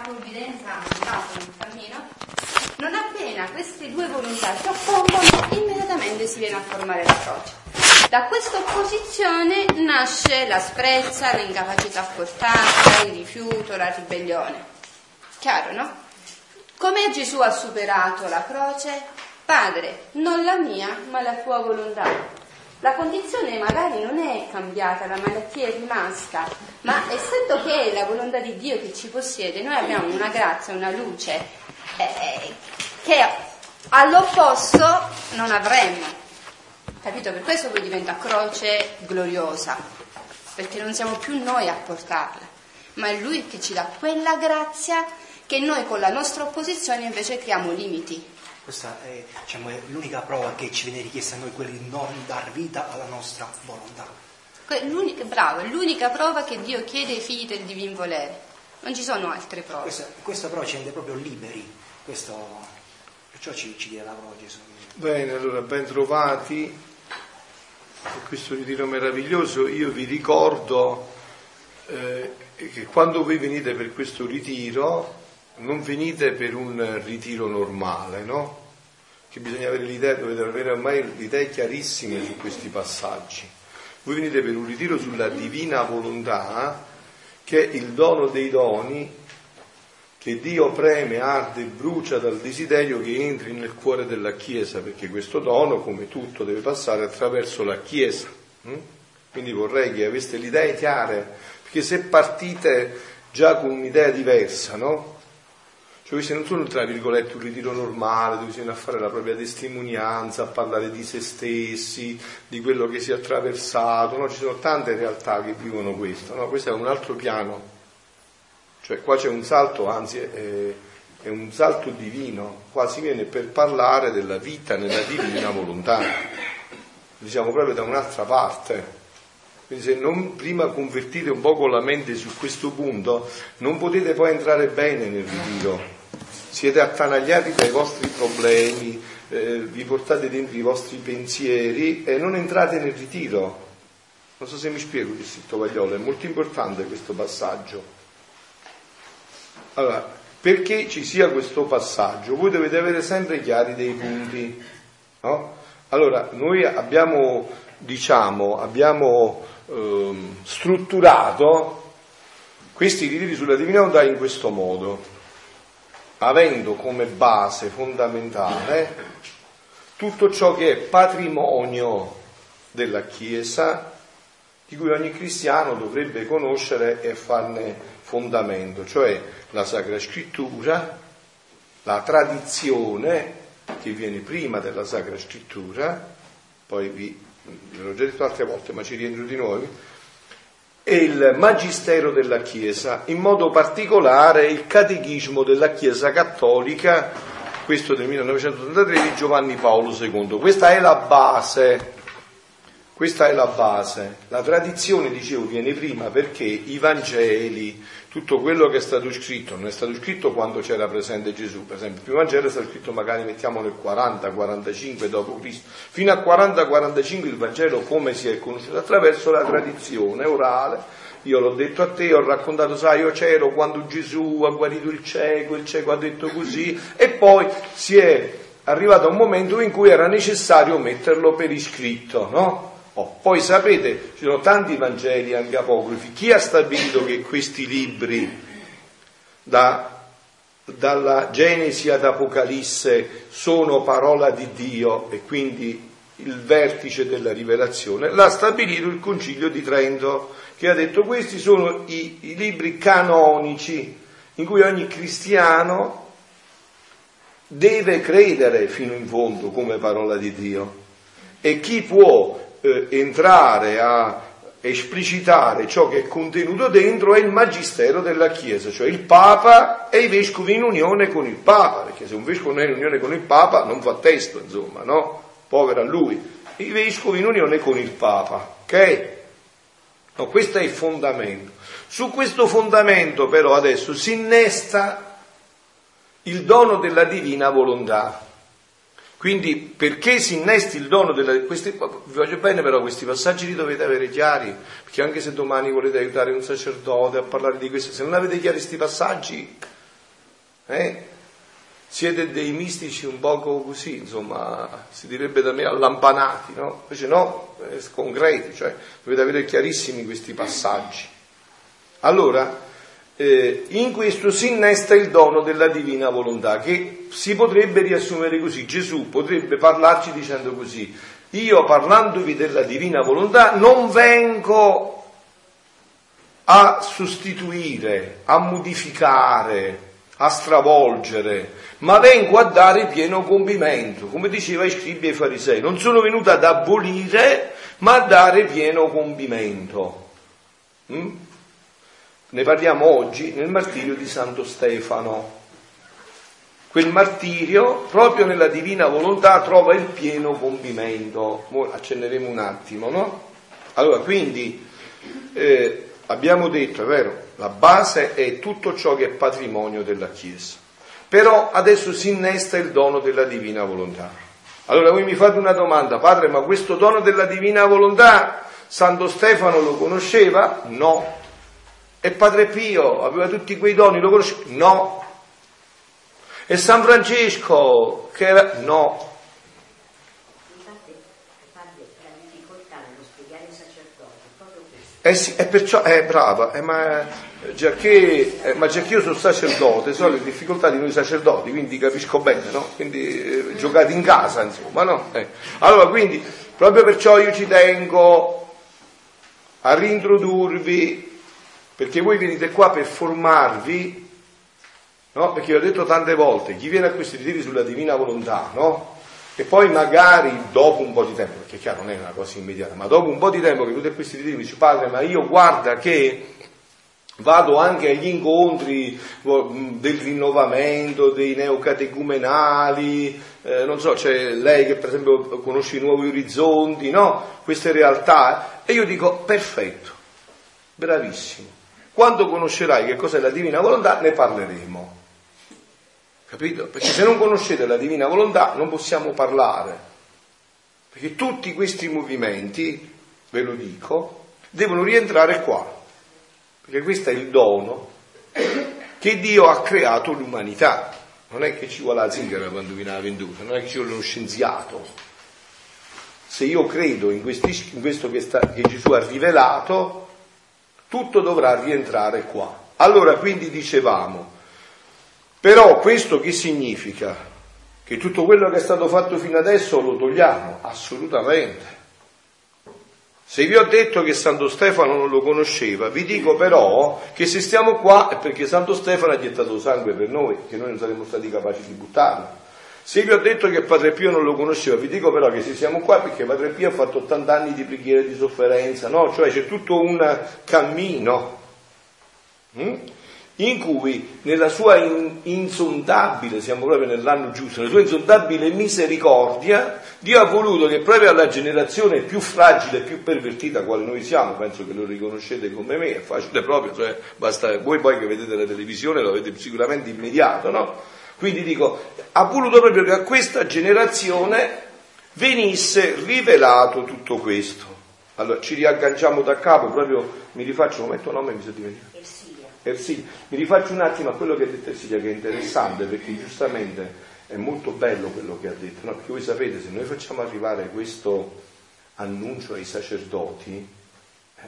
la provvidenza mandato nel cammino, non appena queste due volontà si oppongono, immediatamente si viene a formare la croce. Da questa opposizione nasce l'asprezza, l'incapacità portata, il rifiuto, la ribellione. Chiaro, no? Come Gesù ha superato la croce? Padre, non la mia, ma la tua volontà. La condizione magari non è cambiata, la malattia è rimasta, ma essendo che è la volontà di Dio che ci possiede, noi abbiamo una grazia, una luce eh, che all'opposto non avremmo. Capito? Per questo poi diventa croce gloriosa, perché non siamo più noi a portarla, ma è Lui che ci dà quella grazia che noi con la nostra opposizione invece creiamo limiti. Questa è, diciamo, è l'unica prova che ci viene richiesta a noi, quella di non dar vita alla nostra volontà. L'unica, bravo, è l'unica prova che Dio chiede ai figli del divin volere. Non ci sono altre prove. Questa, questa prova ci rende proprio liberi. Questo, perciò ci, ci dia la prova Gesù. Bene, allora ben trovati per questo ritiro meraviglioso. Io vi ricordo eh, che quando voi venite per questo ritiro non venite per un ritiro normale, no? Che bisogna avere l'idea, dovete avere ormai le idee chiarissime su questi passaggi. Voi venite per un ritiro sulla divina volontà, che è il dono dei doni che Dio preme, arde e brucia dal desiderio che entri nel cuore della Chiesa, perché questo dono, come tutto, deve passare attraverso la Chiesa. Hm? Quindi vorrei che aveste le idee chiare, perché se partite già con un'idea diversa, no? Cioè questi non sono tra virgolette un ritiro normale dove bisogna fare la propria testimonianza, parlare di se stessi, di quello che si è attraversato, no? ci sono tante realtà che vivono questo, no? questo è un altro piano, cioè qua c'è un salto, anzi è, è un salto divino, qua si viene per parlare della vita nella divina volontà, diciamo proprio da un'altra parte. Quindi se non prima convertite un po' con la mente su questo punto, non potete poi entrare bene nel ritiro siete attanagliati dai vostri problemi, eh, vi portate dentro i vostri pensieri e non entrate nel ritiro. Non so se mi spiego, disse Tovagliolo, è molto importante questo passaggio. Allora, perché ci sia questo passaggio, voi dovete avere sempre chiari dei punti. No? Allora, noi abbiamo, diciamo, abbiamo ehm, strutturato questi ritiri sulla divinità in questo modo avendo come base fondamentale tutto ciò che è patrimonio della Chiesa, di cui ogni cristiano dovrebbe conoscere e farne fondamento, cioè la Sacra Scrittura, la tradizione che viene prima della Sacra Scrittura, poi vi, ve l'ho già detto altre volte, ma ci rientro di nuovo, e il Magistero della Chiesa, in modo particolare il Catechismo della Chiesa Cattolica, questo del 1983 di Giovanni Paolo II. Questa è la base, questa è la base. La tradizione, dicevo, viene prima perché i Vangeli, tutto quello che è stato scritto, non è stato scritto quando c'era presente Gesù, per esempio il primo Vangelo è stato scritto magari mettiamo nel 40-45 d.C., fino al 40-45 il Vangelo come si è conosciuto? Attraverso la tradizione orale, io l'ho detto a te, ho raccontato, sai, io c'ero quando Gesù ha guarito il cieco, il cieco ha detto così, e poi si è arrivato a un momento in cui era necessario metterlo per iscritto, no? Oh, poi sapete, ci sono tanti Vangeli anche apocrifi. Chi ha stabilito che questi libri, da, dalla Genesi ad Apocalisse, sono parola di Dio e quindi il vertice della rivelazione? L'ha stabilito il Concilio di Trento, che ha detto questi sono i, i libri canonici in cui ogni cristiano deve credere fino in fondo come parola di Dio. E chi può eh, entrare a esplicitare ciò che è contenuto dentro è il magistero della Chiesa, cioè il Papa e i vescovi in unione con il Papa, perché se un vescovo non è in unione con il Papa non fa testo, insomma, no? Povera lui. I vescovi in unione con il Papa, ok? No, questo è il fondamento. Su questo fondamento però adesso si innesta il dono della divina volontà. Quindi perché si innesti il dono della... Questi, vi voglio bene però questi passaggi li dovete avere chiari, perché anche se domani volete aiutare un sacerdote a parlare di questo, se non avete chiari questi passaggi Eh? Siete dei mistici un poco così, insomma, si direbbe da me allampanati, no? Invece no, concreti, cioè dovete avere chiarissimi questi passaggi. Allora, eh, in questo si innesta il dono della divina volontà, che si potrebbe riassumere così. Gesù potrebbe parlarci dicendo così, io parlandovi della divina volontà non vengo a sostituire, a modificare, a stravolgere, ma vengo a dare pieno compimento, come diceva i scribi e i farisei. Non sono venuto ad abolire, ma a dare pieno compimento. Mm? Ne parliamo oggi nel martirio di Santo Stefano. Quel martirio, proprio nella divina volontà, trova il pieno compimento. Ora accenneremo un attimo, no? Allora, quindi eh, abbiamo detto, è vero, la base è tutto ciò che è patrimonio della Chiesa. Però adesso si innesta il dono della divina volontà. Allora voi mi fate una domanda, padre, ma questo dono della divina volontà Santo Stefano lo conosceva? No. E Padre Pio aveva tutti quei doni, lo conosceva? No. E San Francesco, che era... No. Eh sì, è perciò, è eh, brava, eh, ma, giacché, eh, ma giacché io sono sacerdote, so le difficoltà di noi sacerdoti, quindi capisco bene, no? Quindi eh, giocate in casa, insomma, no? Eh. Allora, quindi, proprio perciò io ci tengo a rintrodurvi perché voi venite qua per formarvi, no? Perché vi ho detto tante volte, chi viene a questi ritiri sulla divina volontà, no? E poi magari dopo un po' di tempo, perché chiaro non è una cosa immediata, ma dopo un po' di tempo che tutti questi ritiri mi dice padre, ma io guarda che vado anche agli incontri del rinnovamento, dei neocatecumenali, eh, non so, c'è lei che per esempio conosce i nuovi orizzonti, no? Queste realtà, e io dico perfetto, bravissimo, quando conoscerai che cos'è la divina volontà, ne parleremo. Capito? Perché se non conoscete la divina volontà non possiamo parlare. Perché tutti questi movimenti, ve lo dico, devono rientrare qua. Perché questo è il dono che Dio ha creato l'umanità. Non è che ci vuole la zingara quando viene la venduta, non è che ci vuole uno scienziato. Se io credo in, questi, in questo che, sta, che Gesù ha rivelato, tutto dovrà rientrare qua. Allora quindi dicevamo, però questo che significa? Che tutto quello che è stato fatto fino adesso lo togliamo? Assolutamente. Se vi ho detto che Santo Stefano non lo conosceva, vi dico però che se stiamo qua è perché Santo Stefano ha gettato sangue per noi, che noi non saremmo stati capaci di buttarlo. Se vi ho detto che Padre Pio non lo conosceva, vi dico però che se siamo qua perché Padre Pio ha fatto 80 anni di preghiera e di sofferenza, no? Cioè c'è tutto un cammino hm? in cui nella sua in, insondabile, siamo proprio nell'anno giusto, nella sua insondabile misericordia, Dio ha voluto che proprio alla generazione più fragile e più pervertita quale noi siamo, penso che lo riconoscete come me, è facile proprio, cioè basta, voi poi che vedete la televisione lo avete sicuramente immediato, no? Quindi dico, ha voluto proprio che a questa generazione venisse rivelato tutto questo. Allora ci riagganciamo da capo, proprio mi rifaccio, come tuo nome mi sono dimenticato. Ersilia. Ersilia. Mi rifaccio un attimo a quello che ha detto Ersilia, che è interessante perché giustamente è molto bello quello che ha detto, no? perché voi sapete se noi facciamo arrivare questo annuncio ai sacerdoti,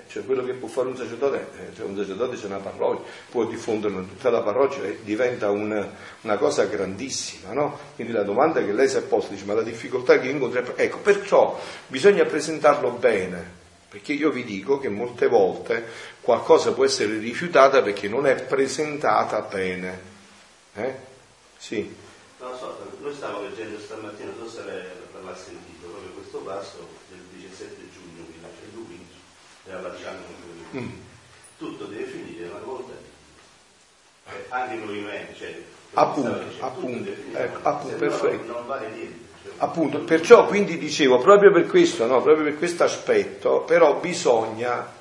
cioè quello che può fare un sacerdote, eh, cioè un sacerdote c'è una parrocchia, può diffonderlo in tutta la parrocchia diventa un, una cosa grandissima, no? Quindi la domanda che lei si è posta dice ma la difficoltà che incontra, ecco perciò bisogna presentarlo bene, perché io vi dico che molte volte qualcosa può essere rifiutata perché non è presentata bene. Eh? Sì. Non so, noi stavamo leggendo stamattina, non so se l'ha sentito, proprio questo passo del 17 giugno, quindi c'è lui e alla mm. tutto deve finire una volta eh, anche con movimenti cioè, appunto, appunto, ecco, appunto perfetto non, non vale niente cioè. appunto perciò quindi dicevo proprio per questo no, proprio per questo aspetto però bisogna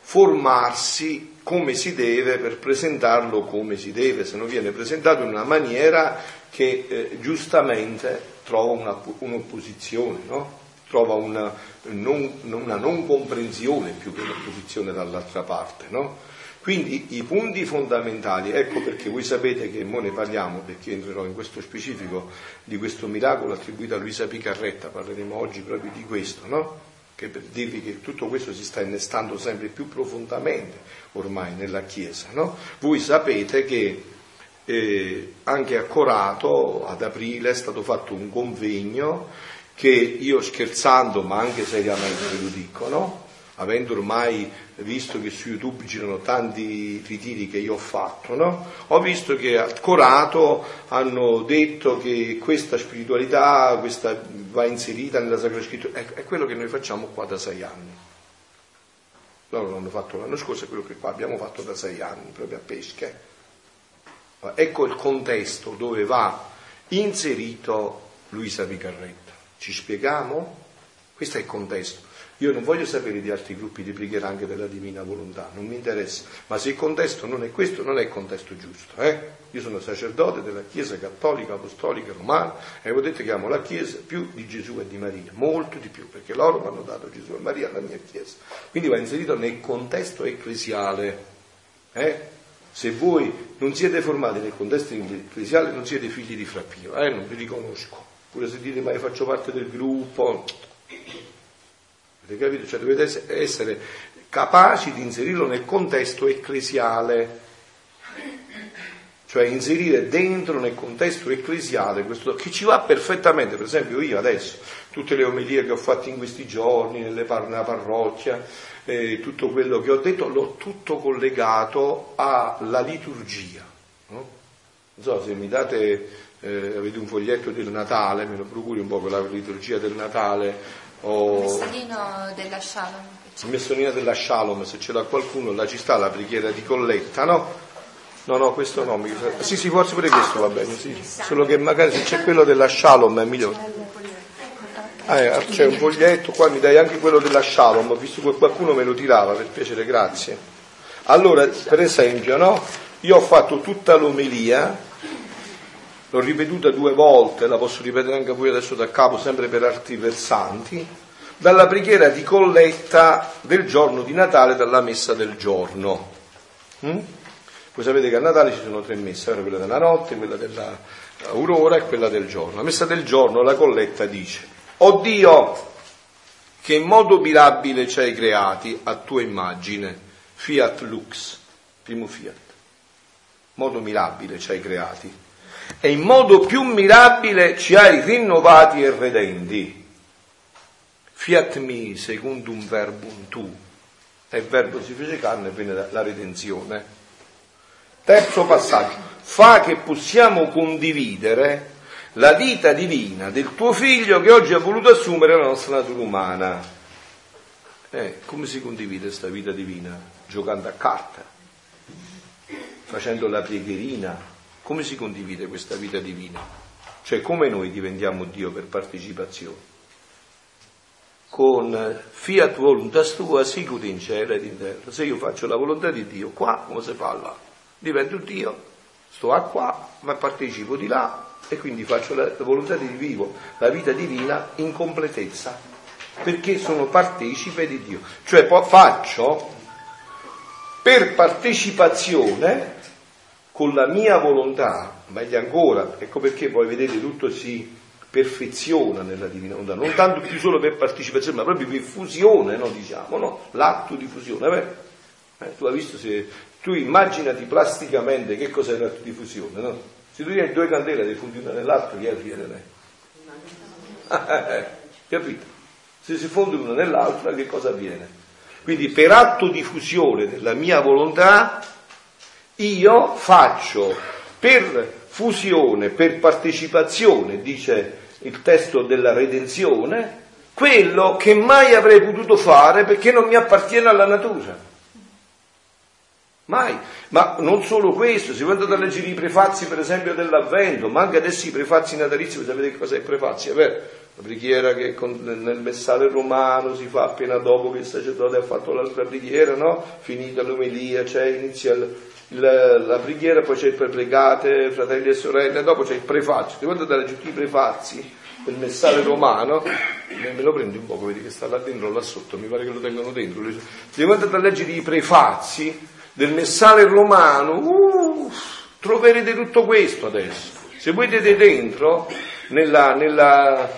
formarsi come si deve per presentarlo come si deve se non viene presentato in una maniera che eh, giustamente trova una, un'opposizione no? Trova una non, una non comprensione più che un'opposizione dall'altra parte, no? Quindi i punti fondamentali, ecco perché voi sapete che mo ne parliamo, perché entrerò in questo specifico di questo miracolo attribuito a Luisa Picarretta, parleremo oggi proprio di questo, no? Che per dirvi che tutto questo si sta innestando sempre più profondamente ormai nella Chiesa, no? Voi sapete che eh, anche a Corato ad aprile è stato fatto un convegno che io scherzando ma anche seriamente ve lo dico, no? avendo ormai visto che su YouTube girano tanti ritiri che io ho fatto, no? ho visto che a Corato hanno detto che questa spiritualità questa va inserita nella Sacra Scrittura, è, quello che noi facciamo qua da sei anni. Loro l'hanno fatto l'anno scorso, è quello che qua abbiamo fatto da sei anni, proprio a pesche. Ecco il contesto dove va inserito Luisa Picarretta. Ci spieghiamo? Questo è il contesto. Io non voglio sapere di altri gruppi di preghiera anche della divina volontà, non mi interessa, ma se il contesto non è questo, non è il contesto giusto. Eh? Io sono sacerdote della Chiesa cattolica, apostolica, romana e avevo detto che amo la Chiesa più di Gesù e di Maria, molto di più, perché loro mi hanno dato Gesù e Maria alla mia Chiesa. Quindi va inserito nel contesto ecclesiale. Eh? Se voi non siete formati nel contesto ecclesiale non siete figli di Frappio, eh? non vi riconosco. Pure se dite ma io faccio parte del gruppo, Avete capito? Cioè dovete essere capaci di inserirlo nel contesto ecclesiale, cioè inserire dentro nel contesto ecclesiale questo che ci va perfettamente. Per esempio, io adesso, tutte le omelie che ho fatto in questi giorni, par- nella parrocchia, eh, tutto quello che ho detto, l'ho tutto collegato alla liturgia. No? Non so se mi date, eh, avete un foglietto del Natale, me lo procuri un po' con la liturgia del Natale, o... Il messonino della Shalom. Il messonino della Shalom, se ce l'ha qualcuno, là ci sta la preghiera di colletta, no? No, no, questo no. Mi... Sì, sì, forse pure questo va bene, sì. Solo che magari se c'è quello della Shalom è migliore. Ah, eh, c'è un foglietto, qua mi dai anche quello della Shalom, visto che qualcuno me lo tirava, per piacere, grazie. Allora, per esempio, no? Io ho fatto tutta l'omelia, l'ho ripetuta due volte, la posso ripetere anche voi adesso da capo, sempre per altri versanti, dalla preghiera di colletta del giorno di Natale, dalla messa del giorno. Mm? Voi sapete che a Natale ci sono tre messe, quella della notte, quella dell'aurora e quella del giorno. La messa del giorno, la colletta dice, O Dio, che in modo mirabile ci hai creati a tua immagine, fiat lux, primo fiat, modo mirabile ci hai creati e in modo più mirabile ci hai rinnovati e redenti. Fiat mi secundum verbum tu, e il verbo si fece carne e venne la redenzione. Terzo passaggio, fa che possiamo condividere la vita divina del tuo figlio che oggi ha voluto assumere la nostra natura umana. Eh, come si condivide questa vita divina? Giocando a carte, facendo la piegherina, come si condivide questa vita divina? Cioè come noi diventiamo Dio per partecipazione? Con fiat voluntas tua sicut in cielo ed in terra. Se io faccio la volontà di Dio qua, come si fa là? Divento Dio, sto a qua, ma partecipo di là e quindi faccio la volontà di vivo, la vita divina in completezza, perché sono partecipe di Dio. Cioè faccio per partecipazione con la mia volontà, meglio ancora, ecco perché poi vedete tutto si perfeziona nella divina volontà, non tanto più solo per partecipazione, ma proprio per fusione, no, diciamo, no? l'atto di fusione. Eh, tu hai visto se tu immaginati plasticamente che cos'è l'atto di fusione, no? Se tu hai due candele che fundi una nell'altra, chi avviene lei? Capito? Se si fondono una nell'altra, che cosa avviene? Quindi per atto di fusione della mia volontà io faccio per fusione, per partecipazione, dice il testo della redenzione, quello che mai avrei potuto fare perché non mi appartiene alla natura. Mai. Ma non solo questo, se voi andate a leggere i prefazi per esempio dell'avvento, ma anche adesso i prefazi natalizi, voi sapete che cos'è i prefazi? È vero, la preghiera che nel messale romano si fa appena dopo che il sacerdote ha fatto l'altra preghiera, no? Finita l'omelia, cioè inizia la, la preghiera, poi c'è il pregate, fratelli e sorelle, dopo c'è il prefazio. Devo andare tutti i prefazzi del messale romano, me lo prendi un po', vedi che sta là dentro, là sotto, mi pare che lo tengano dentro. Devo andare a leggere i prefazzi, del messale romano, uh, troverete tutto questo adesso. Se voi vedete dentro, nella, nella,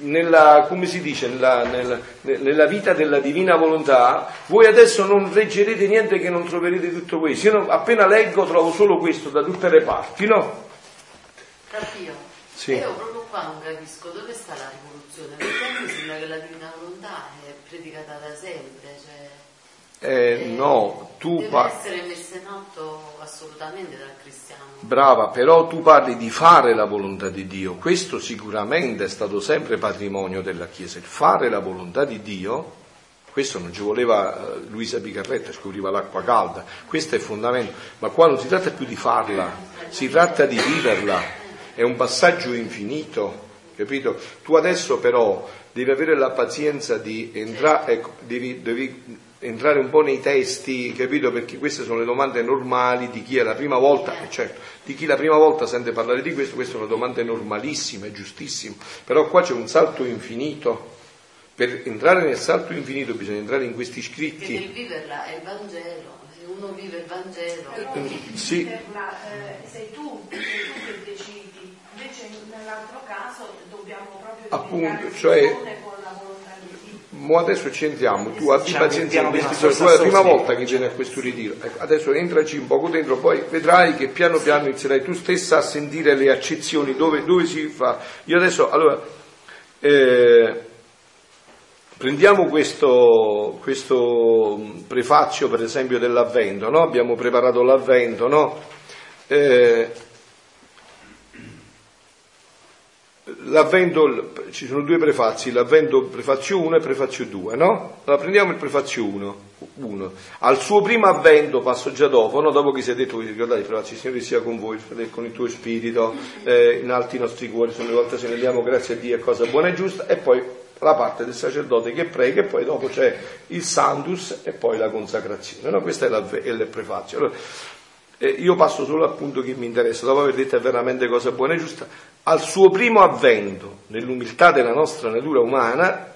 nella, come si dice, nella, nella, nella, vita della divina volontà, voi adesso non leggerete niente che non troverete tutto questo. Io appena leggo trovo solo questo da tutte le parti, no? Capio. Sì. Io proprio qua non capisco dove sta la rivoluzione, perché a me sembra che la divina volontà è predicata da sempre, cioè... Eh, no, tu deve parli. essere messa in atto assolutamente dal cristiano. Brava, però tu parli di fare la volontà di Dio. Questo sicuramente è stato sempre patrimonio della Chiesa. Il fare la volontà di Dio, questo non ci voleva eh, Luisa Picarretta, scopriva l'acqua calda, questo è fondamentale. Ma qua non si tratta più di farla, si tratta di viverla. È un passaggio infinito, capito? Tu adesso però devi avere la pazienza di entrare, ecco, devi, devi entrare un po' nei testi, capito? Perché queste sono le domande normali di chi è la prima volta, e certo, di chi la prima volta sente parlare di questo, queste sono domande normalissime, giustissime, però qua c'è un salto infinito. Per entrare nel salto infinito bisogna entrare in questi Perché scritti. il viverla è il Vangelo, se uno vive il Vangelo... Sì, viverla, eh, sei tu, sei tu che decidi, invece nell'altro caso dobbiamo proprio Appunto, cioè- con mo adesso ci entriamo, tu abbi Diciamo, pazienza giorni, tu è la prima volta che vieni a questo ritiro, ecco, adesso entraci un poco dentro, poi vedrai che piano piano inizierai tu stessa a sentire le accezioni, dove, dove si fa. Io adesso, allora, eh, prendiamo questo, questo prefazio per esempio dell'avvento, no? abbiamo preparato l'avvento, no? Eh, L'avvento, ci sono due prefazi, l'avvento prefazio 1 e prefazio 2, no? Allora prendiamo il prefazio 1, 1. Al suo primo avvento, passo già dopo, no? Dopo che si è detto, vi ricordate, il Signore sia con voi, con il tuo spirito, eh, in alti i nostri cuori, sono le volte se ne diamo grazie a Dio, è cosa buona e giusta, e poi la parte del sacerdote che prega, e poi dopo c'è il Santus e poi la consacrazione, no? Questo è, è il prefazio. Allora, eh, io passo solo al punto che mi interessa, dopo aver detto veramente cosa buona e giusta, al suo primo avvento, nell'umiltà della nostra natura umana,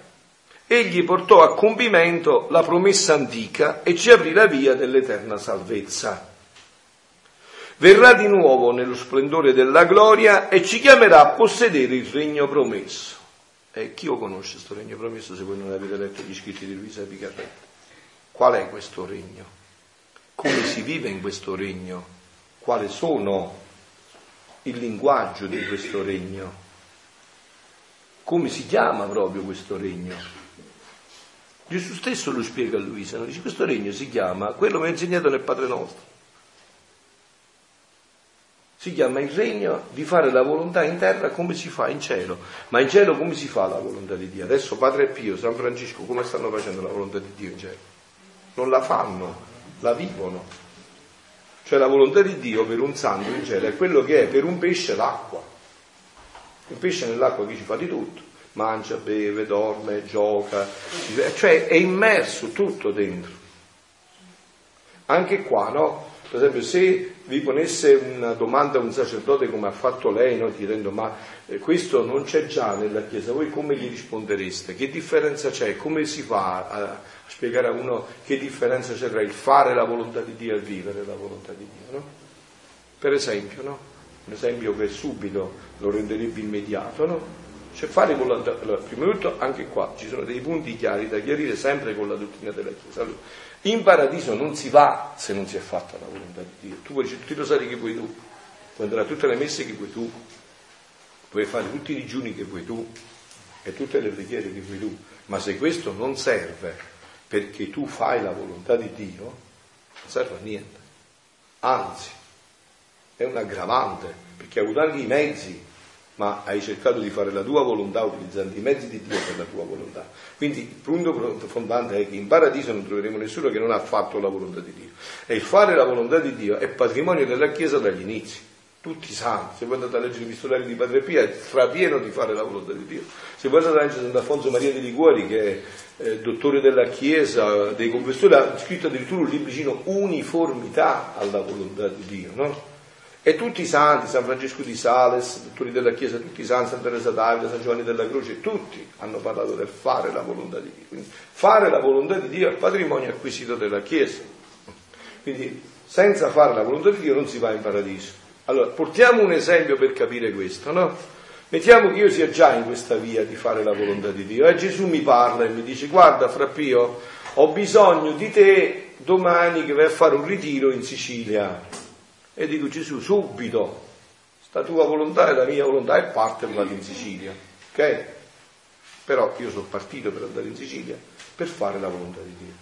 egli portò a compimento la promessa antica e ci aprì la via dell'eterna salvezza. Verrà di nuovo nello splendore della gloria e ci chiamerà a possedere il regno promesso. E chi lo conosce questo regno promesso se voi non avete letto gli scritti di Luisa Picarretta? Qual è questo regno? Come si vive in questo regno? Quali sono il linguaggio di questo regno? Come si chiama proprio questo regno? Gesù stesso lo spiega a Luisa, no? dice questo regno si chiama, quello mi ha insegnato nel Padre nostro, si chiama il regno di fare la volontà in terra come si fa in cielo, ma in cielo come si fa la volontà di Dio? Adesso Padre Pio, San Francesco, come stanno facendo la volontà di Dio in cielo? Non la fanno, la vivono. Cioè la volontà di Dio per un santo in cielo è quello che è per un pesce l'acqua. Il pesce nell'acqua che ci fa di tutto, mangia, beve, dorme, gioca, cioè è immerso tutto dentro. Anche qua, no? Per esempio, se vi ponesse una domanda un sacerdote come ha fatto lei, no? chiedendo ma eh, questo non c'è già nella Chiesa, voi come gli rispondereste? Che differenza c'è? Come si fa a spiegare a uno che differenza c'è tra il fare la volontà di Dio e il vivere la volontà di Dio? No? Per esempio, no? un esempio che subito lo renderebbe immediato, no? Cioè fare volontà, allora, prima di tutto anche qua ci sono dei punti chiari da chiarire sempre con la dottrina della Chiesa. Allora, in paradiso non si va se non si è fatta la volontà di Dio. Tu puoi dire tutti i rosari che vuoi tu, puoi andare a tutte le messe che vuoi tu, puoi fare tutti i digiuni che vuoi tu e tutte le preghiere che vuoi tu, ma se questo non serve perché tu fai la volontà di Dio, non serve a niente. Anzi, è un aggravante, perché hai avuto anche i mezzi, ma hai cercato di fare la tua volontà utilizzando i mezzi di Dio per la tua volontà. Quindi il punto fondante è che in paradiso non troveremo nessuno che non ha fatto la volontà di Dio. E il fare la volontà di Dio è patrimonio della Chiesa dagli inizi. Tutti santi, se voi andate a leggere i epistolari di Padre Pia è strapieno di fare la volontà di Dio. Se voi andate a leggere Sant'Alfonso Maria di Liguori, che è eh, dottore della Chiesa, dei confessori, ha scritto addirittura un libricino Uniformità alla volontà di Dio, no? E tutti i santi, San Francesco di Sales, dottori della Chiesa, tutti i santi, Santa Teresa d'Avila, San Giovanni della Croce, tutti hanno parlato del fare la volontà di Dio. Quindi fare la volontà di Dio è il patrimonio acquisito della Chiesa. Quindi senza fare la volontà di Dio non si va in paradiso. Allora, portiamo un esempio per capire questo, no? Mettiamo che io sia già in questa via di fare la volontà di Dio e Gesù mi parla e mi dice guarda Frappio, ho bisogno di te domani che vai a fare un ritiro in Sicilia. E dico Gesù, subito, sta tua volontà è la mia volontà e parte e vado in Sicilia. Ok? Però io sono partito per andare in Sicilia per fare la volontà di Dio.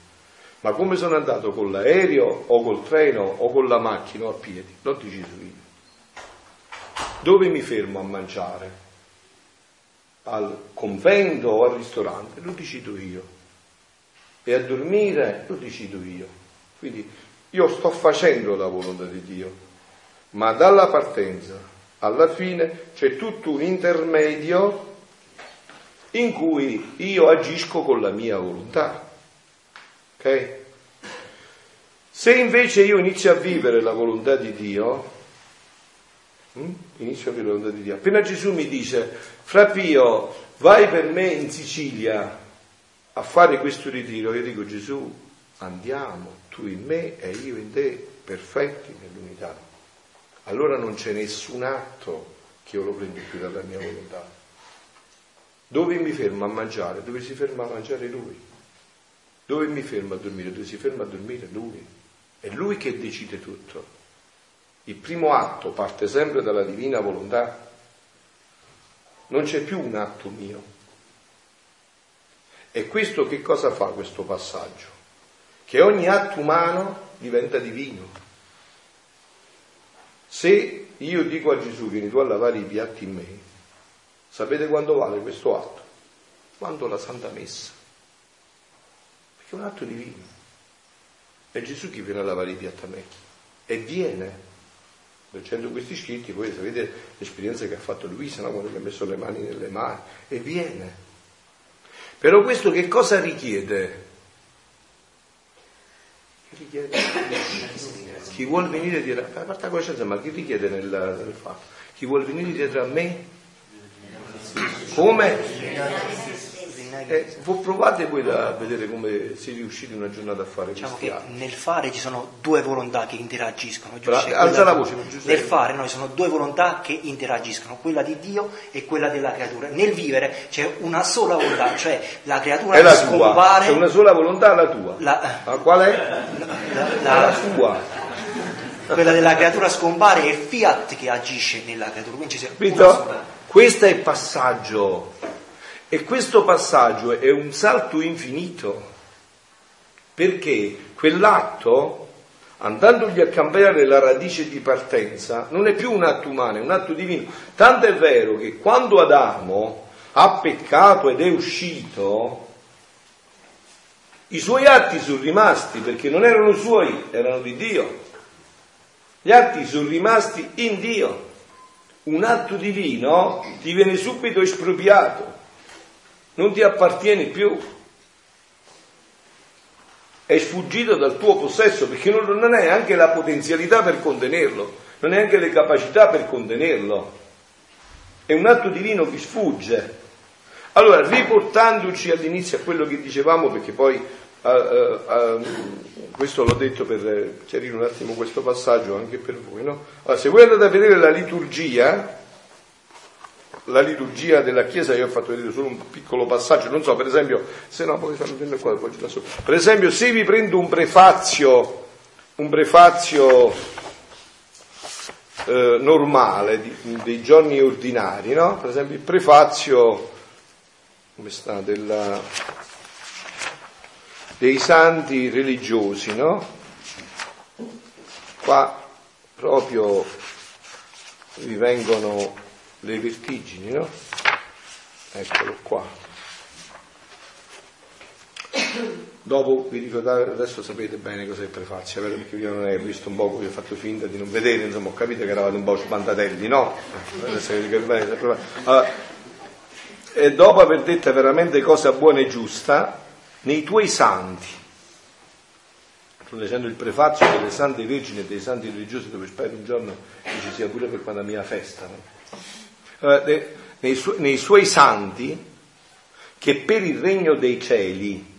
Ma come sono andato con l'aereo o col treno o con la macchina o a piedi? L'ho deciso io. Dove mi fermo a mangiare? Al convento o al ristorante? Lo decido io. E a dormire lo decido io. Quindi io sto facendo la volontà di Dio, ma dalla partenza alla fine c'è tutto un intermedio in cui io agisco con la mia volontà. Ok? Se invece io inizio a vivere la volontà di Dio, hm? inizio a vivere la volontà di Dio, appena Gesù mi dice, fra Pio, vai per me in Sicilia a fare questo ritiro, io dico Gesù, andiamo, tu in me e io in te, perfetti nell'unità. Allora non c'è nessun atto che io lo prendo più dalla mia volontà. Dove mi fermo a mangiare? Dove si ferma a mangiare lui. Dove mi fermo a dormire? Dove si ferma a dormire lui. È lui che decide tutto. Il primo atto parte sempre dalla divina volontà. Non c'è più un atto mio. E questo che cosa fa questo passaggio? Che ogni atto umano diventa divino. Se io dico a Gesù vieni tu a lavare i piatti in me, sapete quanto vale questo atto? Quanto la Santa Messa che è un atto divino. È Gesù che viene a lavare i piatti a me e viene. Leggendo questi scritti, voi sapete l'esperienza che ha fatto Luisa, no? quando gli ha messo le mani nelle mani, e viene. Però questo che cosa richiede? Richiede? Chi vuol venire dietro, a parte la coscienza, ma chi richiede nel, nel fatto? Chi vuol venire dietro a me? Come? Eh, provate voi a vedere come si riuscite in una giornata a fare Diciamo che atti. nel fare ci sono due volontà che interagiscono. Bra- alza la voce, Giuseppe. Nel fare noi sono due volontà che interagiscono, quella di Dio e quella della creatura. Nel vivere c'è una sola volontà, cioè la creatura È la tua, scompare. c'è una sola volontà, la tua. La- Ma qual è? la- La la- tua. Quella della creatura scompare è fiat che agisce nella creatura. Quindi c'è Capito? Questo è il passaggio. E questo passaggio è un salto infinito. Perché quell'atto, andandogli a cambiare la radice di partenza, non è più un atto umano, è un atto divino. Tanto è vero che quando Adamo ha peccato ed è uscito, i suoi atti sono rimasti perché non erano suoi, erano di Dio. Gli atti sono rimasti in Dio. Un atto divino ti viene subito espropriato, non ti appartiene più. È sfuggito dal tuo possesso perché non, non hai anche la potenzialità per contenerlo, non hai anche le capacità per contenerlo. È un atto divino che sfugge. Allora, riportandoci all'inizio a quello che dicevamo, perché poi eh, eh, eh, questo l'ho detto per chiarire un attimo questo passaggio anche per voi, no? Allora, se voi andate a vedere la liturgia, la liturgia della Chiesa, io ho fatto vedere solo un piccolo passaggio, non so, per esempio, se no poi fammi prendere qua, poi so. Per esempio, se vi prendo un prefazio, un prefazio eh, normale di- dei giorni ordinari, no? Per esempio il prefazio come sta, della- dei santi religiosi, no? Qua proprio vi vengono le vertigini, no? Eccolo qua. Dopo vi ricordate, adesso sapete bene cos'è il prefazio? Perché io non ho visto un po', vi ho fatto finta di non vedere, insomma ho capito che eravate un po' spantatelli, no? Allora, e dopo aver detto veramente cosa buona e giusta, nei tuoi santi, sto leggendo il prefazio delle sante vergini e dei santi religiosi dove spero un giorno che ci sia pure per quando mia festa, no? Nei, su- nei suoi santi che per il regno dei cieli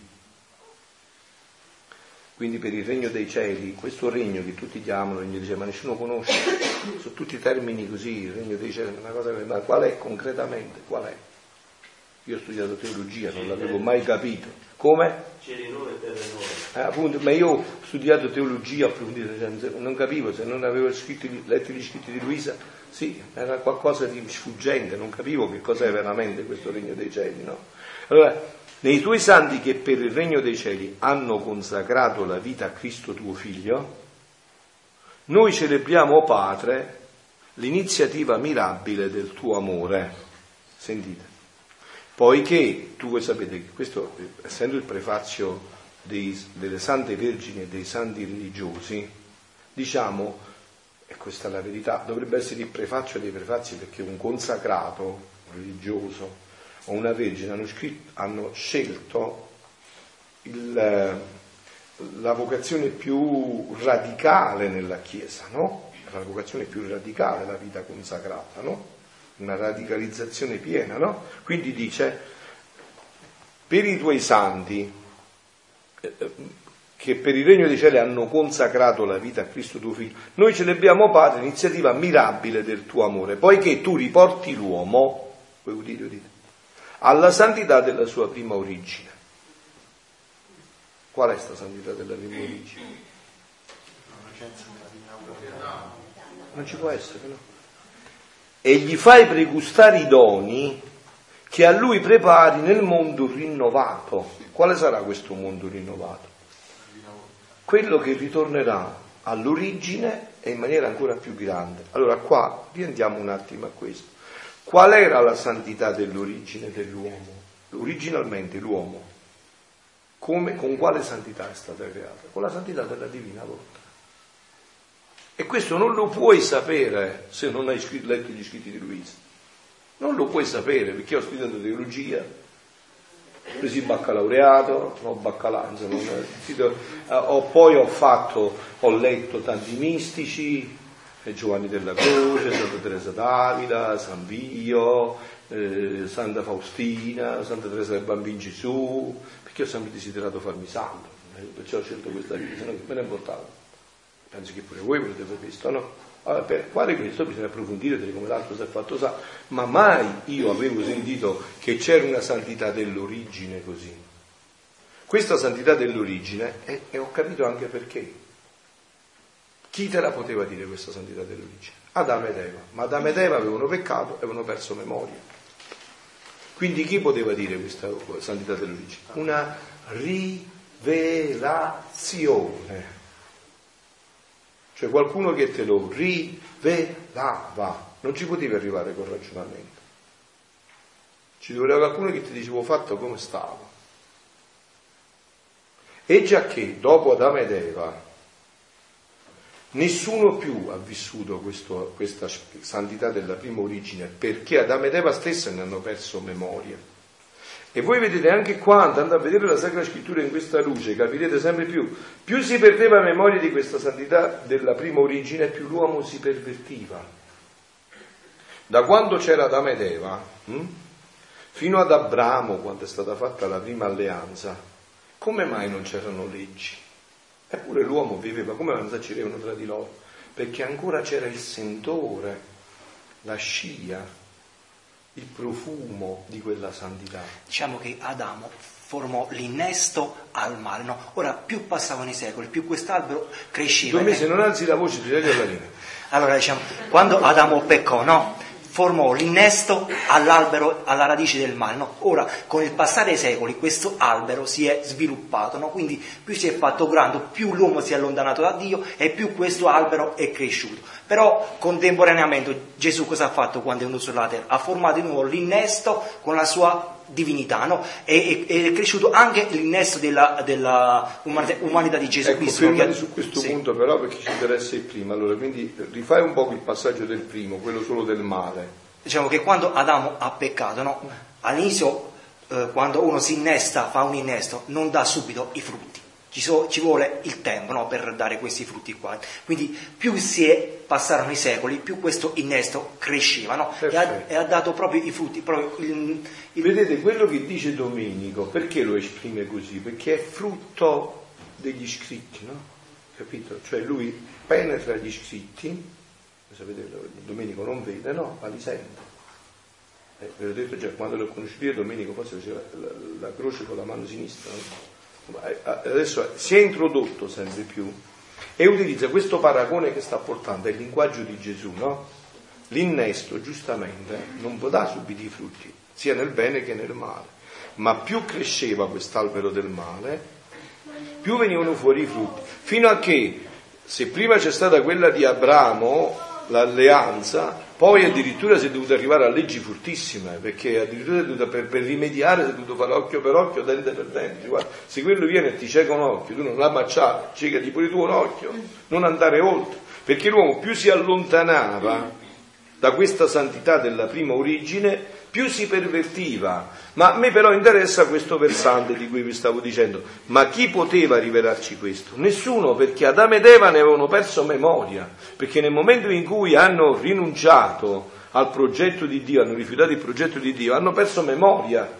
Quindi per il regno dei cieli, questo regno che tutti chiamano, regno dei cieli, ma nessuno conosce, sono tutti termini così, il regno dei cieli, una cosa, ma qual è concretamente? Qual è? Io ho studiato teologia, non l'avevo mai capito. Come? Cieli nuovi e terre nuove. Eh, appunto, ma io ho studiato teologia approfondita, cioè, non capivo, se non avevo scritto, letto gli scritti di Luisa, sì, era qualcosa di sfuggente, non capivo che cos'è veramente questo regno dei cieli, no? Allora, nei tuoi santi che per il regno dei cieli hanno consacrato la vita a Cristo tuo figlio, noi celebriamo, Padre, l'iniziativa mirabile del tuo amore. Sentite. Poiché tu voi sapete che questo, essendo il prefazio dei, delle sante vergini e dei santi religiosi, diciamo, e questa è la verità, dovrebbe essere il prefazio dei prefazi perché un consacrato religioso o una vergine hanno, scritto, hanno scelto il, la vocazione più radicale nella Chiesa, no? La vocazione più radicale, la vita consacrata, no? Una radicalizzazione piena, no? Quindi dice, per i tuoi santi, eh, che per il regno dei cieli hanno consacrato la vita a Cristo tuo figlio, noi celebriamo, Padre, l'iniziativa mirabile del tuo amore, poiché tu riporti l'uomo, vuoi udire, udite, alla santità della sua prima origine. Qual è questa santità della prima origine? Non ci può essere, no? E gli fai pregustare i doni che a lui prepari nel mondo rinnovato. Quale sarà questo mondo rinnovato? Quello che ritornerà all'origine e in maniera ancora più grande. Allora qua riendiamo un attimo a questo. Qual era la santità dell'origine dell'uomo? Originalmente l'uomo, come, con quale santità è stata creata? Con la santità della divina volontà. E questo non lo puoi sapere se non hai letto gli scritti di Luisa. Non lo puoi sapere perché ho studiato teologia, ho preso il baccalaureato, no, baccalà, insomma, ho, poi ho fatto, ho letto tanti mistici, Giovanni della Croce, Santa Teresa d'Avila, San Pio, eh, Santa Faustina, Santa Teresa del Bambino Gesù, perché ho sempre desiderato farmi santo, eh, perciò ho scelto questa vita, se no me ne importava. Penso che pure voi volete aver visto, no? Allora, per quale questo bisogna approfondire vedere come l'altro si è fatto sa, ma mai io avevo sentito che c'era una santità dell'origine così. Questa santità dell'origine, e, e ho capito anche perché, chi te la poteva dire questa santità dell'origine? Adamo ed Eva. Ma Adamo ed Eva avevano peccato e avevano perso memoria. Quindi chi poteva dire questa santità dell'origine? Una rivelazione. Cioè qualcuno che te lo rivelava. Non ci potevi arrivare col ragionamento. Ci doveva qualcuno che ti diceva fatto come stava. E già che dopo Adamo ed Eva Nessuno più ha vissuto questo, questa santità della prima origine perché Adamo ed Eva stessa ne hanno perso memoria. E voi vedete anche qua, andando a vedere la Sacra Scrittura in questa luce, capirete sempre più, più si perdeva memoria di questa santità della prima origine, più l'uomo si pervertiva. Da quando c'era Adamo ed Eva, hm, fino ad Abramo, quando è stata fatta la prima alleanza, come mai non c'erano leggi? Eppure l'uomo viveva come non s'accirevano tra di loro, perché ancora c'era il sentore, la scia, il profumo di quella santità. Diciamo che Adamo formò l'innesto al male. No? Ora, più passavano i secoli, più quest'albero cresceva. Due mesi non alzi la voce, ti tagli la linea. Allora, diciamo, quando Adamo peccò, no? Formò l'innesto all'albero, alla radice del male. No? Ora, con il passare dei secoli, questo albero si è sviluppato, no? quindi più si è fatto grande, più l'uomo si è allontanato da Dio e più questo albero è cresciuto. Però contemporaneamente Gesù cosa ha fatto quando è venuto sulla terra? Ha formato di nuovo l'innesto con la sua divinità, no? e, e, è cresciuto anche l'innesto della, della umanità, umanità, di Gesù ecco, Cristo. Fermati su questo sì. punto però perché ci interessa il primo, allora quindi rifai un po' il passaggio del primo, quello solo del male. Diciamo che quando Adamo ha peccato, no? all'inizio eh, quando uno si innesta, fa un innesto, non dà subito i frutti. Ci, so, ci vuole il tempo no, per dare questi frutti qua. Quindi più si è, passarono i secoli, più questo innesto cresceva no? e, ha, e, ha, dato proprio i frutti. Proprio il, il... Vedete quello che dice Domenico, perché lo esprime così? Perché è frutto degli scritti, no? Capito? Cioè lui penetra gli scritti, sapete, Domenico non vede, no? Ma li sente. Eh, ve l'ho detto già, quando l'ho conosciuto io Domenico forse faceva la, la croce con la mano sinistra, no? Ma eh, adesso si è introdotto sempre più e utilizza questo paragone che sta portando, il linguaggio di Gesù, no? L'innesto, giustamente, non dare subito i frutti, sia nel bene che nel male. Ma più cresceva quest'albero del male, più venivano fuori i frutti. Fino a che, se prima c'è stata quella di Abramo, l'alleanza, poi addirittura si è dovuto arrivare a leggi fortissime, perché addirittura dovuto, per, per, rimediare si è dovuto fare occhio per occhio, dente per dente. Guarda, se quello viene e ti cieca un occhio, tu non la baciare, ciecati pure tu un occhio, non andare oltre. Perché l'uomo più si allontanava da questa santità della prima origine, più si pervertiva. Ma a me però interessa questo versante di cui vi stavo dicendo. Ma chi poteva rivelarci questo? Nessuno, perché Adamo ed Eva ne avevano perso memoria, perché nel momento in cui hanno rinunciato al progetto di Dio, hanno rifiutato il progetto di Dio, hanno perso memoria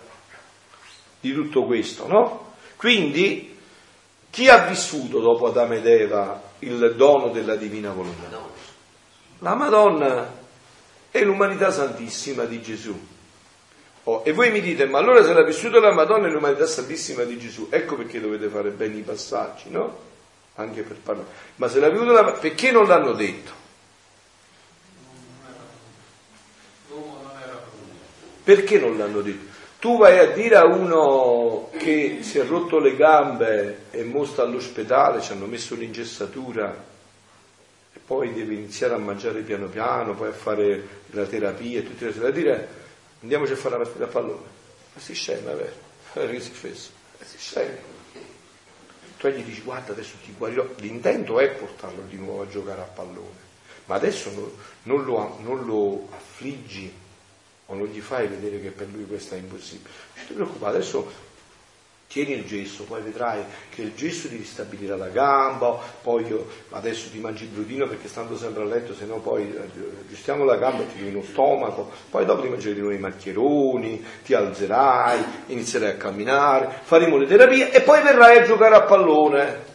di tutto questo, no? Quindi, chi ha vissuto dopo Adamo ed Eva il dono della divina volontà? La Madonna è l'umanità santissima di Gesù. Oh, e voi mi dite, ma allora se l'ha vissuta la Madonna è l'umanità santissima di Gesù, ecco perché dovete fare bene i passaggi, no? Anche per parlare. Ma se l'ha vissuta la perché non l'hanno detto? Perché non l'hanno detto? Tu vai a dire a uno che si è rotto le gambe e mostra all'ospedale, ci hanno messo l'ingessatura, poi deve iniziare a mangiare piano piano, poi a fare la terapia e tutte le cose da dire andiamoci a fare la partita a pallone. Ma si scema, vero? Che si fesso? Si scema. Tu gli dici guarda adesso ti guarirò, l'intento è portarlo di nuovo a giocare a pallone, ma adesso non, non, lo, non lo affliggi o non gli fai vedere che per lui questo è impossibile. Non ti preoccupare, adesso tieni il gesso, poi vedrai che il gesso ti ristabilirà la gamba, poi adesso ti mangi il brudino perché stando sempre a letto, se no poi eh, aggiustiamo la gamba ti viene uno stomaco, poi dopo ti mangerai di nuovo i maccheroni, ti alzerai, inizierai a camminare, faremo le terapie e poi verrai a giocare a pallone.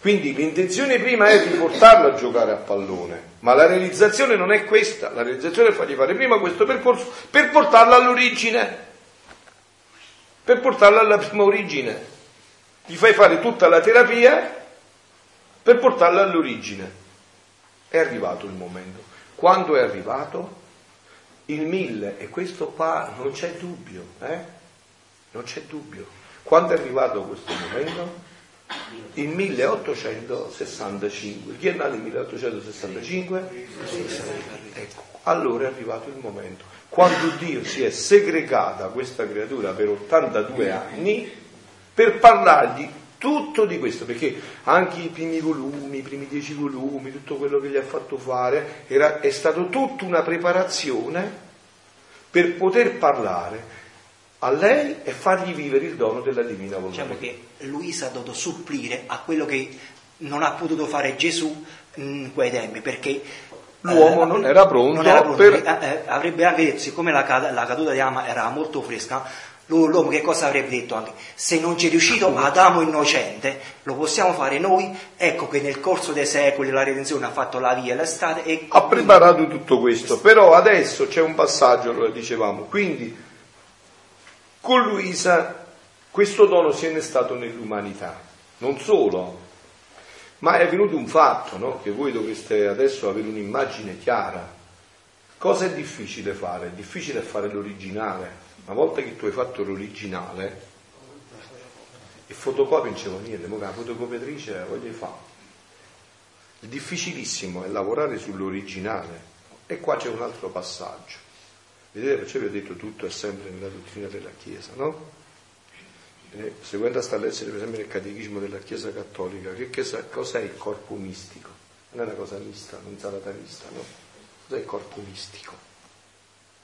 Quindi l'intenzione prima è di portarlo a giocare a pallone, ma la realizzazione non è questa, la realizzazione è fargli fare prima questo percorso per portarlo all'origine per portarla alla prima origine. Gli fai fare tutta la terapia per portarla all'origine. È arrivato il momento. Quando è arrivato? Il mille, e questo qua non c'è dubbio, eh? Non c'è dubbio. Quando è arrivato questo momento? Il 1865. Chi è nato nel 1865? Ecco, allora è arrivato il momento quando Dio si è segregata questa creatura per 82 anni per parlargli tutto di questo, perché anche i primi volumi, i primi dieci volumi, tutto quello che gli ha fatto fare, era, è stato tutta una preparazione per poter parlare a lei e fargli vivere il dono della divina volontà. Diciamo che Luisa ha dovuto supplire a quello che non ha potuto fare Gesù in quei tempi, perché l'uomo eh, non era pronto, non era pronto per... Eh, eh, avrebbe anche detto, siccome la, la caduta di Ama era molto fresca, l'uomo che cosa avrebbe detto anche? Se non ci è riuscito Adamo innocente, lo possiamo fare noi, ecco che nel corso dei secoli la redenzione ha fatto la via e la strada e... Ha preparato tutto questo, però adesso c'è un passaggio, lo dicevamo, quindi con Luisa questo dono si è innestato nell'umanità, non solo, ma è venuto un fatto, no? che voi dovreste adesso avere un'immagine chiara. Cosa è difficile fare? È difficile fare l'originale. Una volta che tu hai fatto l'originale, il fotocopio non c'è niente, ma la fotocopiatrice voglio fare. Il difficilissimo è lavorare sull'originale. E qua c'è un altro passaggio. Vedete, perciò vi ho detto tutto è sempre nella dottrina della Chiesa, no? Eh, seguendo sta lezione per esempio nel catechismo della Chiesa Cattolica, che chiesa, cos'è il corpo mistico? Non è una cosa mista, non salatanista, no? Cos'è il corpo mistico?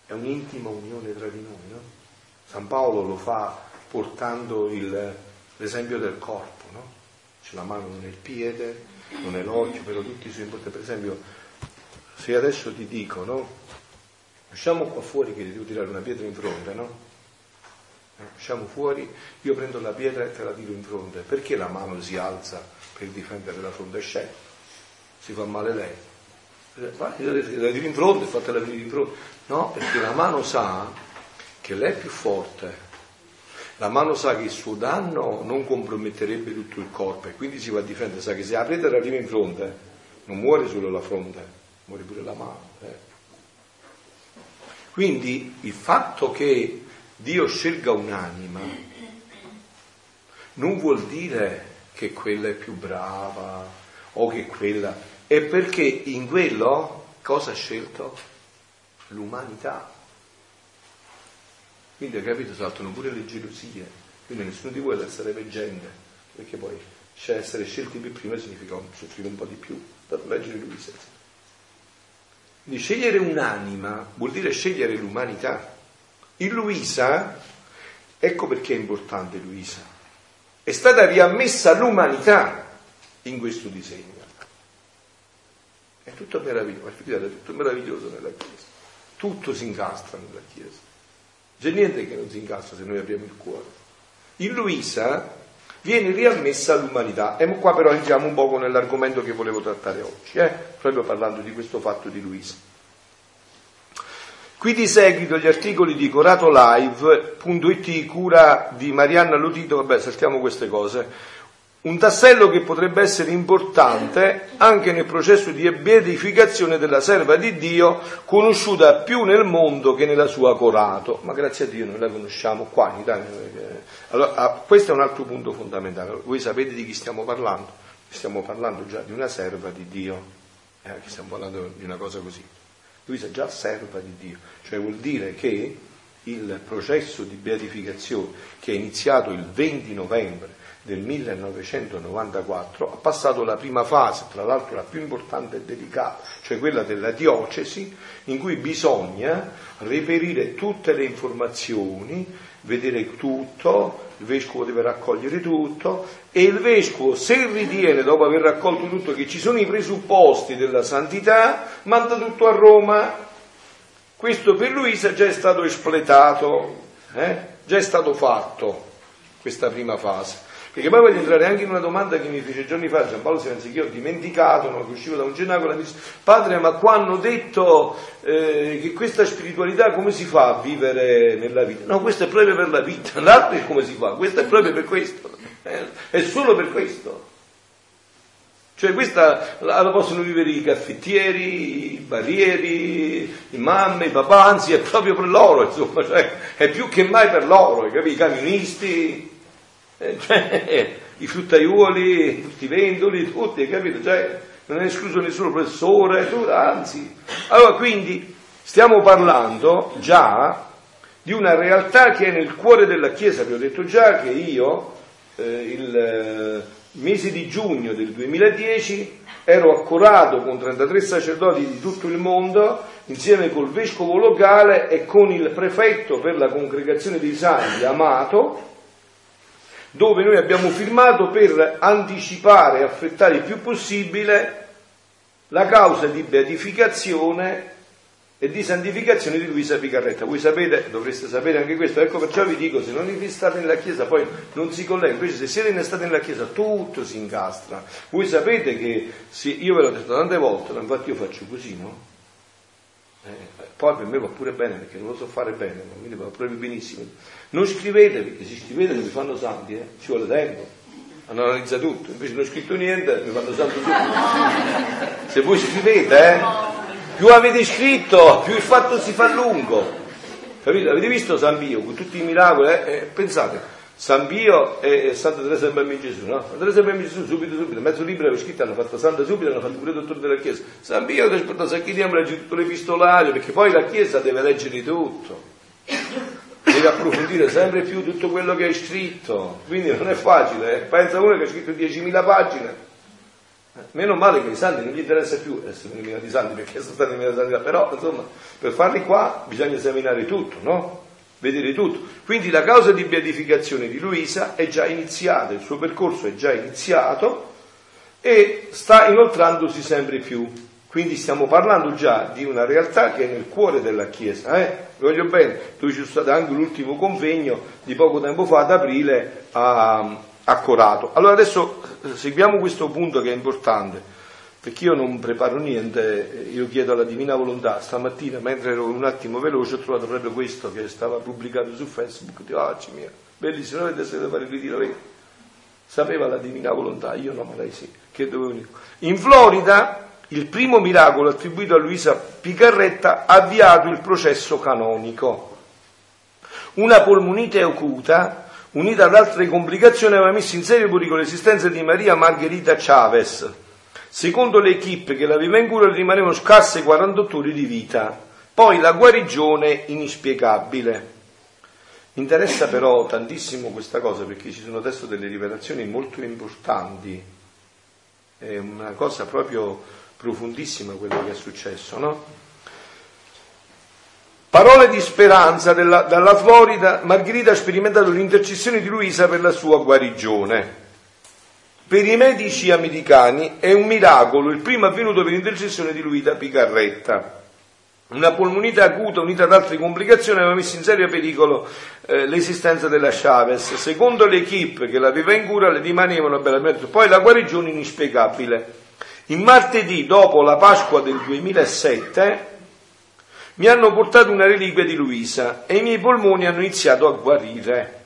È un'intima unione tra di noi, no? San Paolo lo fa portando il, l'esempio del corpo, no? C'è la mano il piede, non è l'occhio, però tutti i suoi importanti. Per esempio, se adesso ti dico, no? Usciamo qua fuori che ti devo tirare una pietra in fronte, no? Usciamo fuori, io prendo la pietra e te la tiro in fronte. Perché la mano si alza per difendere la fronte scende? Si fa male lei. Eh, vai, la tiro in fronte, fatela venire in fronte. No, perché la mano sa che lei è più forte. La mano sa che il suo danno non comprometterebbe tutto il corpo e quindi si va a difendere. Sa che se la pietra arriva in fronte, non muore solo la fronte, muore pure la mano. Eh. Quindi il fatto che Dio scelga un'anima non vuol dire che quella è più brava o che quella è perché in quello cosa ha scelto? L'umanità. Quindi hai capito, saltano pure le gelosie, quindi nessuno di voi deve essere veggente, perché poi cioè essere scelti per prima significa soffrire un po' di più, per leggere Luisa. Quindi scegliere un'anima vuol dire scegliere l'umanità. In Luisa, ecco perché è importante Luisa, è stata riammessa l'umanità in questo disegno. È tutto meraviglioso, è tutto meraviglioso nella Chiesa, tutto si incastra nella Chiesa. C'è niente che non si incastra se noi apriamo il cuore. In Luisa viene riammessa l'umanità. E qua però entriamo un poco nell'argomento che volevo trattare oggi, eh? proprio parlando di questo fatto di Luisa. Qui di seguito gli articoli di coratolive.it, cura di Marianna Lotito, vabbè saltiamo queste cose, un tassello che potrebbe essere importante anche nel processo di beatificazione della serva di Dio, conosciuta più nel mondo che nella sua Corato, ma grazie a Dio noi la conosciamo qua in Italia. Allora, ah, questo è un altro punto fondamentale. Voi sapete di chi stiamo parlando? Stiamo parlando già di una serva di Dio, eh, stiamo parlando di una cosa così. Luisa è già serva di Dio, cioè vuol dire che il processo di beatificazione che è iniziato il 20 novembre del 1994 ha passato la prima fase, tra l'altro la più importante e delicata, cioè quella della diocesi, in cui bisogna reperire tutte le informazioni, vedere tutto, il vescovo deve raccogliere tutto e il vescovo, se ritiene, dopo aver raccolto tutto, che ci sono i presupposti della santità, manda tutto a Roma. Questo per Luisa già è stato espletato, eh? già è stato fatto questa prima fase. Perché poi voglio entrare anche in una domanda che mi fece giorni fa Giampaolo Silenzi, che io ho dimenticato, non uscivo da un cenacolo, mi disse, padre, ma qua hanno detto eh, che questa spiritualità come si fa a vivere nella vita? No, questo è proprio per la vita, l'altro è come si fa, questo è proprio per questo, eh, è solo per questo. Cioè questa la possono vivere i caffettieri, i barrieri, i mamme, i papà, anzi è proprio per loro, insomma, cioè, è più che mai per loro, i camionisti, cioè, i fruttaiuoli, tutti i vendoli, tutti, capito? Cioè, non è escluso nessuno professore, anzi. Allora, quindi, stiamo parlando già di una realtà che è nel cuore della Chiesa. Vi ho detto già che io, eh, il eh, mese di giugno del 2010, ero accorato con 33 sacerdoti di tutto il mondo, insieme col vescovo locale e con il prefetto per la congregazione dei santi, Amato, dove noi abbiamo firmato per anticipare e affrettare il più possibile la causa di beatificazione e di santificazione di Luisa Picarretta. Voi sapete, dovreste sapere anche questo, ecco perciò vi dico, se non vi state nella Chiesa poi non si collega, invece se siete in state nella Chiesa tutto si incastra. Voi sapete che, se, io ve l'ho detto tante volte, infatti io faccio così, no? Eh, poi per me va pure bene perché non lo so fare bene, quindi va proprio benissimo. Non scrivete perché se scrivete mi fanno santi, eh? ci vuole tempo, hanno analizzato tutto, invece non ho scritto niente, mi fanno santo tutto. Se voi scrivete, eh? più avete scritto, più il fatto si fa lungo. Capito? Avete visto San Pio con tutti i miracoli? Eh? Eh, pensate, San Pio e Santa Teresa del Bambino Gesù, no? Santa Teresa del Bambino Gesù subito, subito, mezzo libro era scritto, hanno fatto Santa subito, hanno fatto pure il dottore della Chiesa. San Pio che aspetta Sacchiniamo legge tutto l'epistolario, perché poi la Chiesa deve leggere tutto, deve approfondire sempre più tutto quello che hai scritto, quindi non è facile, eh? pensa uno che ha scritto 10.000 pagine. Meno male che i santi non gli interessa più essere eliminati santi perché sono stati eliminati santi, però insomma per farli qua bisogna esaminare tutto, no? Vedere tutto. Quindi la causa di beatificazione di Luisa è già iniziata, il suo percorso è già iniziato e sta inoltrandosi sempre più. Quindi stiamo parlando già di una realtà che è nel cuore della Chiesa. Eh? Voglio bene, dove c'è stato anche l'ultimo convegno di poco tempo fa, ad aprile, a, a Corato. Allora adesso eh, seguiamo questo punto che è importante, perché io non preparo niente, io chiedo alla Divina Volontà. Stamattina, mentre ero un attimo veloce, ho trovato proprio questo che stava pubblicato su Facebook. Dico, ah, mia, bellissimo, avete sentito fare il ritiro, vedi? Sapeva la Divina Volontà, io no, ma lei sì. Che dovevo In Florida il primo miracolo attribuito a Luisa Picarretta ha avviato il processo canonico. Una polmonite acuta, unita ad altre complicazioni, aveva messo in serio pericolo l'esistenza di Maria Margherita Chavez. Secondo l'equipe che l'aveva in cura rimanevano scarse 48 ore di vita. Poi la guarigione inspiegabile. Mi interessa però tantissimo questa cosa perché ci sono adesso delle rivelazioni molto importanti. È una cosa proprio profondissima quello che è successo, no? Parole di speranza della, dalla Florida, Margherita ha sperimentato l'intercessione di Luisa per la sua guarigione. Per i medici americani è un miracolo, il primo avvenuto per l'intercessione di Luisa Picarretta. Una polmonite acuta unita ad altre complicazioni aveva messo in serio pericolo eh, l'esistenza della Chavez. Secondo l'equipe che l'aveva in cura le rimanevano bellamente. Poi la guarigione inspiegabile. Il martedì dopo la Pasqua del 2007 mi hanno portato una reliquia di Luisa e i miei polmoni hanno iniziato a guarire.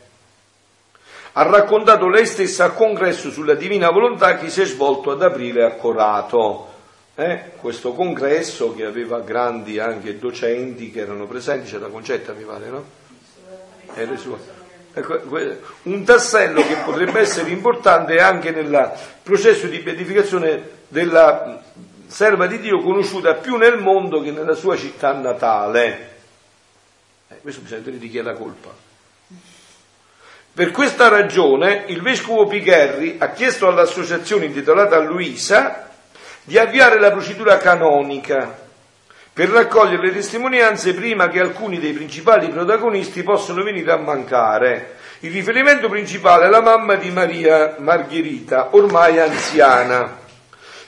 Ha raccontato lei stessa al congresso sulla divina volontà che si è svolto ad aprile a Corato. Eh? Questo congresso che aveva grandi anche docenti che erano presenti, c'era Concetta mi pare, no? Era sua. Ecco, un tassello che potrebbe essere importante anche nel processo di beatificazione della serva di Dio conosciuta più nel mondo che nella sua città natale. Eh, questo bisogna vedere di chi è la colpa. Per questa ragione il vescovo Picherri ha chiesto all'associazione intitolata Luisa di avviare la procedura canonica per raccogliere le testimonianze prima che alcuni dei principali protagonisti possano venire a mancare. Il riferimento principale è la mamma di Maria Margherita, ormai anziana.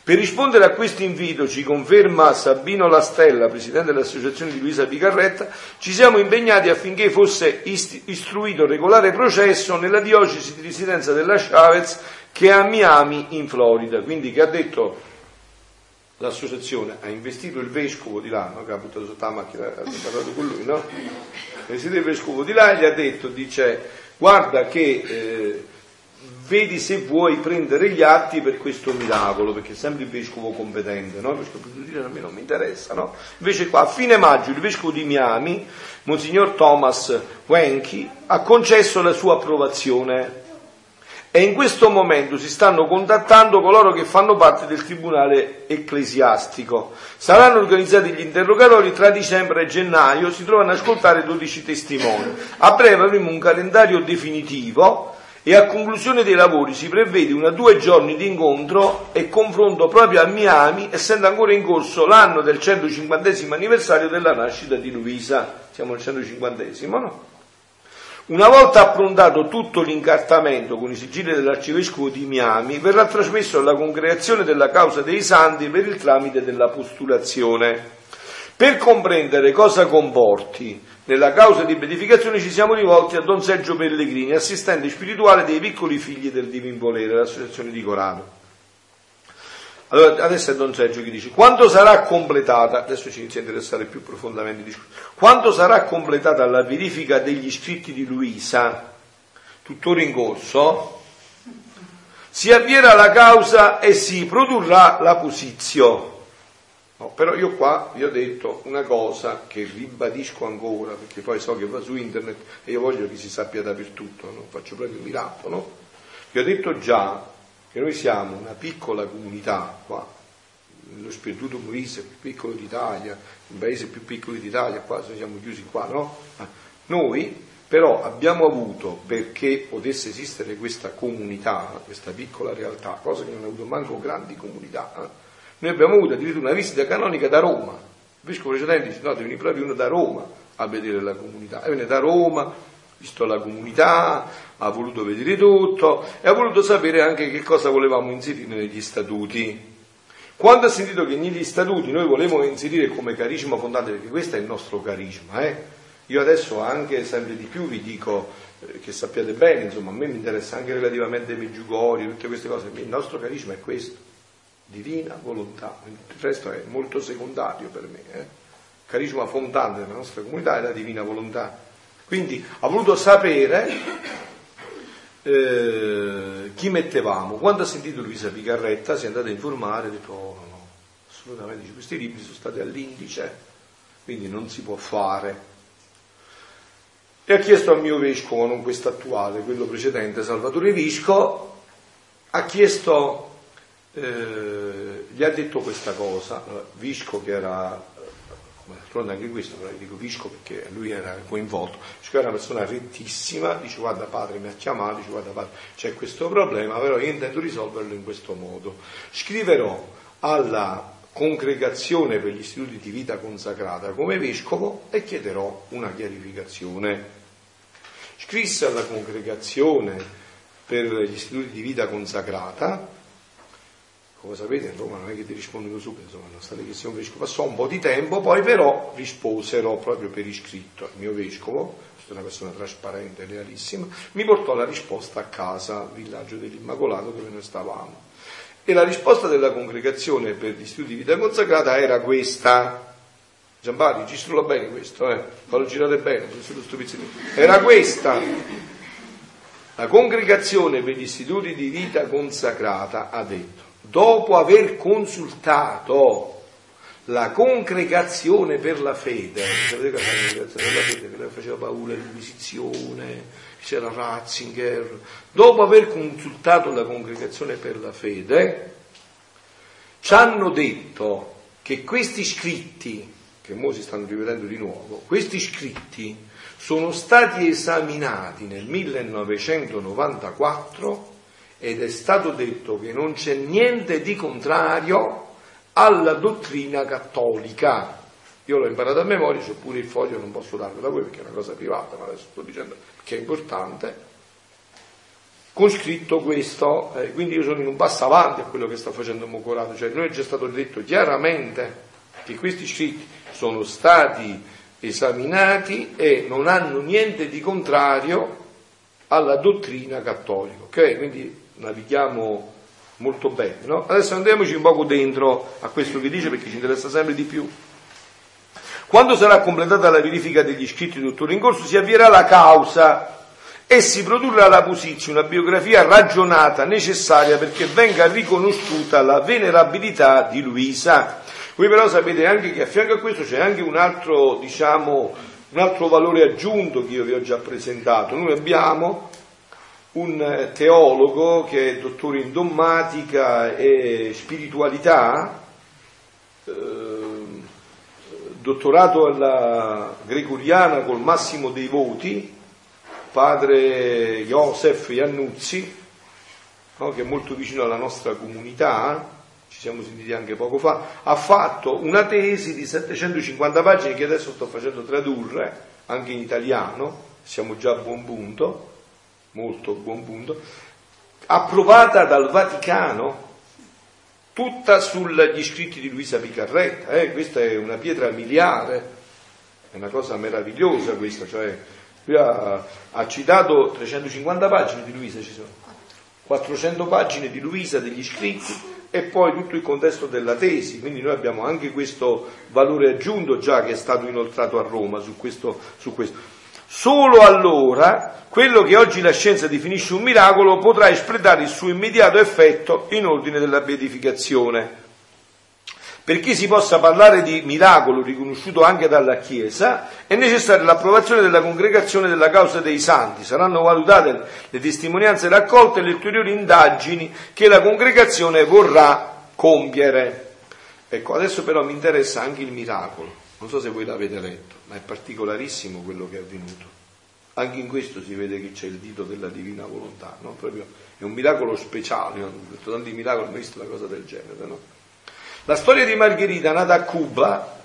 Per rispondere a questo invito, ci conferma Sabino Lastella, presidente dell'associazione di Luisa Picarretta, ci siamo impegnati affinché fosse istruito regolare processo nella diocesi di residenza della Chavez che è a Miami in Florida, quindi che ha detto l'associazione ha investito il vescovo di là, no? che ha buttato sotto la macchina, ha parlato con lui, no? Ha investito il vescovo di là e gli ha detto, dice, guarda che eh, vedi se vuoi prendere gli atti per questo miracolo, perché è sempre il vescovo competente, no? Il vescovo dire a me non mi interessa, no? Invece qua a fine maggio il vescovo di Miami, Monsignor Thomas Wenke, ha concesso la sua approvazione e in questo momento si stanno contattando coloro che fanno parte del tribunale ecclesiastico. Saranno organizzati gli interrogatori tra dicembre e gennaio, si trovano ad ascoltare 12 testimoni. A breve avremo un calendario definitivo e a conclusione dei lavori si prevede una due giorni di incontro e confronto proprio a Miami, essendo ancora in corso l'anno del 150 anniversario della nascita di Luisa. Siamo al 150 no? Una volta approntato tutto l'incartamento con i sigilli dell'arcivescovo di Miami, verrà trasmesso alla congregazione della causa dei santi per il tramite della postulazione. Per comprendere cosa comporti nella causa di beatificazione ci siamo rivolti a Don Sergio Pellegrini, assistente spirituale dei piccoli figli del Divin Volere, l'associazione di Corano. Allora, adesso è Don Sergio che dice, quando sarà completata, adesso ci inizia a interessare più profondamente quando sarà completata la verifica degli scritti di Luisa, tuttora in corso, si avvierà la causa e si produrrà la posizione. No, però io qua vi ho detto una cosa che ribadisco ancora, perché poi so che va su internet e io voglio che si sappia dappertutto, no? faccio proprio il miracolo. No? Vi ho detto già che noi siamo una piccola comunità qua, lo Spirituto Molise più piccolo d'Italia, il paese più piccolo d'Italia, qua siamo chiusi qua, no? Noi però abbiamo avuto, perché potesse esistere questa comunità, questa piccola realtà, cosa che non ha avuto manco grandi comunità, eh? Noi abbiamo avuto addirittura una visita canonica da Roma. Il vescovo precedente dice: No, deve venire proprio uno da Roma a vedere la comunità. E viene da Roma, visto la comunità, ha voluto vedere tutto e ha voluto sapere anche che cosa volevamo inserire negli statuti. Quando ha sentito che negli statuti noi volevamo inserire come carisma fondante, perché questo è il nostro carisma, eh? io adesso anche sempre di più vi dico eh, che sappiate bene, insomma, a me mi interessa anche relativamente ai Meggiugori, tutte queste cose, il nostro carisma è questo, divina volontà, il resto è molto secondario per me. Eh? Carisma fondante della nostra comunità è la divina volontà. Quindi ha voluto sapere eh, chi mettevamo. Quando ha sentito Luisa Picarretta si è andata a informare ha detto oh, no, no, assolutamente questi libri sono stati all'indice, quindi non si può fare. E ha chiesto al mio vescovo, non questo attuale, quello precedente, Salvatore Visco, ha chiesto, eh, gli ha detto questa cosa, Visco che era d'altronde anche questo però dico Visco perché lui era coinvolto, Visco era una persona rettissima, dice guarda padre mi ha chiamato, dice guarda padre c'è questo problema, però io intendo risolverlo in questo modo. Scriverò alla congregazione per gli istituti di vita consacrata come vescovo e chiederò una chiarificazione. Scrisse alla congregazione per gli istituti di vita consacrata come sapete in Roma non è che ti rispondono subito, insomma, un vescovo, passò un po' di tempo, poi però risposero proprio per iscritto il mio vescovo, è una persona trasparente e lealissima, mi portò la risposta a casa, villaggio dell'Immacolato dove noi stavamo. E la risposta della congregazione per gli studi di vita consacrata era questa. Giambari, registralo bene questo, eh? Fallo girare bene, Era questa. La congregazione per gli istituti di vita consacrata ha detto dopo aver consultato la congregazione per la fede, sapete che la congregazione per la fede che faceva paura l'Inquisizione, c'era Ratzinger, dopo aver consultato la congregazione per la fede, ci hanno detto che questi scritti, che ora si stanno rivedendo di nuovo, questi scritti sono stati esaminati nel 1994 ed è stato detto che non c'è niente di contrario alla dottrina cattolica. Io l'ho imparato a memoria, c'è pure il foglio, non posso darlo da voi perché è una cosa privata, ma adesso sto dicendo che è importante. Con scritto questo, eh, quindi io sono in un passo avanti a quello che sta facendo Mocorato, cioè noi è già stato detto chiaramente che questi scritti sono stati esaminati e non hanno niente di contrario alla dottrina cattolica. Ok? Quindi navighiamo molto bene. No? Adesso andiamoci un poco dentro a questo che dice perché ci interessa sempre di più. Quando sarà completata la verifica degli iscritti dottori in corso si avvierà la causa e si produrrà la posizione, una biografia ragionata, necessaria perché venga riconosciuta la venerabilità di Luisa. Voi però sapete anche che a fianco a questo c'è anche un altro, diciamo, un altro valore aggiunto che io vi ho già presentato. Noi abbiamo un teologo che è dottore in dommatica e spiritualità, eh, dottorato alla gregoriana col massimo dei voti, padre Josef Iannuzzi, no, che è molto vicino alla nostra comunità, ci siamo sentiti anche poco fa, ha fatto una tesi di 750 pagine che adesso sto facendo tradurre anche in italiano, siamo già a buon punto, molto buon punto, approvata dal Vaticano, tutta sugli scritti di Luisa Picarretta, eh? questa è una pietra miliare, è una cosa meravigliosa questa, cioè lui ha, ha citato 350 pagine di Luisa, ci sono 400 pagine di Luisa degli scritti e poi tutto il contesto della tesi, quindi noi abbiamo anche questo valore aggiunto già che è stato inoltrato a Roma su questo. Su questo. Solo allora quello che oggi la scienza definisce un miracolo potrà espletare il suo immediato effetto in ordine della beatificazione. Perché si possa parlare di miracolo riconosciuto anche dalla Chiesa, è necessaria l'approvazione della congregazione della causa dei santi. Saranno valutate le testimonianze raccolte e le ulteriori indagini che la congregazione vorrà compiere. Ecco, adesso però mi interessa anche il miracolo. Non so se voi l'avete letto, ma è particolarissimo quello che è avvenuto. Anche in questo si vede che c'è il dito della divina volontà, no? Proprio, è un miracolo speciale, ho detto tanti miracoli, ho visto una cosa del genere. No? La storia di Margherita, nata a Cuba,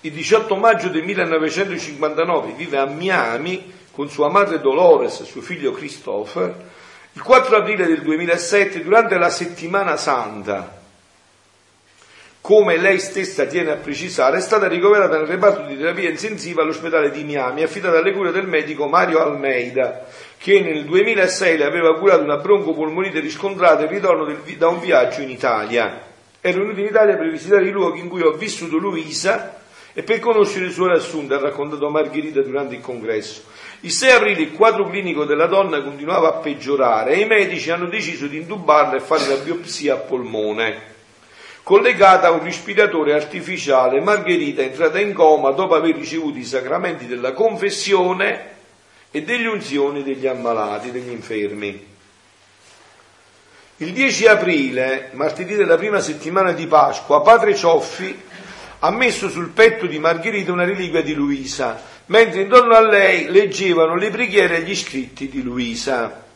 il 18 maggio del 1959, vive a Miami con sua madre Dolores e suo figlio Christopher. Il 4 aprile del 2007, durante la settimana santa, come lei stessa tiene a precisare, è stata ricoverata nel reparto di terapia intensiva all'ospedale di Miami, affidata alle cure del medico Mario Almeida, che nel 2006 le aveva curato una broncopolmonite riscontrata in ritorno del, da un viaggio in Italia. Ero venuto in Italia per visitare i luoghi in cui ho vissuto Luisa e per conoscere il suo riassunto, ha raccontato Margherita durante il congresso. Il 6 aprile il quadro clinico della donna continuava a peggiorare e i medici hanno deciso di intubarla e fare la biopsia a polmone. Collegata a un respiratore artificiale, Margherita è entrata in coma dopo aver ricevuto i sacramenti della confessione e delle unzioni degli ammalati, degli infermi. Il 10 aprile, martedì della prima settimana di Pasqua, padre Cioffi ha messo sul petto di Margherita una reliquia di Luisa, mentre intorno a lei leggevano le preghiere e gli scritti di Luisa.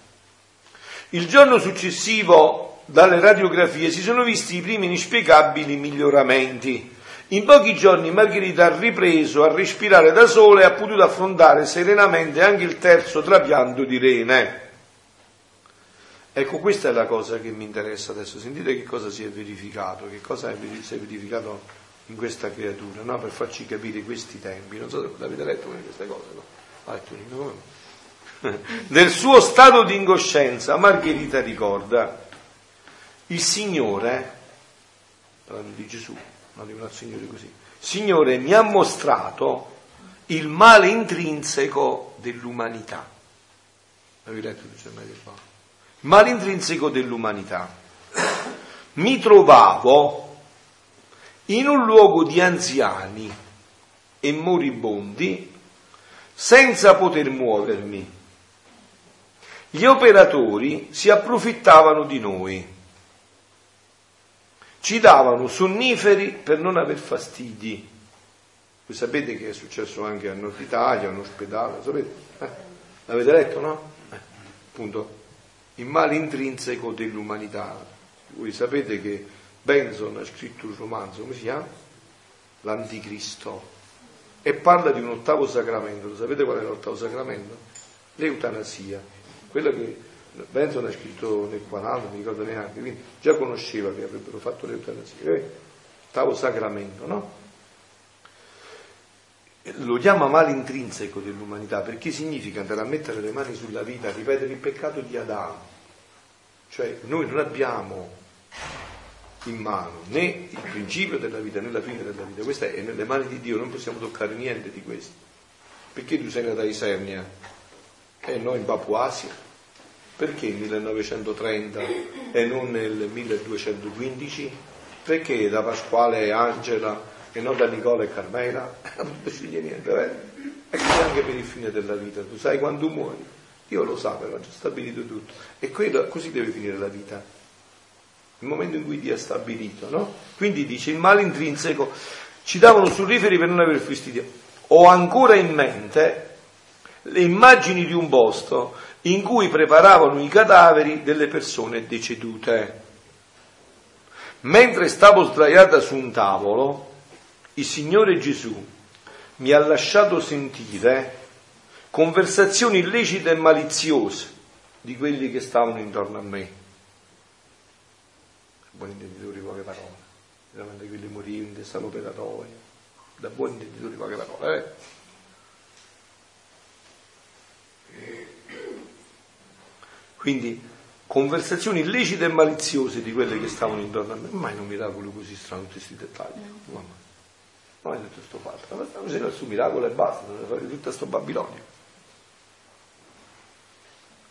Il giorno successivo, dalle radiografie, si sono visti i primi inspiegabili miglioramenti. In pochi giorni Margherita ha ripreso a respirare da sola e ha potuto affrontare serenamente anche il terzo trapianto di rene. Ecco, questa è la cosa che mi interessa adesso. Sentite che cosa si è verificato, che cosa si è verificato in questa creatura, no? per farci capire questi tempi. Non so se avete letto queste cose, no? Ah, come? Nel suo stato di incoscienza, Margherita ricorda il Signore, parlando di Gesù, non dicono al Signore così, Signore mi ha mostrato il male intrinseco dell'umanità. Avevi letto il male intrinseco dell'umanità. Mi trovavo in un luogo di anziani e moribondi senza poter muovermi. Gli operatori si approfittavano di noi, ci davano sonniferi per non aver fastidi. Voi sapete che è successo anche a Nord Italia, un ospedale, sapete? Eh? L'avete letto, no? Eh, appunto, il male intrinseco dell'umanità. Voi sapete che Benson ha scritto un romanzo, come si chiama? L'Anticristo. E parla di un ottavo sacramento. Lo sapete qual è l'ottavo sacramento? L'eutanasia. Quella che Benson ha scritto nel 40, non mi ricordo neanche, quindi già conosceva che avrebbero fatto l'eutanasia. Ottavo sacramento, no? Lo chiama male intrinseco dell'umanità perché significa andare a mettere le mani sulla vita, ripetere il peccato di Adamo. Cioè noi non abbiamo in mano né il principio della vita né la fine della vita, questa è nelle mani di Dio, non possiamo toccare niente di questo. Perché tu sei nata a Isernia e noi in Papuasia? Perché nel 1930 e non nel 1215? Perché da Pasquale e Angela e non da Nicola e Carmela? Non sceglie niente, vero? E così anche per il fine della vita, tu sai quando muori? Dio lo sa, però ha già stabilito tutto. E quello, così deve finire la vita il momento in cui Dio ha stabilito, no? Quindi dice il male intrinseco, ci davano surriferi per non aver fastidio. Ho ancora in mente le immagini di un posto in cui preparavano i cadaveri delle persone decedute. Mentre stavo sdraiata su un tavolo, il Signore Gesù mi ha lasciato sentire conversazioni illecite e maliziose di quelli che stavano intorno a me buoni intenditori poche parole, a quelli morivano in testa all'operatorio, da buoni intenditori poche parole. Eh? Quindi conversazioni illecite e maliziose di quelle che stavano intorno a me, mai un miracolo così strano tutti questi dettagli. Mamma. Non è tutto questo fatto, ma stiamo facendo il suo miracolo e basta, non fare tutto questo Babilonio.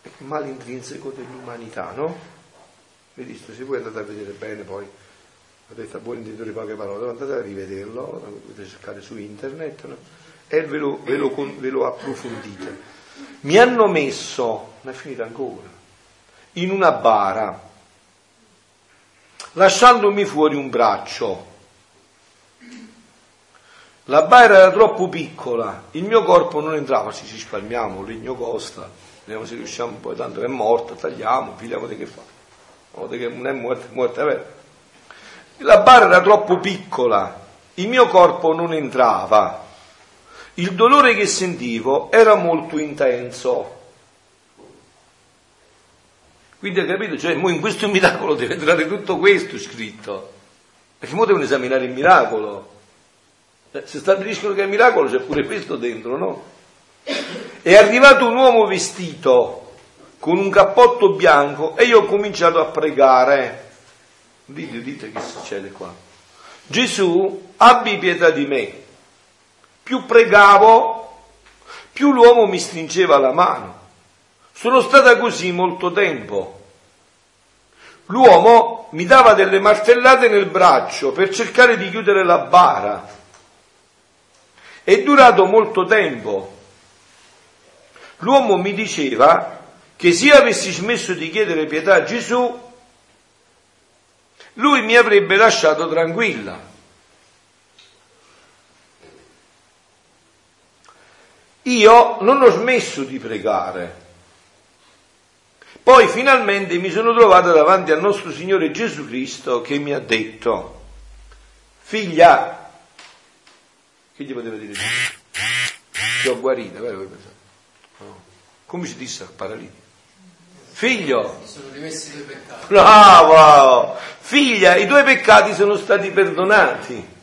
È il male intrinseco dell'umanità, no? Ministro, se voi andate a vedere bene poi, ho detto a buon intenditore poche parole, andate a rivederlo, potete cercare su internet no? e ve lo, ve, lo, ve lo approfondite. Mi hanno messo, non è finita ancora, in una bara, lasciandomi fuori un braccio. La bara era troppo piccola, il mio corpo non entrava, ci risparmiamo, legno costa, vediamo se riusciamo, poi tanto è morta, tagliamo, filiamo di che fa volta che non è morta, è morta, è vero. La bara era troppo piccola, il mio corpo non entrava, il dolore che sentivo era molto intenso. Quindi hai capito? Cioè, in questo miracolo deve entrare tutto questo scritto. Perché ora devono esaminare il miracolo. Eh, Se stabiliscono che è un miracolo c'è pure questo dentro, no? È arrivato un uomo vestito con un cappotto bianco e io ho cominciato a pregare. Dite, dite che succede qua. Gesù, abbi pietà di me. Più pregavo, più l'uomo mi stringeva la mano. Sono stata così molto tempo. L'uomo mi dava delle martellate nel braccio per cercare di chiudere la bara. È durato molto tempo. L'uomo mi diceva che se io avessi smesso di chiedere pietà a Gesù, lui mi avrebbe lasciato tranquilla. Io non ho smesso di pregare. Poi finalmente mi sono trovata davanti al nostro Signore Gesù Cristo che mi ha detto, figlia, che gli poteva dire? Ti ho guarita, vero? No. Come si disse al paralitico? Figlio, sono rimessi i tuoi peccati. bravo, figlia, i tuoi peccati sono stati perdonati.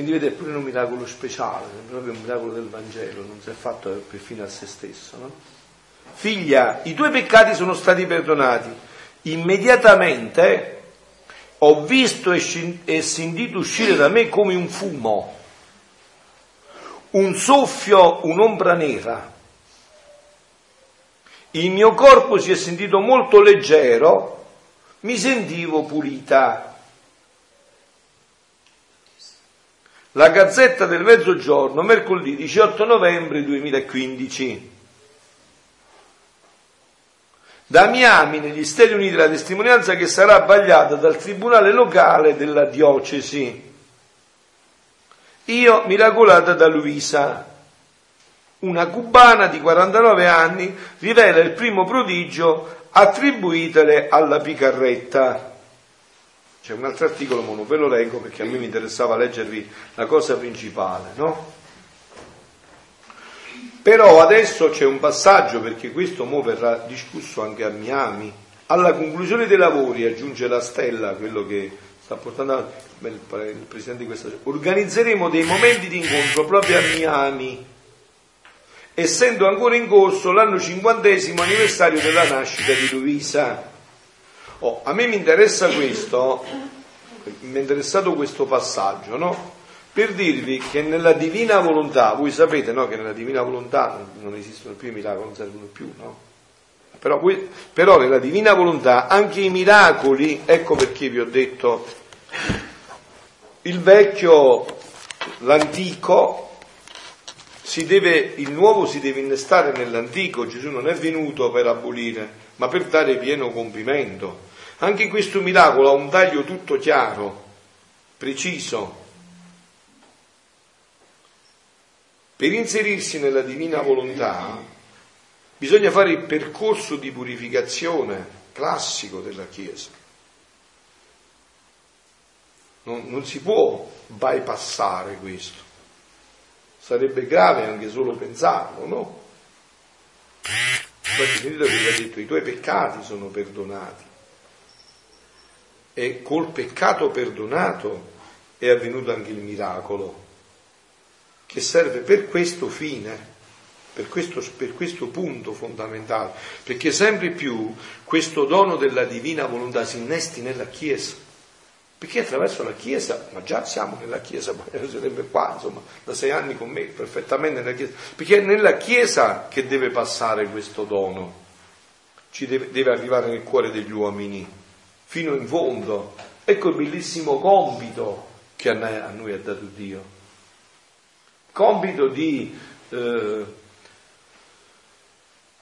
Quindi vedete, è pure un miracolo speciale, è proprio un miracolo del Vangelo, non si è fatto per fine a se stesso. No? Figlia, i tuoi peccati sono stati perdonati. Immediatamente ho visto e sentito uscire da me come un fumo, un soffio, un'ombra nera. Il mio corpo si è sentito molto leggero, mi sentivo pulita. La Gazzetta del Mezzogiorno, mercoledì 18 novembre 2015. Damiani negli Stati Uniti la testimonianza che sarà vagliata dal tribunale locale della diocesi. Io miracolata da Luisa, una cubana di 49 anni, rivela il primo prodigio attribuitele alla Picarretta. C'è un altro articolo, ma non ve lo leggo perché a me mi interessava leggervi la cosa principale, no? Però adesso c'è un passaggio, perché questo mo verrà discusso anche a Miami. Alla conclusione dei lavori, aggiunge la Stella, quello che sta portando avanti il presidente di questa organizzeremo dei momenti di incontro proprio a Miami, essendo ancora in corso l'anno cinquantesimo anniversario della nascita di Luisa. Oh, a me mi interessa questo, mi è interessato questo passaggio, no? Per dirvi che nella divina volontà, voi sapete no, che nella divina volontà non esistono più i miracoli, non servono più, no? Però, però nella divina volontà anche i miracoli, ecco perché vi ho detto, il vecchio, l'antico, deve, il nuovo si deve innestare nell'antico, Gesù non è venuto per abolire, ma per dare pieno compimento. Anche questo miracolo ha un taglio tutto chiaro, preciso. Per inserirsi nella divina volontà bisogna fare il percorso di purificazione classico della Chiesa. Non, non si può bypassare questo. Sarebbe grave anche solo pensarlo, no? Infatti Gesù aveva detto i tuoi peccati sono perdonati. E col peccato perdonato è avvenuto anche il miracolo, che serve per questo fine, per questo, per questo punto fondamentale, perché sempre più questo dono della divina volontà si innesti nella Chiesa. Perché attraverso la Chiesa, ma già siamo nella Chiesa, poi sarebbe qua, insomma, da sei anni con me, perfettamente nella Chiesa, perché è nella Chiesa che deve passare questo dono, ci deve, deve arrivare nel cuore degli uomini, fino in fondo. Ecco il bellissimo compito che a noi, ha dato Dio. Compito di, eh,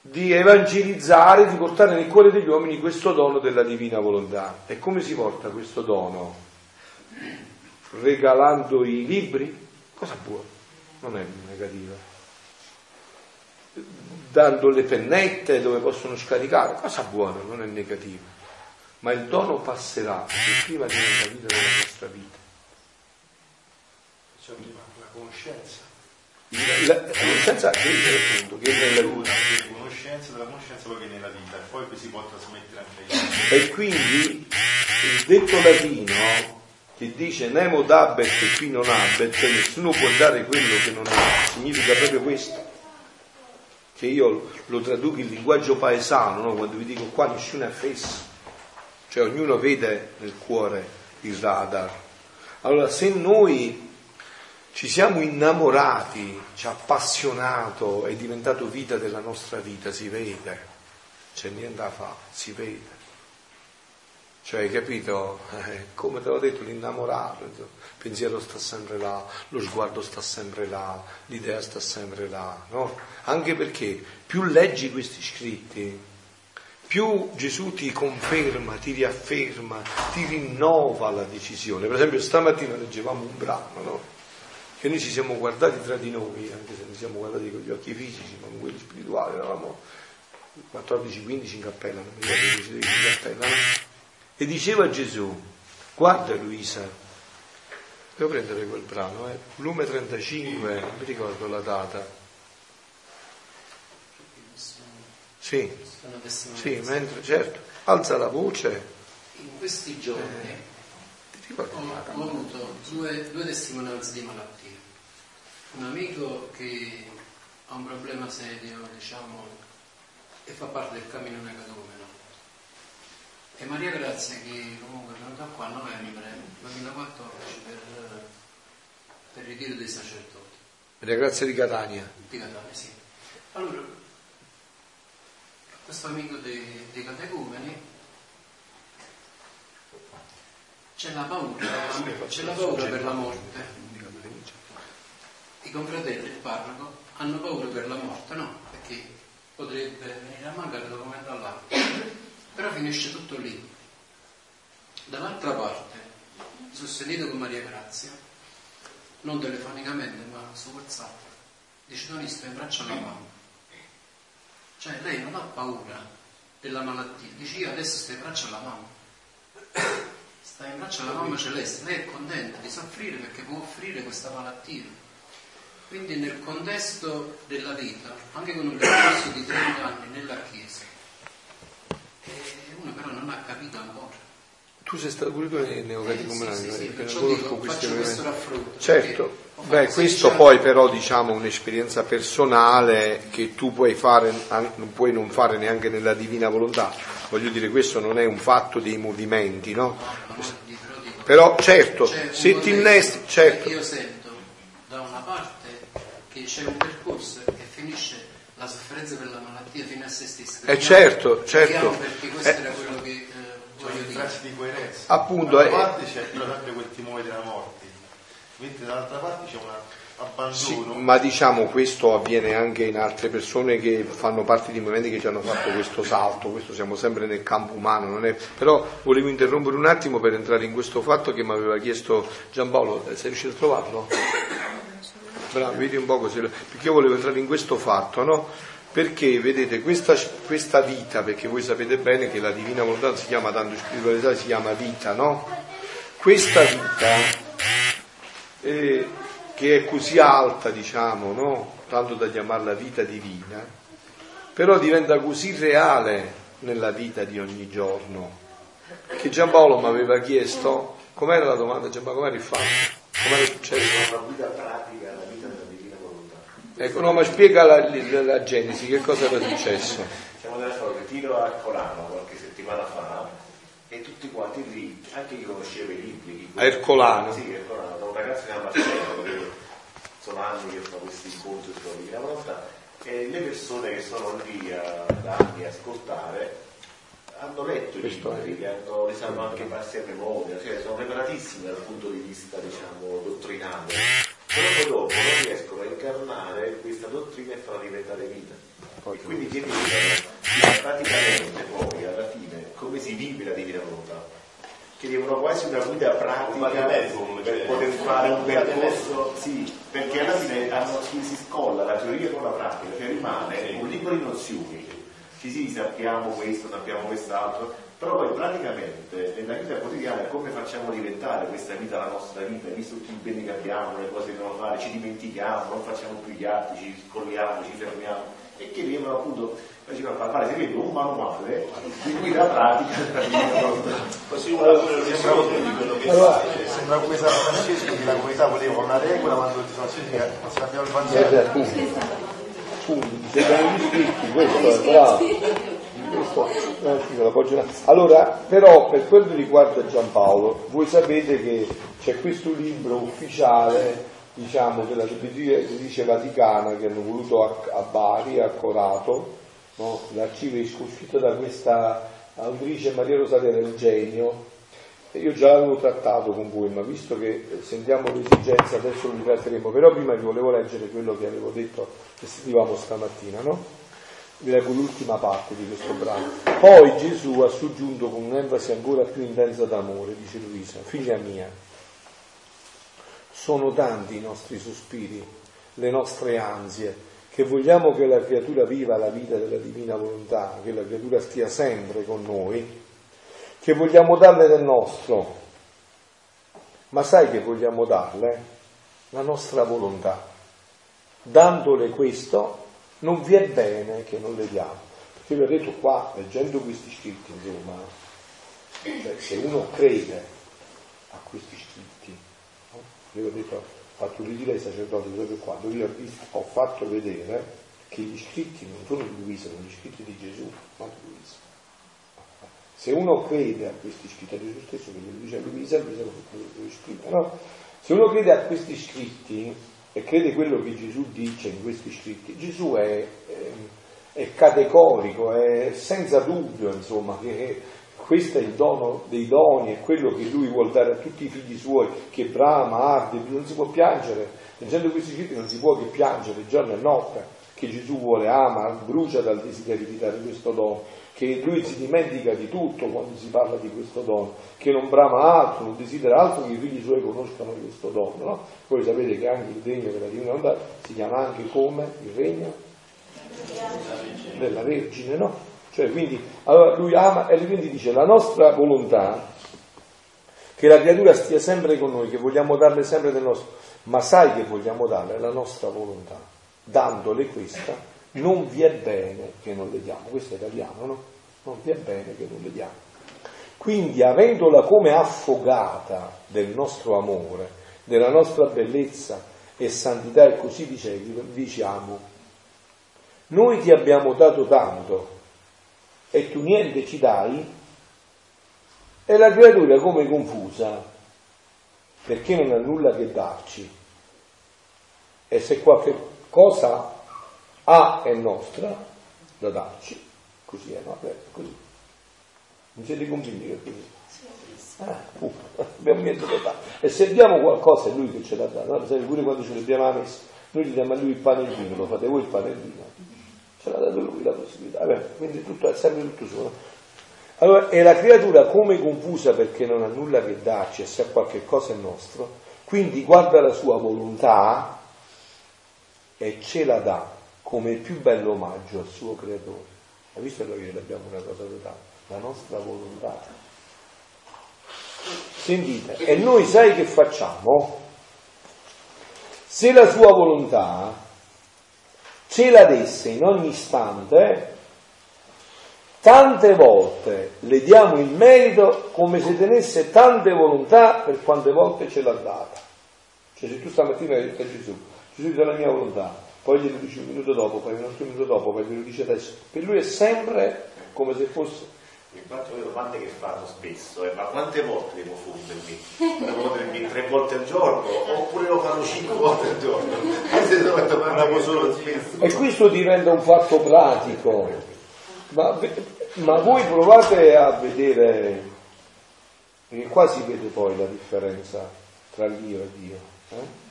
di evangelizzare, di portare nel cuore degli uomini questo dono della divina volontà. E come si porta questo dono? Regalando i libri? Cosa buona? Non è negativa. Dando le pennette dove possono scaricare? Cosa buona? Non è negativa. Ma il dono passerà se prima diventa vita della nostra vita. Cioè, la conoscenza. La, la conoscenza cresce appunto, che è nella vita. La conoscenza della conoscenza poi viene nella vita e poi si può trasmettere anche agli altri. E quindi il detto latino che dice nemo dabet e qui non habet, cioè nessuno può dare quello che non ha, significa proprio questo. Che io lo traduco in linguaggio paesano, no? quando vi dico qua nessuno è fesso, cioè ognuno vede nel cuore il radar. Allora se noi ci siamo innamorati, ci ha appassionato, è diventato vita della nostra vita, si vede, c'è niente da fare, si vede. Cioè, hai capito? Eh, come te l'ho detto, l'innamorato, il pensiero sta sempre là, lo sguardo sta sempre là, l'idea sta sempre là, no? Anche perché più leggi questi scritti, più Gesù ti conferma, ti riafferma, ti rinnova la decisione. Per esempio stamattina leggevamo un brano, no? Che noi ci siamo guardati tra di noi, anche se non siamo guardati con gli occhi fisici, ma con quelli spirituali, eravamo 14-15 in cappella, non mi ricordo in cappella, no? E diceva Gesù, guarda Luisa, devo prendere quel brano, eh? volume 35, non mi ricordo la data. Sì, sì, mentre, certo, alza la voce. In questi giorni ricordi ho, ho avuto due, due testimonianze di malattia. Un amico che ha un problema serio, diciamo, e fa parte del cammino negadumeno. E Maria Grazia che comunque è venuta qua a novembre 2014 per, per il ritiro dei sacerdoti. La grazia di Catania. Di Catania, sì. Allora, questo amico dei, dei catecumeni c'è la paura, c'è la paura per la morte. I confratelli, il parroco, hanno paura per la morte, no? Perché potrebbe venire a mancare da come dall'altro. Però finisce tutto lì. Dall'altra parte, sostenuto con Maria Grazia, non telefonicamente ma su WhatsApp, dice Tony sto in braccio alla mamma. Cioè lei non ha paura della malattia, dice io adesso sto in braccio alla mamma. Sta in braccio alla mamma celeste, lei è contenta di soffrire perché può offrire questa malattia. Quindi nel contesto della vita, anche con un percorso di 30 anni nella Chiesa, e uno però non ha capito ancora. Tu sei stato pure tu nei neocatecumenali, Eh, sì, sì, sì, perché perciò dico, questo raffronto. Certo, beh, 16 questo poi però diciamo un'esperienza personale che tu puoi fare, non puoi non fare neanche nella divina volontà. Voglio dire, questo non è un fatto dei movimenti, no? No, no, di- però certo, se ti innesti, certo, Io sento da una parte che c'è un percorso che finisce la sofferenza per la malattia fino a se stessa. Eh, certo, certo. Perché questo Eh, era quello che Cioè, dire. frasi di coerenza. Appunto, da una eh. parte c'è però sempre quel timore della morte, mentre dall'altra parte c'è un Sì, abbandono. ma diciamo questo avviene anche in altre persone che fanno parte di movimenti che ci hanno fatto questo salto, questo siamo sempre nel campo umano, non è- però volevo interrompere un attimo per entrare in questo fatto che mi aveva chiesto Giampaolo, eh, sei riuscito a trovarlo? Bravo, vedi un po' così, perché io volevo entrare in questo fatto, no? Perché vedete questa, questa vita, perché voi sapete bene che la divina volontà si chiama tanto spiritualità, si chiama vita, no? Questa vita eh, che è così alta, diciamo, no? tanto da chiamarla vita divina, però diventa così reale nella vita di ogni giorno, che Giampaolo mi aveva chiesto, com'era la domanda Giampaolo, com'era il fatto? Com'era successo? Una guida pratica alla vita della divina volontà. Ecco, no, ma spiega la, la- la Genesi, che cosa era successo? Siamo nella storia, tiro a Colano qualche settimana fa e tutti quanti lì, anche chi conosceva i libri. A Ercolano. Sì, Ercolano, da un ragazzo che chiama Marcello, che sono anni che fa questi incontri sulla divina volontà e le persone che sono lì a, da anni a ascoltare hanno letto i libri, hanno, li sanno anche passi a memoria, cioè sono preparatissimi dal punto di vista diciamo dottrinale, però poi dopo non riescono a incarnare questa dottrina e farla diventare vita. E quindi chiedevano praticamente poi alla fine come si vive la divina volontà. Chiedevano quasi una guida pratica vademecum, per cioè, poter fare un un percorso, sì, perché alla fine hanno- si si scolla la teoria con la pratica, cioè rimane un libro di nozioni. Sì, sì, sappiamo questo, sappiamo quest'altro, Però poi praticamente nella vita quotidiana come facciamo diventare questa vita la nostra vita, visto tutti i beni che abbiamo, le cose che dobbiamo fare, ci dimentichiamo, non facciamo più gli atti, ci scolliamo, ci fermiamo e che vengono appunto faceva fare si un manuale di guida pratica così una sembra di quello che allora, sembra come San Francesco che la comunità voleva una regola quando ti sono se abbiamo il Vangelo punti, scritti, questo è bravo. Questo, allora, però per quel che riguarda Giampaolo, voi sapete che c'è questo libro ufficiale, diciamo, della Dice Vaticana che hanno voluto a, a Bari, a Corato, no? l'arcivescovo uscito da questa autrice Maria Rosaria del Genio, io già l'avevo trattato con voi, ma visto che sentiamo l'esigenza, adesso lo riprenderemo, però prima vi volevo leggere quello che avevo detto, che sentivamo stamattina, no? Vi leggo l'ultima parte di questo brano. Poi Gesù ha soggiunto con un'enfasi ancora più intensa d'amore, dice Luisa, figlia mia, sono tanti i nostri sospiri, le nostre ansie, che vogliamo che la creatura viva la vita della divina volontà, che la creatura stia sempre con noi, che vogliamo darle del nostro, ma sai che vogliamo darle? La nostra volontà. Dandole questo non vi è bene che non le diamo. Perché vi ho detto qua, leggendo questi scritti, insomma, cioè, se uno crede a questi scritti, no? io ho detto, ho fatto ritiro ai sacerdoti proprio qua, dove io ho, fatto vedere che gli scritti non sono di Luisa, sono gli scritti di Gesù, non di Luisa. Se uno crede a questi scritti, a Gesù stesso che lo dice a Luisa, Luisa lo scrive, no? Se uno crede a questi scritti e crede quello che Gesù dice in questi scritti, Gesù è, è, è categorico, è senza dubbio, insomma, che questo è il dono dei doni, è quello che lui vuole dare a tutti i figli suoi, che brama, arde, non si può piangere, leggendo questi scritti non si può che piangere giorno e notte, che Gesù vuole, ama, brucia dal desiderio di dare questo dono che lui si dimentica di tutto quando si parla di questo dono, che non brama altro, non desidera altro che i figli suoi conoscano questo dono. No? Voi sapete che anche il regno della divina volontà si chiama anche come il regno della Vergine, no? Cioè quindi, allora lui ama e quindi dice la nostra volontà, che la creatura stia sempre con noi, che vogliamo darle sempre del nostro, ma sai che vogliamo darle la nostra volontà, dandole questa non vi è bene che non le diamo, questo è italiano, no? Non vi è bene che non le diamo. Quindi, avendola come affogata del nostro amore, della nostra bellezza e santità, e così diciamo, noi ti abbiamo dato tanto e tu niente ci dai, e la creatura come confusa, perché non ha nulla che darci. E se qualche cosa ha è nostra da darci, così è, no? Beh, così. Non siete convinti che è così? Ah, uh, abbiamo niente da dare. E se diamo qualcosa è lui che ce l'ha dato, no? pure quando ce l'abbiamo a messa, noi gli diamo a lui il pane e il vino, lo fate voi il pane e il vino. Ce l'ha dato lui la possibilità. Vabbè, quindi tutto, è sempre tutto suo. Allora, è la creatura come confusa perché non ha nulla che darci e se ha qualche cosa è nostro, quindi guarda la sua volontà e ce la dà come il più bello omaggio al suo creatore. Hai visto che abbiamo una cosa totale? La nostra volontà. Sentite, e noi sai che facciamo? Se la sua volontà ce la desse in ogni istante, tante volte le diamo il merito come se tenesse tante volontà per quante volte ce l'ha data. Cioè se tu stamattina hai detto a Gesù, Gesù la mia volontà, poi glielo dice un minuto dopo, poi un altro minuto dopo, poi glielo dice adesso. Per lui è sempre come se fosse. Infatti le domande che fanno spesso è ma quante volte devo fondermi? Devo fondermi tre volte al giorno oppure lo fanno cinque volte al giorno? E questo diventa un fatto pratico. Ma, ma voi provate a vedere, perché qua si vede poi la differenza tra Dio e Dio. Eh?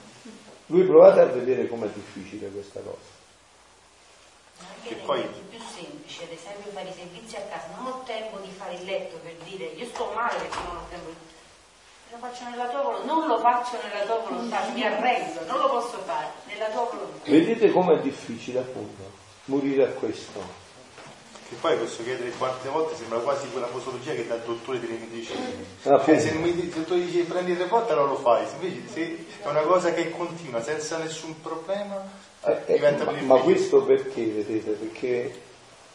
Lui provate a vedere com'è difficile questa cosa. Che poi... È più semplice, ad esempio, fare i servizi a casa, non ho tempo di fare il letto per dire io sto male perché non ho tempo di lo faccio nella tua volontà, non lo faccio nella tua volontà, mi arrendo, non lo posso fare nella tua volontà. Vedete com'è difficile appunto morire a questo. Che poi posso chiedere quante volte sembra quasi quella posologia che dà il dottore delle medicine. Ah, Cioè, se il medi- il dottore dice prendi tre volte non lo fai, se invece se è una cosa che continua senza nessun problema eh, Eh, eh, diventa ma, ma questo perché, vedete? Perché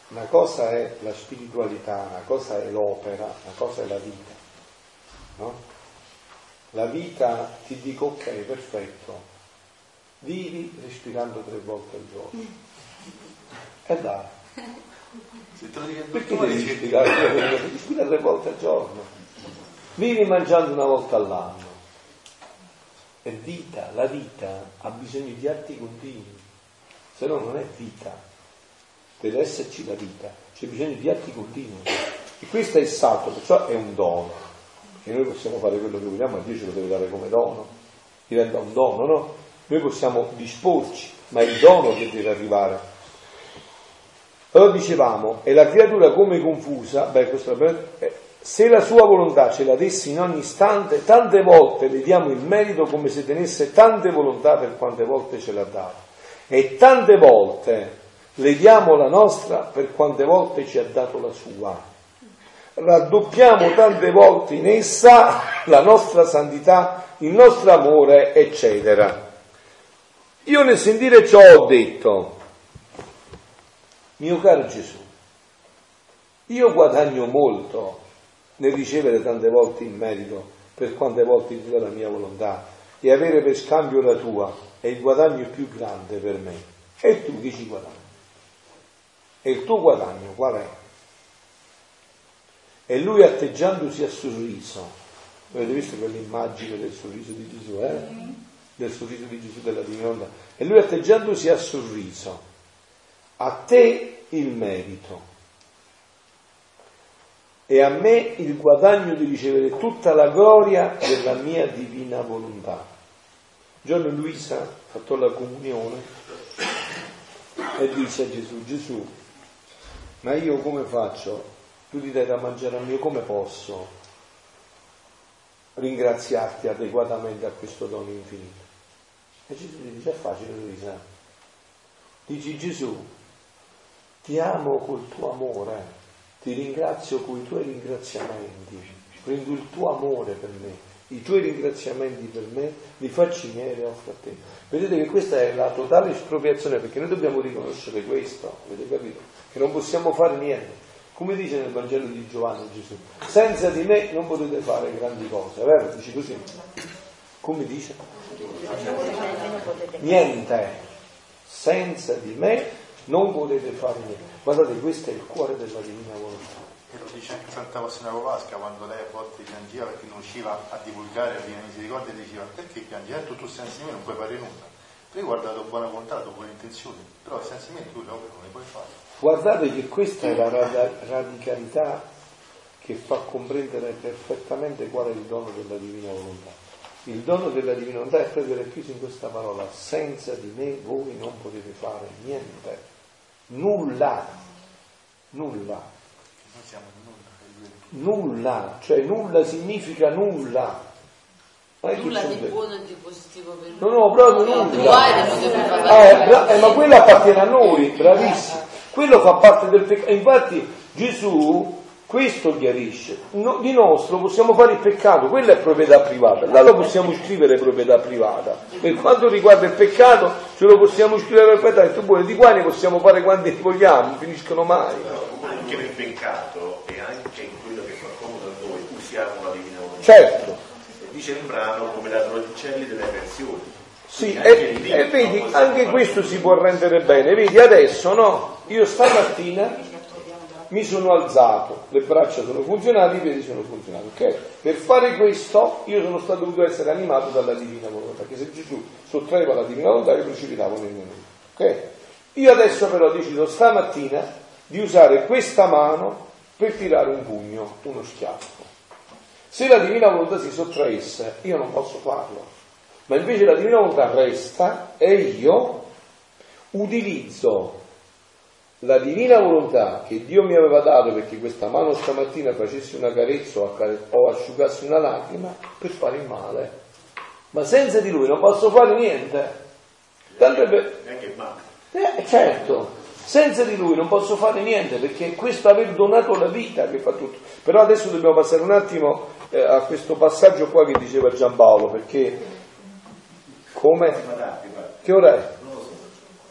una cosa è la spiritualità, una cosa è l'opera, una cosa è la vita. No? La vita ti dico ok, perfetto, vivi respirando tre volte al giorno. E dai, Se te lo dice il perché devi respirare? Respira tre volte al giorno. Vivi mangiando una volta all'anno. È vita, la vita ha bisogno di atti continui, se no non è vita. Deve esserci la vita, c'è bisogno di atti continui. E questo è il salto, perciò è un dono. E noi possiamo fare quello che vogliamo, ma Dio ce lo deve dare come dono. Diventa un dono, no? Noi possiamo disporci, ma è il dono che deve arrivare. Allora dicevamo, e la creatura come confusa, beh, questo eh, se la sua volontà ce la dessi in ogni istante, tante volte le diamo il merito come se tenesse tante volontà per quante volte ce l'ha data. E tante volte le diamo la nostra per quante volte ci ha dato la sua. Raddoppiamo tante volte in essa la nostra santità, il nostro amore, eccetera. Io nel sentire ciò ho detto, mio caro Gesù, io guadagno molto nel ricevere tante volte il merito per quante volte ti do la mia volontà e avere per scambio la tua è il guadagno più grande per me. E tu che ci guadagni? E il tuo guadagno qual è? E lui atteggiandosi a sorriso, avete visto quell'immagine del sorriso di Gesù, eh? Del sorriso di Gesù della divinità. E lui atteggiandosi a sorriso, a te il merito e a me il guadagno di ricevere tutta la gloria della mia divina volontà. Giorno Luisa ha fatto la comunione e disse a Gesù, Gesù, ma io come faccio? Tu ti dai da mangiare a me, come posso ringraziarti adeguatamente a questo dono infinito? E Gesù gli dice, è facile Luisa. Dici Gesù, ti amo col tuo amore, ti ringrazio con i tuoi ringraziamenti, prendo il tuo amore per me, i tuoi ringraziamenti per me, li faccio miei e offro a te. Vedete che questa è la totale espropriazione, perché noi dobbiamo riconoscere questo, avete capito? Che non possiamo fare niente. Come dice nel Vangelo di Giovanni Gesù, senza di me non potete fare grandi cose, vero? Dice così. Come dice? Niente. Senza di me non potete fare niente. Guardate, questo è il cuore della divina volontà. E lo dice anche Santa Faustina Kowalska quando lei a volte piangeva perché non riusciva a divulgare la Divina Misericordia e diceva perché piangi? Tu, tu senza di me non puoi fare nulla. Perché guarda la tua buona volontà, la tua buona intenzione, però senza di me tu le opere non le puoi fare. Guardate che questa è la radicalità che fa comprendere perfettamente qual è il dono della divina volontà. Il dono della divina volontà è proprio racchiuso in questa parola, senza di me voi non potete fare niente, nulla, nulla. Noi siamo in nulla, cioè nulla significa nulla. Nulla di buono e di positivo per No, noi. no, proprio No, nulla. Eh, bra- eh, ma quello appartiene a noi, bravissimo. Quello fa parte del peccato. Infatti Gesù questo chiarisce. No- di nostro possiamo fare il peccato, quella è proprietà privata, là lo possiamo scrivere proprietà privata. Per quanto riguarda il peccato, ce lo possiamo scrivere proprietà, e tu buone di qua ne possiamo fare quanti vogliamo, non finiscono mai. Anche nel peccato e anche in quello che fa comodo a noi usiamo la divina volontà. Certo, Dice il brano come la ladroncelli delle pensioni. Sì, e, e vedi, anche questo si può rendere bene. Vedi, adesso no, io stamattina mi sono alzato, le braccia sono funzionali, i piedi sono funzionali, ok? Per fare questo io sono stato dovuto essere animato dalla divina volontà, perché se Gesù sottraeva la divina volontà io precipitavo nel mio nome, ok? Io adesso però decido stamattina di usare questa mano per tirare un pugno, uno schiaffo. Se la divina volontà si sottraesse, io non posso farlo, ma invece la divina volontà resta e io utilizzo la divina volontà che Dio mi aveva dato perché questa mano stamattina facesse una carezza o asciugasse una lacrima per fare il male. Ma senza di lui non posso fare niente. Tanto è per... Eh, certo, Senza di lui non posso fare niente perché è questo aver donato la vita che fa tutto. Però adesso dobbiamo passare un attimo eh, a questo passaggio qua che diceva Giampaolo, perché come? Che ora è?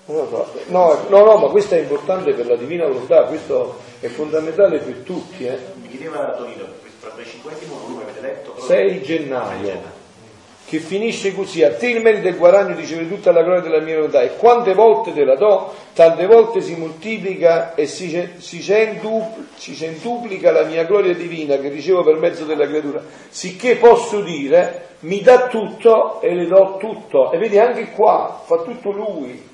Non lo so. No, no, no, ma questo è importante per la divina volontà, questo è fondamentale per tutti. Eh. Mi chiedeva Tonino, questo cinquantesimo volume avete letto? 6 gennaio che finisce così, a te il merito e il guadagno riceve tutta la gloria della mia volontà e quante volte te la do, tante volte si moltiplica e si, si, centupl, si centuplica la mia gloria divina che ricevo per mezzo della creatura, sicché posso dire mi dà tutto e le do tutto. E vedi anche qua, fa tutto lui,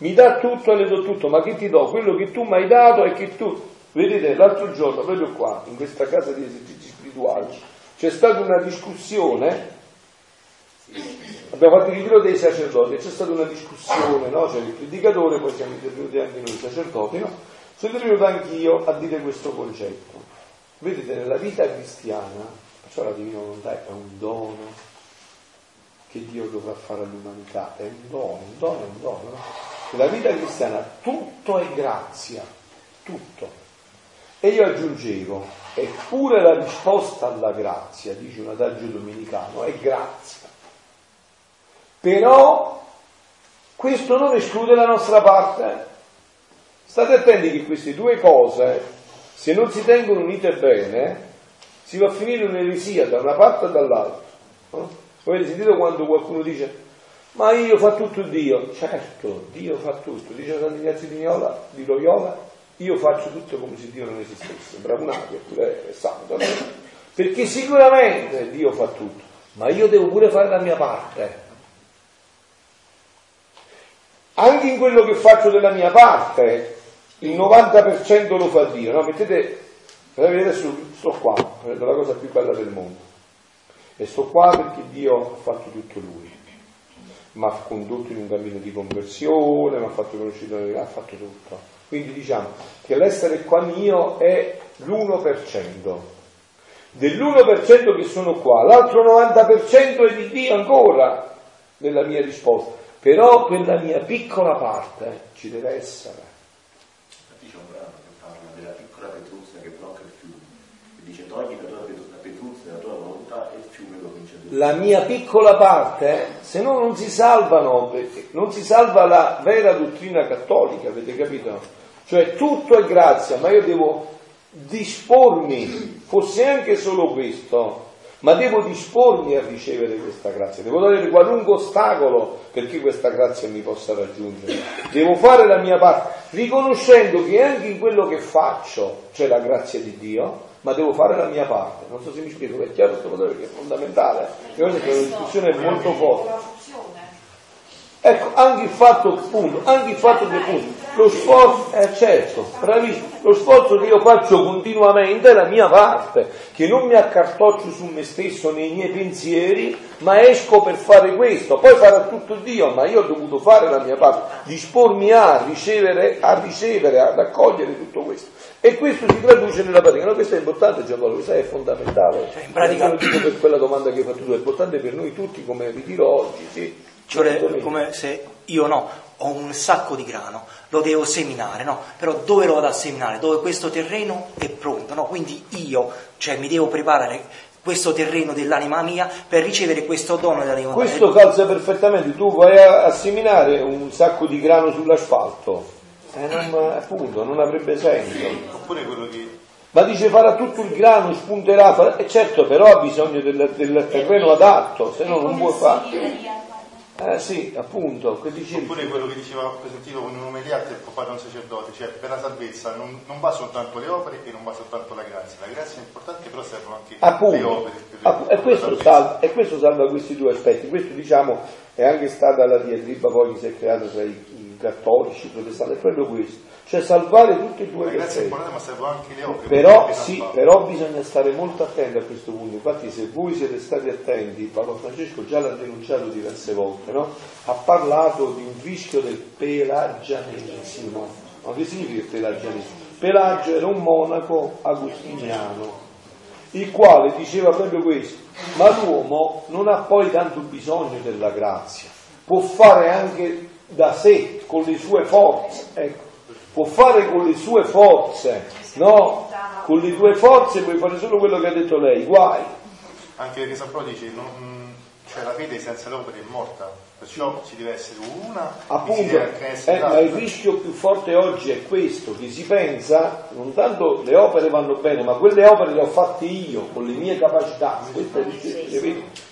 mi dà tutto e le do tutto, ma che ti do? Quello che tu mi hai dato e che tu... Vedete, l'altro giorno, proprio qua, in questa casa di esercizi spirituali, c'è stata una discussione Abbiamo fatto il ritiro dei sacerdoti, c'è stata una discussione, no? c'è il predicatore, poi siamo intervenuti anche noi sacerdoti, no? sono intervenuto anch'io a dire questo concetto. Vedete, nella vita cristiana, perciò la divina volontà è un dono che Dio dovrà fare all'umanità, è un dono, un dono è un dono. No? Nella vita cristiana tutto è grazia, tutto. E io aggiungevo, eppure la risposta alla grazia, dice un adagio domenicano, è grazia. Però questo non esclude la nostra parte. State attenti che queste due cose, se non si tengono unite bene, si va a finire un'eresia da una parte e dall'altra. No? Avete sentito quando qualcuno dice ma io fa tutto Dio? Certo, Dio fa tutto. Dice Sant'Ignazio di, Miola, di Loyola, io faccio tutto come se Dio non esistesse. Bravonato, eppure è santo. No? Perché sicuramente Dio fa tutto, ma io devo pure fare la mia parte anche in quello che faccio della mia parte, il 90% lo fa Dio. No? Mettete, adesso sto qua, prendo la cosa più bella del mondo. E sto qua perché Dio ha fatto tutto Lui. Mi ha condotto in un cammino di conversione, mi ha fatto conoscere, ha fatto tutto. Quindi diciamo che l'essere qua mio è l'1%. Dell'1% che sono qua, l'altro 90% è di Dio ancora nella mia risposta. Però quella mia piccola parte ci deve essere. C'è un brano che parla della piccola Petruzia che blocca il fiume. E dice togli la tua Petruzia, la tua volontà e il fiume lo vince. La mia piccola parte, se no non si salvano, non si salva la vera dottrina cattolica, avete capito? Cioè tutto è grazia, ma io devo dispormi, fosse anche solo questo, ma devo dispormi a ricevere questa grazia, devo togliere qualunque ostacolo perché questa grazia mi possa raggiungere. Devo fare la mia parte, riconoscendo che anche in quello che faccio c'è la grazia di Dio, ma devo fare la mia parte. Non so se mi spiego, è chiaro questo valore che è fondamentale, è una discussione molto forte. Ecco, anche il fatto, appunto, anche il fatto che appunto, lo sforzo, eh certo, bravissimo, lo sforzo che io faccio continuamente è la mia parte, che non mi accartoccio su me stesso nei miei pensieri, ma esco per fare questo, poi farà tutto Dio, ma io ho dovuto fare la mia parte, dispormi a ricevere, a ricevere, ad accogliere tutto questo. E questo si traduce nella pratica. No, questo è importante Giampaolo, questo è fondamentale. Cioè, in pratica... Per quella domanda che hai fatto tu, è importante per noi tutti, come ritiro oggi, sì cioè come se io no, ho un sacco di grano, lo devo seminare, no? Però dove lo vado a seminare? Dove questo terreno è pronto, no? Quindi io, cioè mi devo preparare questo terreno dell'anima mia per ricevere questo dono dell'anima mia. Questo calza perfettamente, tu vai a, a, seminare un sacco di grano sull'asfalto, eh, non, appunto, non avrebbe senso. Oppure quello che ma dice farà tutto il grano, spunterà, e certo però ha bisogno del, del terreno adatto, se no non può fare. Eh sì, appunto, che dicevi. Oppure quello che diceva, sentito con un'omelia del papà un sacerdote, cioè per la salvezza non, non, va soltanto le opere e non va soltanto la grazia, la grazia è importante però servono anche appunto, le opere. Appunto, e, questo salva, e, questo salva, questi due aspetti, questo diciamo è anche stata la diatriba poi che si è creata tra i cattolici, protestanti, è proprio questo cioè salvare tutti e due le opere. Però, sì, però bisogna stare molto attenti a questo punto. Infatti, se voi siete stati attenti, Papa Francesco già l'ha denunciato diverse volte, no? ha parlato di un rischio del pelagianesimo. Ma che significa il pelagianesimo? Pelagio era un monaco agostiniano, il quale diceva proprio questo, ma l'uomo non ha poi tanto bisogno della grazia, può fare anche da sé, con le sue forze. Ecco può fare con le sue forze, no? Con le tue forze puoi fare solo quello che ha detto lei, guai. Anche perché San Paolo dice, non- cioè la fede senza le opere è morta, perciò ci deve essere una Appunto, essere eh, ma il rischio più forte oggi è questo, che si pensa, non tanto le opere vanno bene, ma quelle opere le ho fatte io, con le mie capacità,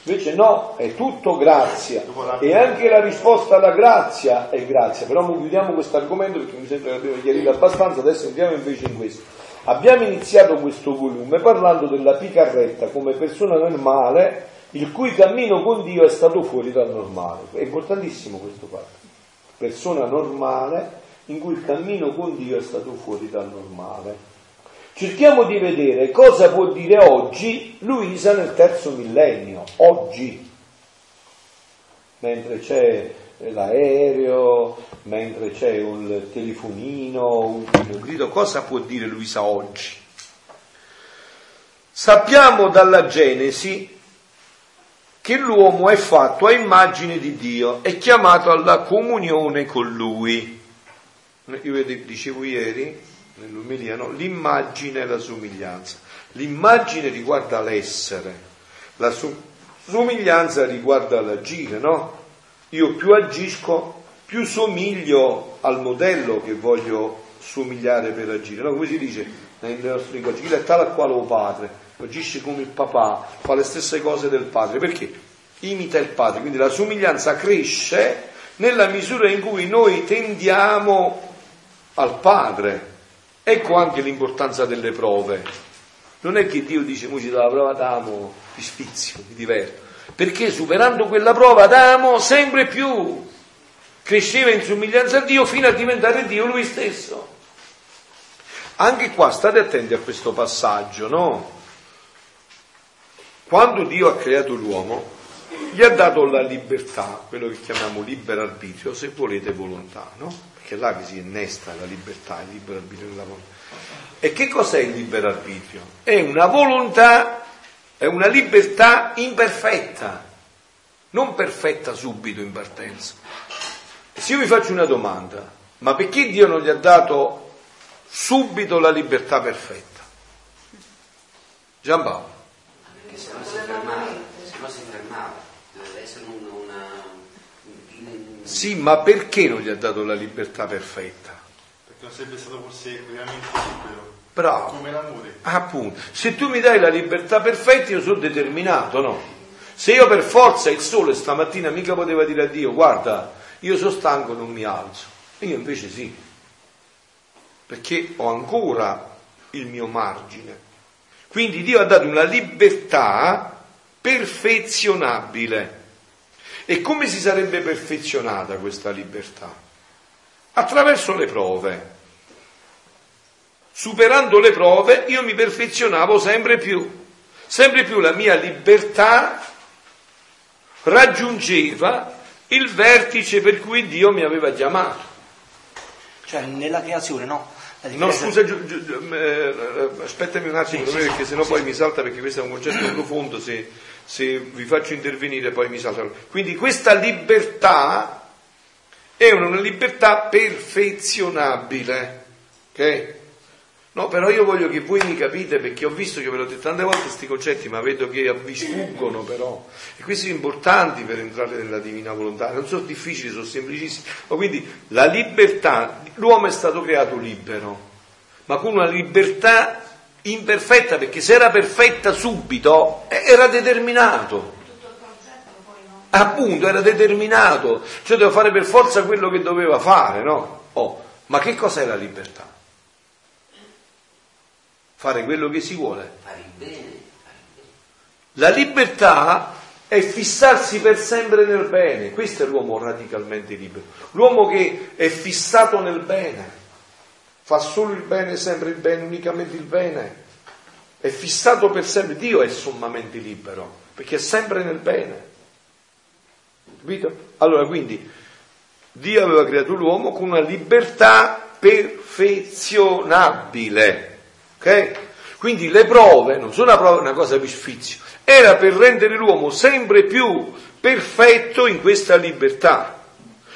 invece no, è tutto grazia, e anche la risposta alla grazia è grazia, però non chiudiamo questo argomento perché mi sembra che abbiamo chiarito abbastanza, adesso entriamo invece in questo. Abbiamo iniziato questo volume parlando della picarretta come persona normale il cui cammino con Dio è stato fuori dal normale. È importantissimo questo fatto. Persona normale in cui il cammino con Dio è stato fuori dal normale. Cerchiamo di vedere cosa può dire oggi Luisa nel terzo millennio, oggi, mentre c'è l'aereo, mentre c'è un telefonino, un grido, cosa può dire Luisa oggi? Sappiamo dalla Genesi che l'uomo è fatto a immagine di Dio, è chiamato alla comunione con Lui. Io dicevo ieri, nell'umilia, no? l'immagine e la somiglianza. L'immagine riguarda l'essere, la somiglianza riguarda l'agire, no? Io più agisco, più somiglio al modello che voglio somigliare per agire. No? Come si dice nel nostro linguaggio, chi è tale quale o padre, agisce come il papà, fa le stesse cose del padre, perché imita il padre, quindi la somiglianza cresce nella misura in cui noi tendiamo al padre. Ecco anche l'importanza delle prove. Non è che Dio dice, mo ci dà la prova d'amo, ti sfizio, ti diverto, perché superando quella prova d'amo sempre più cresceva in somiglianza a Dio fino a diventare Dio lui stesso. Anche qua state attenti a questo passaggio, no? Quando Dio ha creato l'uomo, gli ha dato la libertà, quello che chiamiamo libero arbitrio, se volete volontà, no? Perché è là che si innesta la libertà, il libero arbitrio della volontà. E che cos'è il libero arbitrio? È una volontà, è una libertà imperfetta, non perfetta subito in partenza. Se io vi faccio una domanda, ma perché Dio non gli ha dato subito la libertà perfetta? Giampaolo. Se no si fermava, se no si fermava, deve essere una... una un- Sì, ma perché non gli ha dato la libertà perfetta? perché non sarebbe stato forse veramente libero, Bravo. come l'amore. Appunto, se tu mi dai la libertà perfetta io sono determinato, no? Se io per forza il sole stamattina mica poteva dire a Dio, guarda, io sono stanco, non mi alzo. E io invece sì, perché ho ancora il mio margine. Quindi Dio ha dato una libertà perfezionabile. E come si sarebbe perfezionata questa libertà? Attraverso le prove. Superando le prove io mi perfezionavo sempre più. Sempre più la mia libertà raggiungeva il vertice per cui Dio mi aveva chiamato. Cioè, nella creazione, no? La No, differenza- scusa, Giu- Giu- eh, eh, aspettami un attimo, Sì, sì, perché sennò poi mi salta perché questo è un concetto profondo, se, se vi faccio intervenire poi mi salta. Quindi questa libertà è una, una libertà perfezionabile, ok? No, però io voglio che voi mi capite perché ho visto che ve l'ho detto tante volte questi concetti, ma vedo che vi sfuggono però. E questi sono importanti per entrare nella divina volontà. Non sono difficili, sono semplicissimi. Ma quindi la libertà, l'uomo è stato creato libero, ma con una libertà imperfetta, perché se era perfetta subito, eh, era determinato. Appunto, era determinato, cioè doveva fare per forza quello che doveva fare, no? Oh, ma che cos'è la libertà? Fare quello che si vuole. Fare il bene. La libertà è fissarsi per sempre nel bene, questo è l'uomo radicalmente libero, l'uomo che è fissato nel bene, fa solo il bene, sempre il bene, unicamente il bene, è fissato per sempre, Dio è sommamente libero, perché è sempre nel bene. Capito? Allora quindi Dio aveva creato l'uomo con una libertà perfezionabile. Ok? Quindi le prove non sono una, prova- una cosa di sfizio, era per rendere l'uomo sempre più perfetto in questa libertà.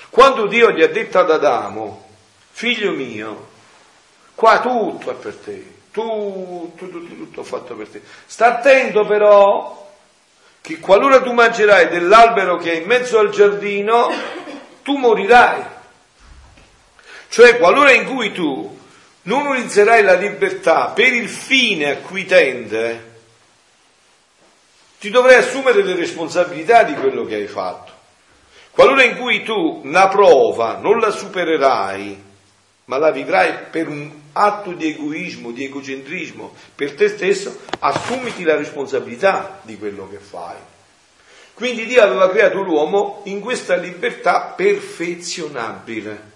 Quando Dio gli ha detto ad Adamo, figlio mio, Qua tutto è per te, tutto, tutto, tutto fatto per te. Sta attento però che qualora tu mangerai dell'albero che è in mezzo al giardino, tu morirai. Cioè, qualora in cui tu non utilizzerai la libertà per il fine a cui tende, ti dovrai assumere le responsabilità di quello che hai fatto. Qualora in cui tu la prova non la supererai, ma la vivrai per un atto di egoismo, di egocentrismo per te stesso, assumiti la responsabilità di quello che fai. Quindi Dio aveva creato l'uomo in questa libertà perfezionabile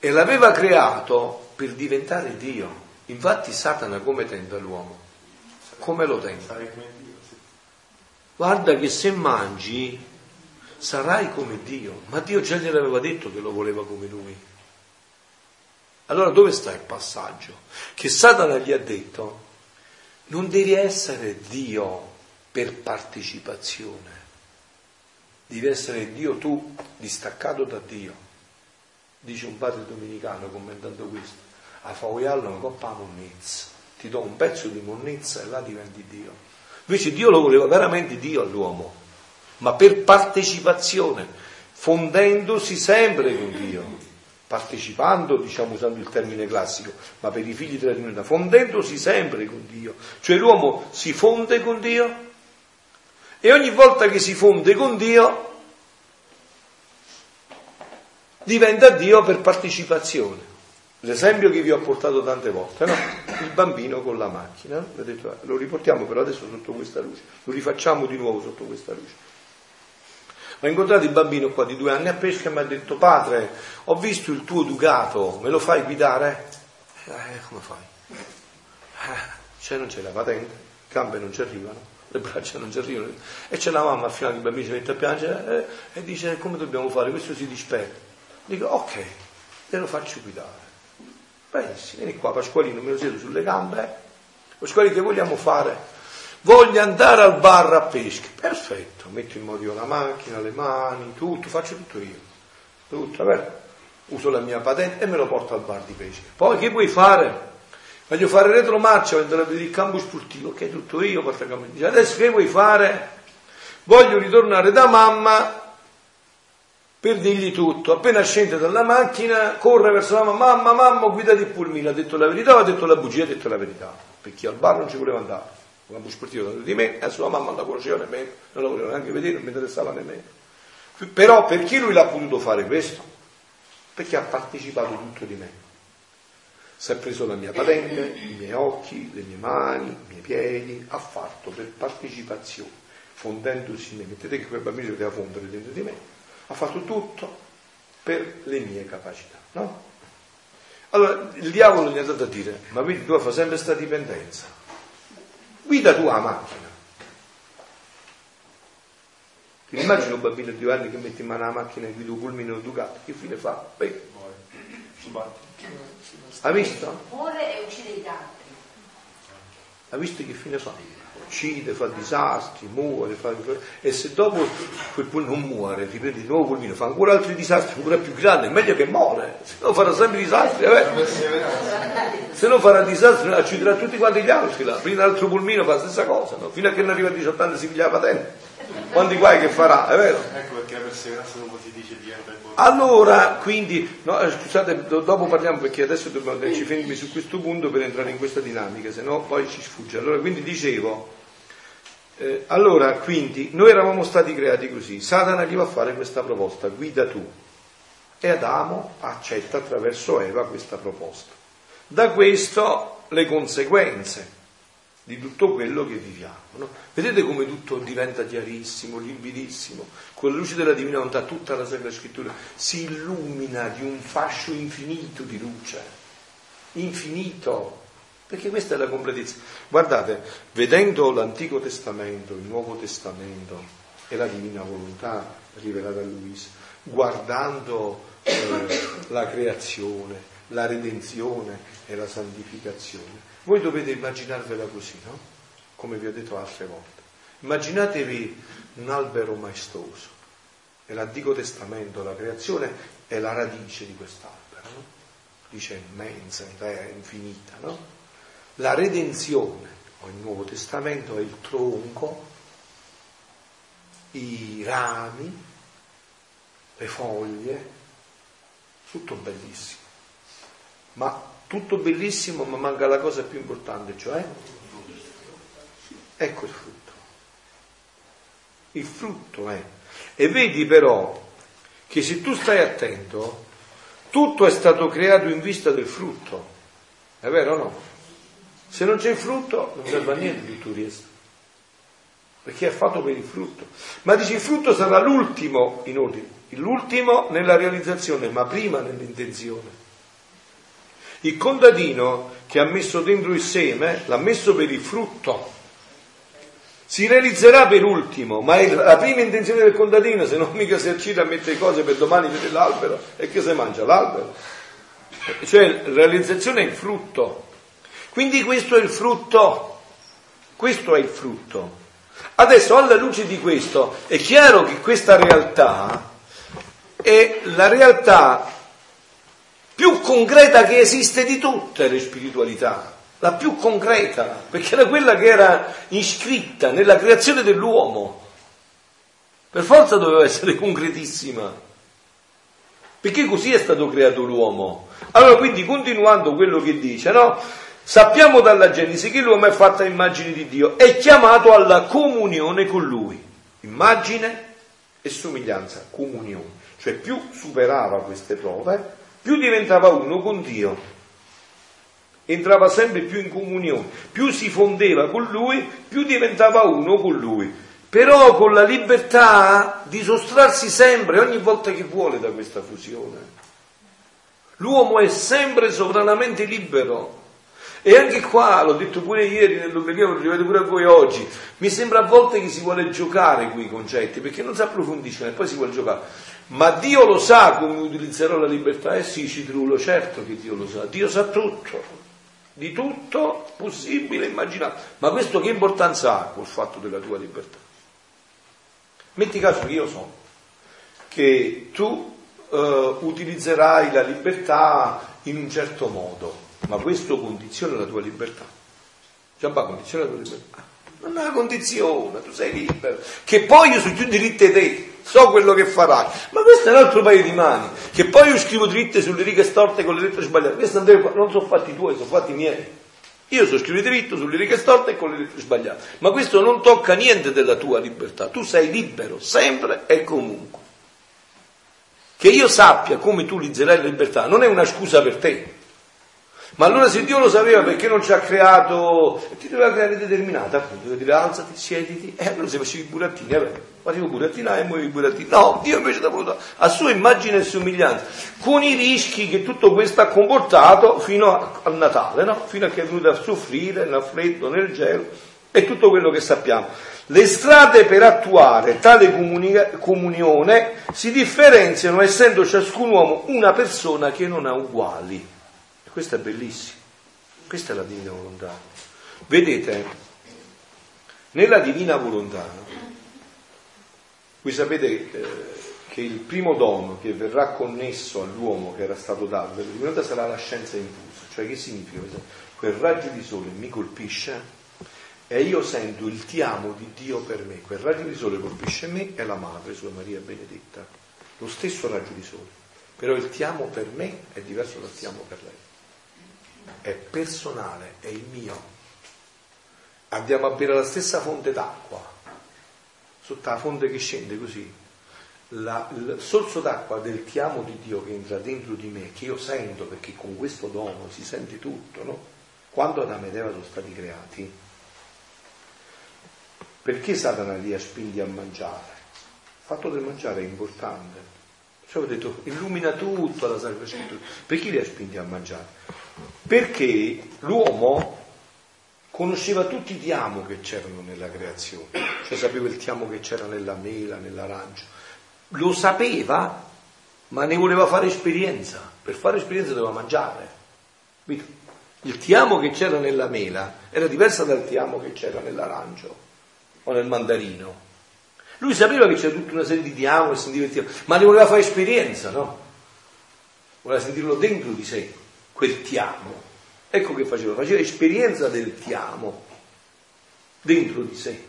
e l'aveva creato per diventare Dio. Infatti Satana come tenta l'uomo? Come lo tenta? Guarda che se mangi sarai come Dio, ma Dio già gliel'aveva detto che lo voleva come lui. Allora dove sta il passaggio? Che Satana gli ha detto, non devi essere Dio per partecipazione, devi essere Dio tu, distaccato da Dio. Dice un padre dominicano commentando questo, a favoiarlo una coppa monnezza, ti do un pezzo di monnezza e là diventi Dio. Invece Dio lo voleva veramente Dio all'uomo ma per partecipazione, fondendosi sempre con Dio, partecipando, diciamo usando il termine classico, ma per i figli della divinità, fondendosi sempre con Dio, cioè l'uomo si fonde con Dio e ogni volta che si fonde con Dio diventa Dio per partecipazione. L'esempio che vi ho portato tante volte, no? Il bambino con la macchina, lo riportiamo però adesso sotto questa luce, lo rifacciamo di nuovo sotto questa luce. Ho incontrato il bambino qua di due anni a pesca e mi ha detto padre, ho visto il tuo Ducato, me lo fai guidare? Eh, come fai? Eh, cioè non c'è la patente, le gambe non ci arrivano, le braccia non ci arrivano. E c'è la mamma al fianco del bambino, si mette a piangere eh, e dice come dobbiamo fare? Questo si disperde. Dico ok, te lo faccio guidare. Benissimo, vieni qua Pasqualino, me lo siedo sulle gambe. Pasqualino che vogliamo fare? Voglio andare al bar a pesca. Perfetto, metto in moto la macchina, le mani, tutto, faccio tutto io. Tutto, vabbè. Uso la mia patente e me lo porto al bar di pesca. Poi che vuoi fare? Voglio fare retromarcia, voglio andare a vedere il campo sportivo, ok, tutto io, porto il campo. Adesso che vuoi fare? Voglio ritornare da mamma per dirgli tutto. Appena scende dalla macchina, corre verso la mamma, mamma, mamma, guida di pulmino. Ha detto la verità ha detto la bugia? Ha detto la verità. Perché al bar non ci voleva andare un campo sportivo di me, e sua mamma non la conosceva nemmeno, non la voleva neanche vedere, non mi interessava nemmeno. Però perché lui l'ha potuto fare questo? Perché ha partecipato tutto di me. Si è preso la mia patente, i miei occhi, le mie mani, i miei piedi, ha fatto per partecipazione, fondendosi in me. Mettete che quel bambino si poteva fondere dentro di me, ha fatto tutto per le mie capacità, no? Allora il diavolo gli ha dato a dire, ma vedi tu fa sempre questa dipendenza, guida tu la macchina. Ti immagini un bambino di due anni che mette in mano la macchina e guida un pulmino Ducato, che fine fa? Beh, ha visto? Muore e uccide gli altri. Ha visto che fine fa? Uccide, fa disastri, muore, fa... e se dopo quel pulmino non muore, riprende di nuovo il pulmino, fa ancora altri disastri, ancora più grandi, è meglio che muore, se no farà sempre disastri. Eh? Se no farà disastri, ucciderà tutti quanti gli altri là. Prima l'altro pulmino fa la stessa cosa, no? fino a che non arriva a 18 anni si piglia la patente. Quanti guai che farà, è vero? Ecco perché la perseveranza dopo si dice diventa il allora, quindi, no, eh, scusate, do, dopo parliamo perché adesso dobbiamo, ci fermi su questo punto per entrare in questa dinamica, se no poi ci sfugge. Allora, quindi dicevo, eh, allora, quindi, noi eravamo stati creati così, Satana gli va a fare questa proposta, guida tu. E Adamo accetta attraverso Eva questa proposta. Da questo le conseguenze di tutto quello che viviamo. No? Vedete come tutto diventa chiarissimo, limpidissimo, con la luce della divina volontà, tutta la Sacra Scrittura si illumina di un fascio infinito di luce, infinito, perché questa è la completezza. Guardate, vedendo l'Antico Testamento, il Nuovo Testamento e la divina volontà rivelata a Luisa, guardando eh, la creazione, la redenzione e la santificazione, voi dovete immaginarvela così, no? Come vi ho detto altre volte. Immaginatevi un albero maestoso. Nell'Antico Testamento la creazione è la radice di quest'albero. No? dice immensa, infinita, no? La redenzione, o il Nuovo Testamento, è il tronco, i rami, le foglie, tutto bellissimo. Ma tutto bellissimo, ma manca la cosa più importante, cioè ecco il frutto. Il frutto è. E vedi però che se tu stai attento, tutto è stato creato in vista del frutto. È vero o no? Se non c'è il frutto non serve a niente tutto il resto. Perché è fatto per il frutto. Ma dice il frutto sarà l'ultimo in ordine, l'ultimo nella realizzazione, ma prima nell'intenzione. Il contadino che ha messo dentro il seme l'ha messo per il frutto. Si realizzerà per ultimo, ma la prima intenzione del contadino, se non mica si accida a mettere cose per domani per l'albero, è che si mangia l'albero. Cioè, la realizzazione è il frutto. Quindi questo è il frutto. Questo è il frutto. Adesso, alla luce di questo, è chiaro che questa realtà è la realtà più concreta che esiste di tutte le spiritualità, la più concreta, perché era quella che era iscritta nella creazione dell'uomo. Per forza doveva essere concretissima, perché così è stato creato l'uomo. Allora, quindi, continuando quello che dice, no? Sappiamo dalla Genesi che l'uomo è fatto a immagine di Dio, è chiamato alla comunione con Lui. Immagine e somiglianza, comunione. Cioè più superava queste prove, più diventava uno con Dio, entrava sempre più in comunione, più si fondeva con Lui, più diventava uno con Lui, però con la libertà di sostrarsi sempre, ogni volta che vuole, da questa fusione. L'uomo è sempre sovranamente libero. E anche qua, l'ho detto pure ieri nell'Obbediamo, lo ripeto pure a voi oggi, mi sembra a volte che si vuole giocare qui i concetti, perché non si approfondiscono e poi si vuole giocare. Ma Dio lo sa come utilizzerò la libertà? Eh sì, Citrulo, certo che Dio lo sa. Dio sa tutto, di tutto possibile, immaginabile. Ma questo che importanza ha col fatto della tua libertà? Metti caso che io so che tu eh, utilizzerai la libertà in un certo modo, ma questo condiziona la tua libertà. Già condiziona la tua libertà. Non è una condizione, tu sei libero. Che poi io sono più diritti di te so quello che farai. Ma questo è un altro paio di mani, che poi io scrivo dritte sulle righe storte con le lettere sbagliate. Questi non sono fatti tuoi, sono fatti miei. Io so scrivere dritto sulle righe storte e con le lettere sbagliate. Ma questo non tocca niente della tua libertà. Tu sei libero, sempre e comunque. Che io sappia come tu utilizzerai la libertà non è una scusa per te. Ma allora se Dio lo sapeva perché non ci ha creato, ti doveva creare determinata, appunto, doveva dire alzati, siediti, e allora se facevi i burattini, vabbè, facevo burattini e muovevi i burattini. No, Dio invece ha voluto a sua immagine e somiglianza, con i rischi che tutto questo ha comportato fino a, al Natale, no? fino a che è venuto a soffrire nel freddo, nel gelo e tutto quello che sappiamo. Le strade per attuare tale comunica- comunione si differenziano essendo ciascun uomo una persona che non ha uguali. Questo è bellissimo, questa è la divina volontà. Vedete, nella divina volontà, voi sapete eh, che il primo dono che verrà connesso all'uomo che era stato dato della divinità sarà la scienza infusa. Cioè che significa? Quel raggio di sole mi colpisce e io sento il ti amo di Dio per me. Quel raggio di sole colpisce me e la madre, sua Maria Benedetta. Lo stesso raggio di sole. Però il ti amo per me è diverso dal ti amo per lei è personale, è il mio. Andiamo a bere la stessa fonte d'acqua, sotto la fonte che scende così. La, il sorso d'acqua del ti amo di Dio che entra dentro di me, che io sento perché con questo dono si sente tutto, no? Quando Adamo ed Eva sono stati creati, perché Satana li ha spinti a mangiare? Il fatto del mangiare è importante. Cioè ho detto, illumina tutto la Sacra. Perché li ha spinti a mangiare? Perché l'uomo conosceva tutti i ti amo che c'erano nella creazione, cioè sapeva il ti amo che c'era nella mela, nell'arancio, lo sapeva, ma ne voleva fare esperienza, per fare esperienza doveva mangiare. Il ti amo che c'era nella mela era diverso dal ti amo che c'era nell'arancio o nel mandarino. Lui sapeva che c'era tutta una serie di ti amo e sentiva il ti amo, ma ne voleva fare esperienza, no? Voleva sentirlo dentro di sé quel ti amo. Ecco che faceva, faceva esperienza del ti amo dentro di sé.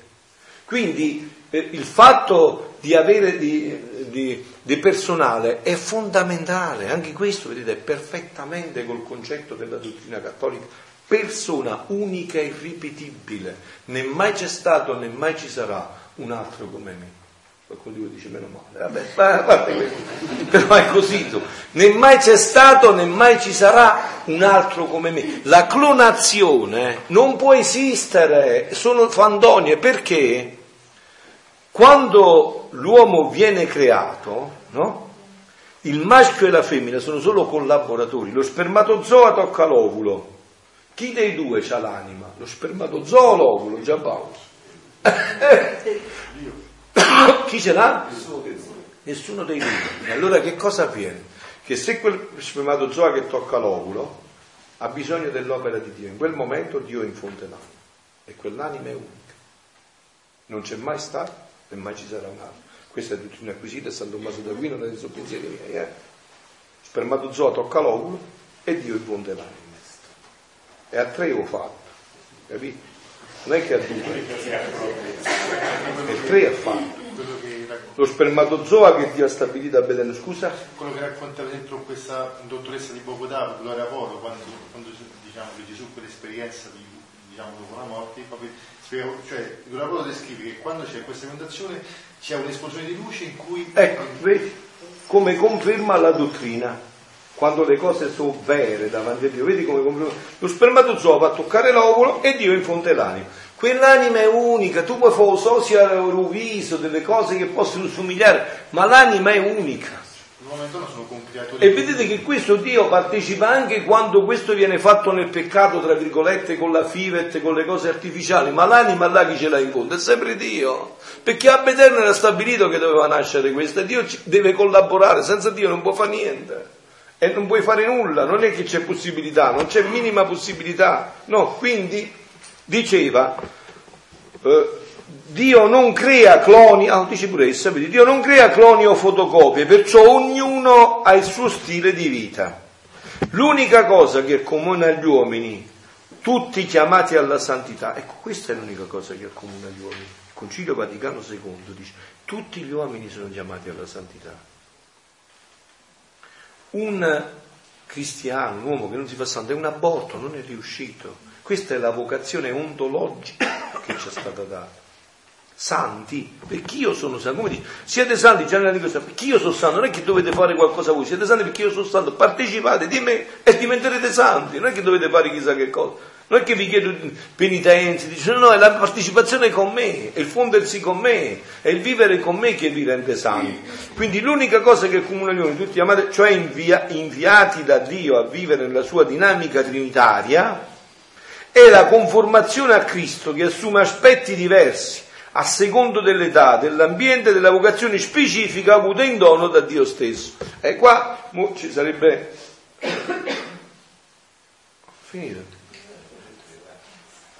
Quindi eh, il fatto di avere di, di, di, personale è fondamentale, anche questo vedete è perfettamente col concetto della dottrina cattolica, persona unica e irripetibile, né mai c'è stato né mai ci sarà un altro come me. Qualcuno dice meno male, vabbè, però è così tu. Né mai c'è stato né mai ci sarà un altro come me. La clonazione non può esistere, sono fandonie perché quando l'uomo viene creato, no? il maschio e la femmina sono solo collaboratori, lo spermatozoo tocca l'ovulo. Chi dei due ha l'anima? Lo spermatozoo o l'ovulo? Già Paolo. Chi ce l'ha? Nessuno dei due. E allora che cosa avviene? Che se quel spermatozoo che tocca l'ovulo ha bisogno dell'opera di Dio, in quel momento Dio infonde l'anima e quell'anima è unica. Non c'è mai stato e mai ci sarà un altro. Questa è dottrina acquisita, San Tommaso d'Aquino, non sono pensieri miei. Eh? Spermatozoo tocca l'ovulo e Dio infonde l'anima. E a tre ho fatto, capito? Non è che a due, e tre ha fatto. Lo spermatozoo che Dio ha stabilito a Betene, scusa? Quello che racconta esempio questa dottoressa di Bogotà, Gloria Polo, quando, quando diciamo che Gesù quell'esperienza di, diciamo, dopo la morte, proprio, cioè Gloria Polo descrive che quando c'è questa inondazione c'è un'esplosione di luce in cui... Ecco, come conferma la dottrina quando le cose sono vere davanti a Dio, vedi come lo spermatozoo va a toccare l'ovulo e Dio infonde l'anima. Quell'anima è unica, tu puoi fare un sosia viso, delle cose che possono somigliare, ma l'anima è unica. E vedete che questo Dio partecipa anche quando questo viene fatto nel peccato, tra virgolette, con la fivet, con le cose artificiali, ma l'anima là chi ce l'ha in fondo? È sempre Dio. Perché Abba Eterno era stabilito che doveva nascere questa, Dio deve collaborare, senza Dio non può fare niente e non puoi fare nulla, non è che c'è possibilità, non c'è minima possibilità. No, quindi diceva, eh, Dio non crea cloni, ah, dice pure essa, vedi, Dio non crea cloni o fotocopie, perciò ognuno ha il suo stile di vita. L'unica cosa che è comune agli uomini, tutti chiamati alla santità, ecco, questa è l'unica cosa che è comune agli uomini. Il Concilio Vaticano II dice, tutti gli uomini sono chiamati alla santità un cristiano, un uomo che non si fa santo, è un aborto, non è riuscito. Questa è la vocazione ontologica che ci è stata data. Santi, perché io sono santo, come dice, siete santi, già nella dico, perché io sono santo, non è che dovete fare qualcosa voi, siete santi perché io sono santo, partecipate di me e diventerete santi, non è che dovete fare chissà che cosa. Non è che vi chiedo penitenze, dice no, no, è la partecipazione con me, è il fondersi con me, è il vivere con me che vi rende santi. Quindi l'unica cosa che comuna noi, tutti amati, cioè invia, inviati da Dio a vivere nella sua dinamica trinitaria, è la conformazione a Cristo che assume aspetti diversi a secondo dell'età, dell'ambiente, della vocazione specifica avuta in dono da Dio stesso. E qua ci sarebbe... Finito.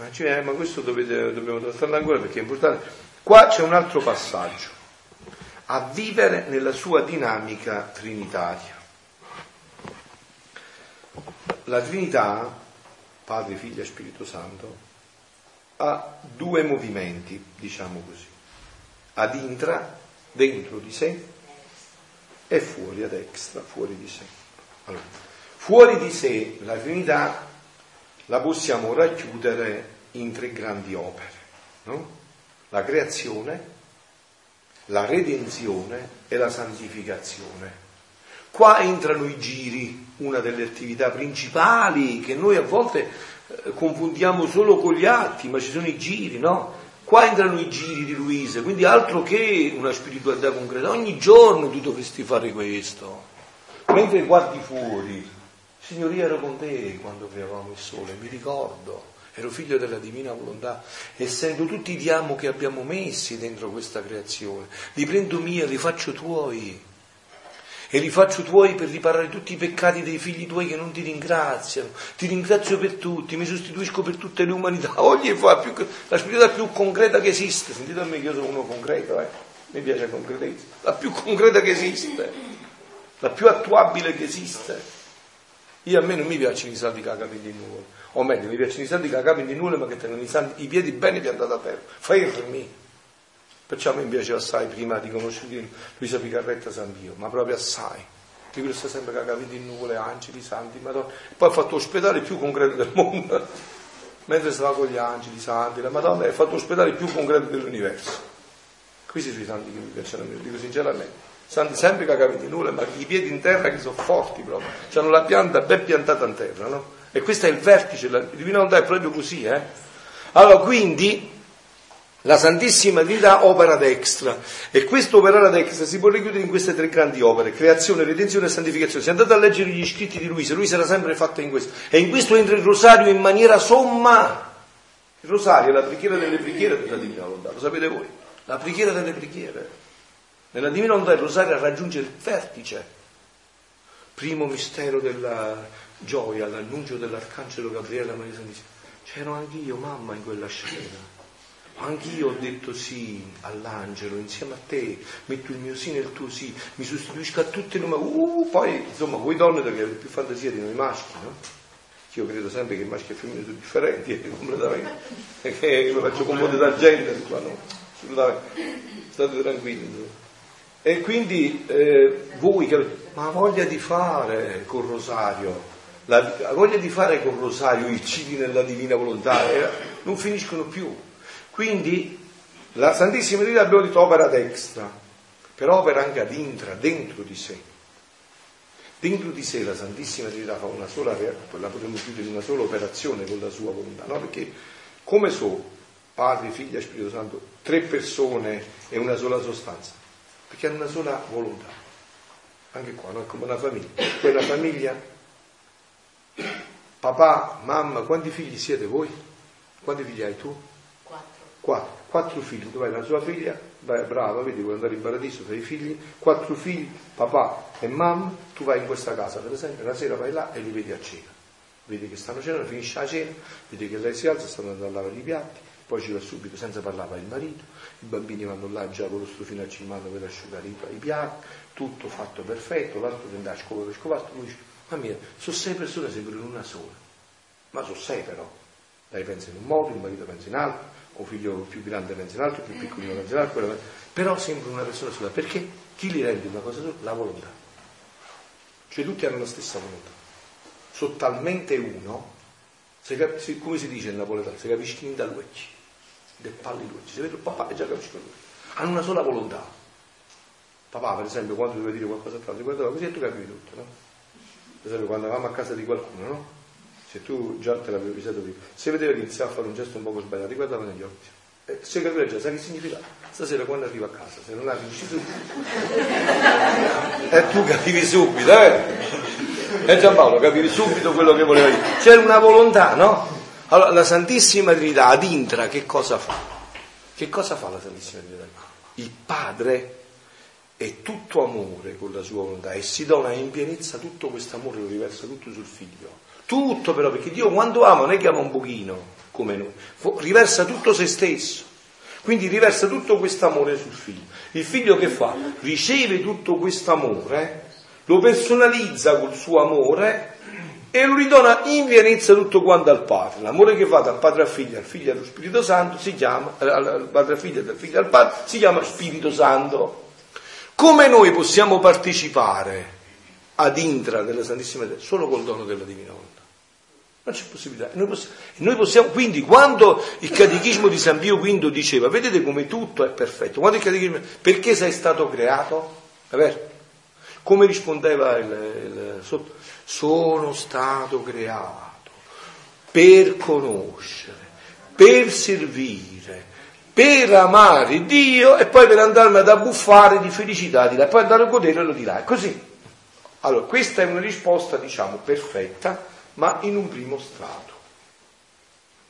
Ma, cioè, ma questo dovete, dobbiamo trattarlo ancora perché è importante. Qua c'è un altro passaggio, a vivere nella sua dinamica trinitaria. La Trinità, Padre, Figlio e Spirito Santo, ha due movimenti, diciamo così, ad intra, dentro di sé, e fuori ad extra, fuori di sé. Allora, fuori di sé la Trinità la possiamo racchiudere in tre grandi opere, no? la creazione, la redenzione e la santificazione. Qua entrano i giri, una delle attività principali che noi a volte eh, confondiamo solo con gli atti, ma ci sono i giri, no? Qua entrano i giri di Luisa, quindi altro che una spiritualità concreta. Ogni giorno tu dovresti fare questo. Mentre guardi fuori, Signore, ero con te quando creavamo il sole, mi ricordo, ero figlio della divina volontà e sento tutti i diamo che abbiamo messi dentro questa creazione, li prendo mia, li faccio tuoi e li faccio tuoi per riparare tutti i peccati dei figli tuoi che non ti ringraziano. Ti ringrazio per tutti, mi sostituisco per tutte le umanità. Oggi fa più, la spiritualità più concreta che esiste. Sentite a me che io sono uno concreto, eh? Mi piace la concretezza. La più concreta che esiste, la più attuabile che esiste. Io a me non mi piacciono i ha capelli in nuvole, o meglio, mi piacciono i santi che capelli in nuvole ma che tengono i, santi, i piedi bene piantati a terra. Fermi. Perciò a me piaceva assai prima di conoscere Luisa Picarretta San Pio, ma proprio assai. Di quello sta sempre che capelli in nuvole, angeli, santi, madonna. Poi ha fatto l'ospedale più concreto del mondo. Mentre stava con gli angeli, santi, la Madonna, ha fatto l'ospedale più concreto dell'universo. Questi sono i santi che mi piacciono me, dico sinceramente santi sempre che capiti nulla, ma i piedi in terra che sono forti proprio, hanno la pianta ben piantata in terra, no? E questo è il vertice, la divina volontà è proprio così, eh? Allora, quindi, la Santissima Trinità opera dextra e questo operare dextra si può richiudere in queste tre grandi opere, creazione, redenzione e santificazione. Se andate a leggere gli scritti di Luisa, Luisa era sempre fatta in questo e in questo entra il rosario in maniera somma. Il rosario è la preghiera delle preghiere della Divina Volontà, lo sapete voi? La preghiera delle preghiere. Nella Divina Volontà il rosario raggiunge il vertice. Primo mistero della gioia, l'annuncio dell'Arcangelo Gabriele a Maria Santissima. C'ero anch'io, mamma, in quella scena. Anch'io ho detto sì all'angelo insieme a te, metto il mio sì nel tuo sì, mi sostituisco a tutte le uh, poi insomma voi donne perché avete più fantasia di noi maschi, no? Io credo sempre che maschi e femmine sono differenti, eh, completamente, perché mi faccio comune d'argento qua, no? Assolutamente. State tranquilli. E quindi eh, voi, ma voglia di fare col rosario, la, la voglia di fare col rosario i cili nella divina volontà, eh, non finiscono più. Quindi la Santissima Trinità abbiamo detto opera destra, però opera anche ad intra, dentro di sé. Dentro di sé la Santissima Trinità fa una sola, la potremmo chiudere in una sola operazione con la sua volontà, no? Perché come sono Padre, Figlio e Spirito Santo, tre persone e una sola sostanza? perché hanno una sola volontà. Anche qua, non è come una famiglia. Quella famiglia, papà, mamma, quanti figli siete voi? Quanti figli hai tu? Quattro. Quattro. Quattro figli, tu hai la sua figlia, vai, brava, vedi, vuoi andare in paradiso, fai i figli, quattro figli, papà e mamma, tu vai in questa casa, per esempio, la sera vai là e li vedi a cena. Vedi che stanno cenando, finisce la cena, vedi che lei si alza, stanno andando a lavare i piatti, poi ci va subito senza parlare il marito, i bambini vanno là già con lo strofino in mano per asciugare i, i piatti, tutto fatto perfetto, l'altro tende a scovare per scovare, lui dice, ma mia, sono sei persone sembrano una sola, ma sono sei però, lei pensa in un modo, il marito pensa in altro, o figlio più grande pensa in altro, più piccolino pensa in altro, però sembra una persona sola, perché chi li rende una cosa sola? La volontà. Cioè tutti hanno la stessa volontà. Sono talmente uno, se, come si dice in napoletano, si capisce in dall'ucci del palli lui. Se vede il papà e già capisco lui. Hanno una sola volontà. Papà, per esempio, quando doveva dire qualcosa a Franco, guardava così e tu capivi tutto, no? Per esempio, quando andavamo a casa di qualcuno, no? Se tu già te l'avevi prima, se vedeva che iniziava a fare un gesto un po' sbagliato, ti guardava negli occhi. E se capiva già, sai che significa? Stasera quando arriva a casa, se non arrivi subito. e tu capivi subito, eh? E Giampaolo capivi subito quello che voleva dire. C'era una volontà, no? Allora, la Santissima Trinità ad intra che cosa fa? Che cosa fa la Santissima Trinità? Il Padre è tutto amore con la sua volontà e si dona in pienezza tutto questo amore, lo riversa tutto sul figlio. Tutto però, perché Dio quando ama non è che ama un pochino, come noi, riversa tutto se stesso. Quindi riversa tutto questo amore sul figlio. Il figlio che fa? Riceve tutto questo amore, lo personalizza col suo amore e lo ridona in pienezza tutto quanto al Padre. L'amore che fa dal Padre al Figlio, al Figlio allo Spirito Santo, si chiama, al Padre al Figlio dal Figlio al Padre, si chiama Spirito Santo. Come noi possiamo partecipare ad intra della Santissima Trinità? Solo col dono della Divina Volontà. Non c'è possibilità. Noi possiamo, noi possiamo, quindi, quando il Catechismo di San Pio V diceva, vedete come tutto è perfetto, quando il Catechismo, perché sei stato creato? Come rispondeva il, il sotto? sono stato creato per conoscere, per servire, per amare Dio e poi per andarmi ad abbuffare di felicità di là, poi andare a goderlo di là. È così. Allora, questa è una risposta, diciamo, perfetta, ma in un primo strato.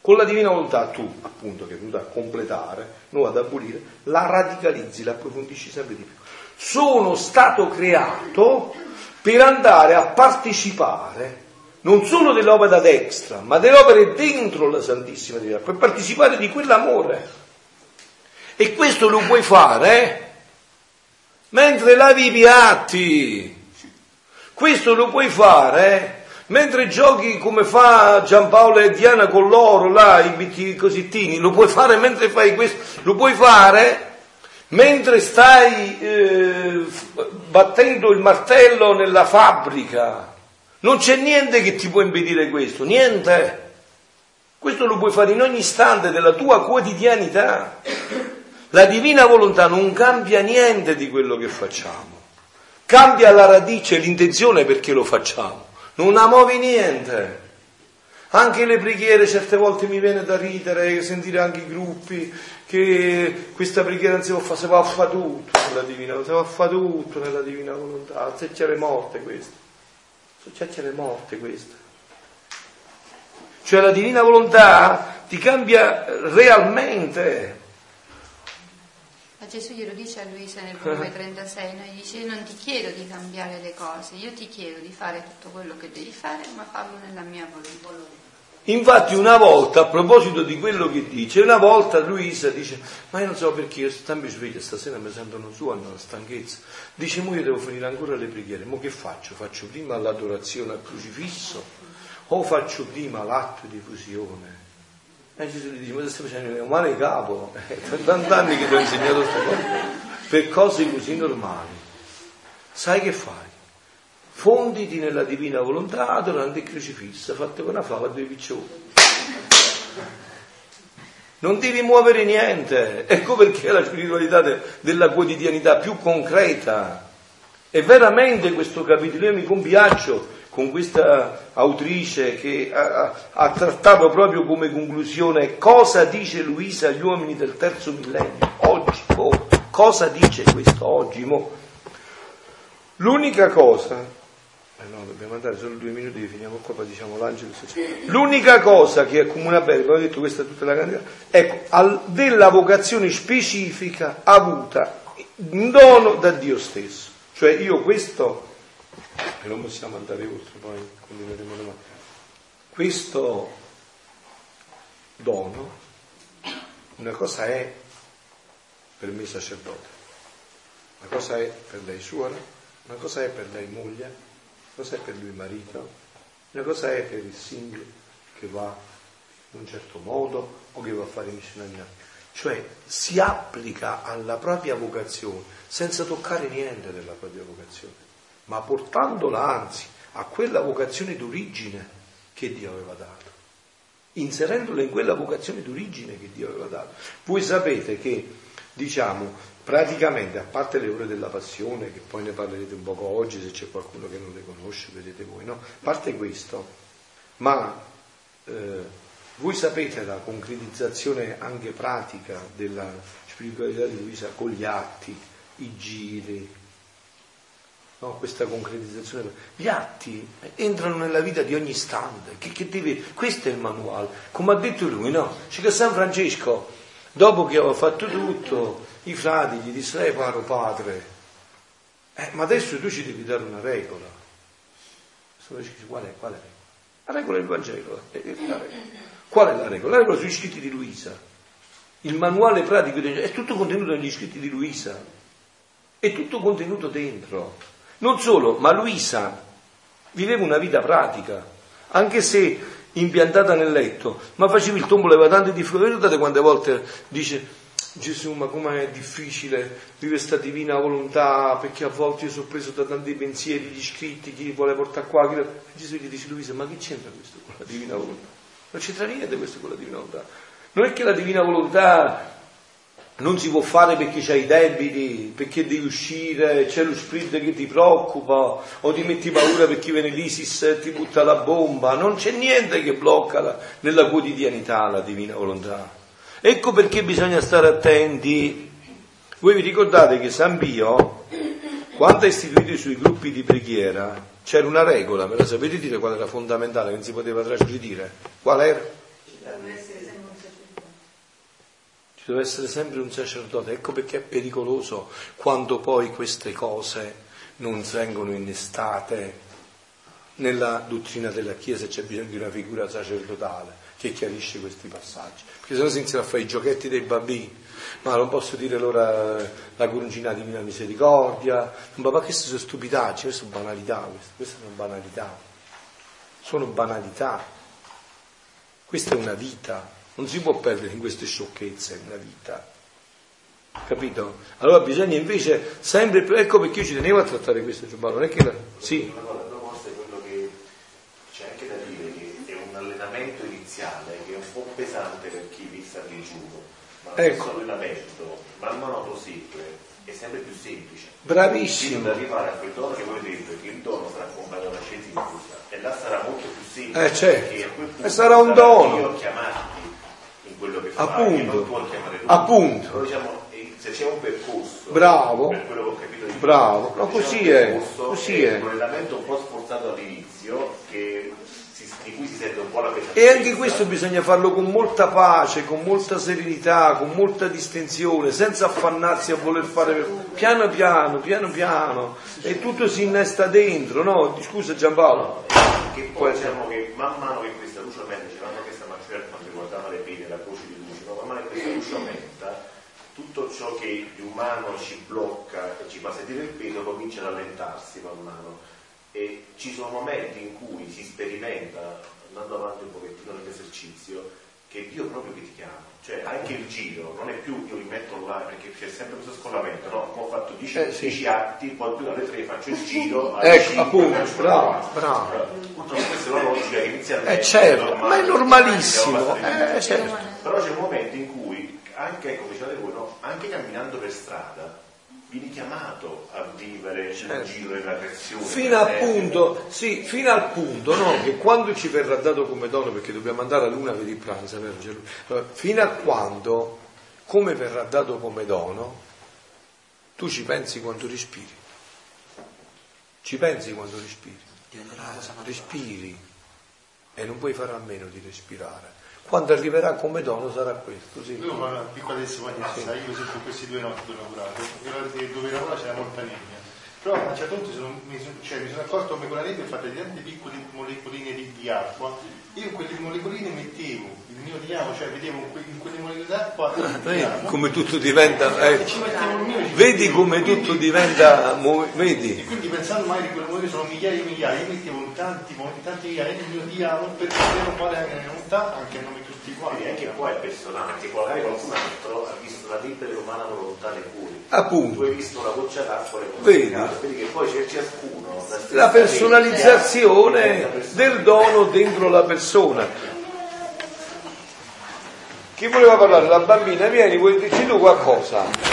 Con la divina volontà tu, appunto, che è venuta a completare, non ad abolire, la radicalizzi, la approfondisci sempre di più. Sono stato creato per andare a partecipare non solo dell'opera destra, ma delle opere dentro la Santissima Trinità, per partecipare di quell'amore. E questo lo puoi fare eh? mentre lavi i piatti. Questo lo puoi fare eh? Mentre giochi come fa Giampaolo e Diana con loro, là, i bitti cosittini, lo puoi fare mentre fai questo, lo puoi fare mentre stai eh, battendo il martello nella fabbrica. Non c'è niente che ti può impedire questo, niente. Questo lo puoi fare in ogni istante della tua quotidianità. La divina volontà non cambia niente di quello che facciamo. Cambia la radice, l'intenzione perché lo facciamo. Non la niente. Anche le preghiere certe volte mi viene da ridere, sentire anche i gruppi che questa preghiera non si può fare, si può fare tutto nella divina, si può fare tutto nella divina volontà, se c'è le morte queste, se c'è le morte queste. Cioè la divina volontà ti cambia realmente. Gesù glielo dice a Luisa nel volume 36, no? gli dice non ti chiedo di cambiare le cose, io ti chiedo di fare tutto quello che devi fare, ma farlo nella mia volontà. Infatti una volta, a proposito di quello che dice, una volta Luisa dice, ma io non so perché io sempre sveglio, stasera mi sentono su, hanno una stanchezza. Dice, mo io devo finire ancora le preghiere, ma che faccio? Faccio prima l'adorazione al crocifisso o faccio prima l'atto di fusione? E Gesù gli dice, ma stai facendo un male capo? Per tant'anni che ti ho insegnato questa cosa, per cose così normali. Sai che fai? fonditi nella divina volontà durante il crocifisso, fatto con una fava e due piccioni. Non devi muovere niente, ecco perché la spiritualità de, della quotidianità più concreta. E veramente questo capitolo, io mi compiaccio con questa autrice che ha, ha, trattato proprio come conclusione cosa dice Luisa agli uomini del terzo millennio, oggi, oh, cosa dice questo oggi? Mo? L'unica cosa eh no, dobbiamo andare solo due minuti che finiamo qua, poi diciamo l'angelo. L'unica cosa che accomuna bene, abbiamo detto questa è tutta la candidata, ecco, al, della vocazione specifica avuta in dono da Dio stesso. Cioè io questo, e non possiamo andare oltre, poi continueremo domani, questo dono, una cosa è per me sacerdote, una cosa è per lei suora, una cosa è per lei moglie, cosa è per lui marito, una cosa è per il single che va in un certo modo o che va a fare missionaria. Cioè si applica alla propria vocazione senza toccare niente della propria vocazione, ma portandola anzi a quella vocazione d'origine che Dio aveva dato, inserendola in quella vocazione d'origine che Dio aveva dato. Voi sapete che, diciamo, praticamente, a parte le ore della passione, che poi ne parlerete un poco oggi se c'è qualcuno che non le conosce, vedete voi, no? A parte questo, ma eh, voi sapete la concretizzazione anche pratica della spiritualità di Luisa con gli atti, i giri, no? questa concretizzazione. Gli atti entrano nella vita di ogni istante, che, che deve, questo è il manuale. Come ha detto lui, no? C'è che San Francesco, dopo che aveva fatto tutto, i frati gli dissero, eh caro padre, eh, ma adesso tu ci devi dare una regola. Qual è? Qual è? La regola del Vangelo. Eh, Qual è la regola? La regola sui scritti di Luisa. Il manuale pratico è tutto contenuto negli scritti di Luisa. È tutto contenuto dentro. Non solo, ma Luisa viveva una vita pratica, anche se impiantata nel letto, ma facevi il tombo, aveva tante difficoltà. Guardate quante volte dice Gesù, ma com'è difficile vivere questa divina volontà, perché a volte io sono preso da tanti pensieri, gli scritti, chi vuole portare qua. Chi... Gesù gli dice, Luisa, ma che c'entra questo con la divina volontà? Non c'entra niente questo con la divina volontà. Non è che la divina volontà non si può fare perché c'hai i debiti, perché devi uscire, c'è lo split che ti preoccupa, o ti metti paura perché viene l'ISIS e ti butta la bomba. Non c'è niente che blocca la, nella quotidianità la divina volontà. Ecco perché bisogna stare attenti. Voi vi ricordate che San Pio, quando ha istituito i suoi gruppi di preghiera, c'era una regola, me la sapete dire qual era fondamentale, che non si poteva trasgredire? Qual era? Ci deve essere sempre un sacerdote. Ecco perché è pericoloso quando poi queste cose non vengono innestate nella dottrina della Chiesa, c'è bisogno di una figura sacerdotale che chiarisce questi passaggi, perché se no si iniziano a fare i giochetti dei bambini, ma non posso dire loro la cugina divina misericordia, ma queste sono stupidaggini, queste sono banalità, queste, queste sono banalità. sono banalità. Questa è una vita, non si può perdere in queste sciocchezze una vita. Capito? Allora bisogna invece sempre più, ecco perché io ci tenevo a trattare questo Giovanni, non è che... Sì. Una cosa, però forse quello che c'è anche da dire che è un allenamento iniziale che è un po' pesante per chi vi sta digiuno, ma Ecco. questo allenamento man mano prosegue è sempre più semplice. Bravissimo. Ad arrivare a quel dono che voi dite, che il dono sarà accompagnato da scienza e là sarà molto più semplice. Eh, certo. E sarà un sarai dono. Io in quello che fai, Appunto. non chiamare lui. Appunto. Però diciamo, eh, se c'è un percorso, Bravo. per quello che ho capito di Bravo. Diciamo, così è, così è un allenamento un po' sforzato all'inizio, che di cui si sente un po' la pesanza. E anche questo bisogna farlo con molta pace, con molta serenità, con molta distensione, senza affannarsi a voler fare piano piano, piano piano, e tutto si innesta dentro, no? Scusa Giampaolo. che poi diciamo che man mano che questa luce aumenta, dicevamo questa mattina per quanto riguardava le pene, la croce di luce, no? man aumenta, tutto ciò che di umano ci blocca e ci fa sentire il peso comincia ad allentarsi man mano. E ci sono momenti in cui si sperimenta, andando avanti un pochettino nell'esercizio, che Dio proprio che ti chiama. Cioè anche il giro non è più io li metto là perché c'è sempre questo scollamento, no? Ho fatto 10 Eh, sì. atti, poi più alle 3 faccio il giro, alle Ecco, 5 appunto, bravo, la- bravo. Purtroppo questa è una logica che inizialmente Eh certo, normale, ma è normalissimo, eh, certo. Però c'è un momento in cui, anche come dicevate voi, no? anche camminando per strada, vieni chiamato a vivere il Certo. giro della creazione. Fino al eh. punto, sì, fino al punto, no, che quando ci verrà dato come dono, perché dobbiamo andare a luna per il pranzo? Allora, fino a quando, come verrà dato come dono, tu ci pensi quando respiri. Ci pensi quando respiri. Respiri e non puoi fare a meno di respirare. Quando arriverà come dono sarà questo, sì. Io ho una piccola testimonianza, io per esempio questi due notti dove ho lavorato, dove lavoravo c'era molta nebbia, però a un certo punto sono- mi, sono, cioè, mi sono accorto come con la fatta di tante piccole molecoline di, di acqua, io in quelle molecoline mettevo il mio diamo, cioè vedevo in, que- in quelle molecole d'acqua Eh, come tutto diventa, eh, e ci mettevo il mio vedi come tutto quindi- diventa, mo- E vedi? quindi pensando mai che quelle molecole sono migliaia e migliaia, io mettevo in tanti, in tanti migliaia il mio diamo per poter fare anche le volontà, anche a nome di quanti. Quindi anche qua è personale, perché magari qualcun altro ha visto la libera e umana volontà nei cuori. Appunto. Tu hai visto la goccia d'acqua e Vedi. Vedi che poi c'è ciascuno la La personalizzazione del dono dentro la persona. Chi voleva parlare? La bambina, vieni, vuoi dirci tu qualcosa?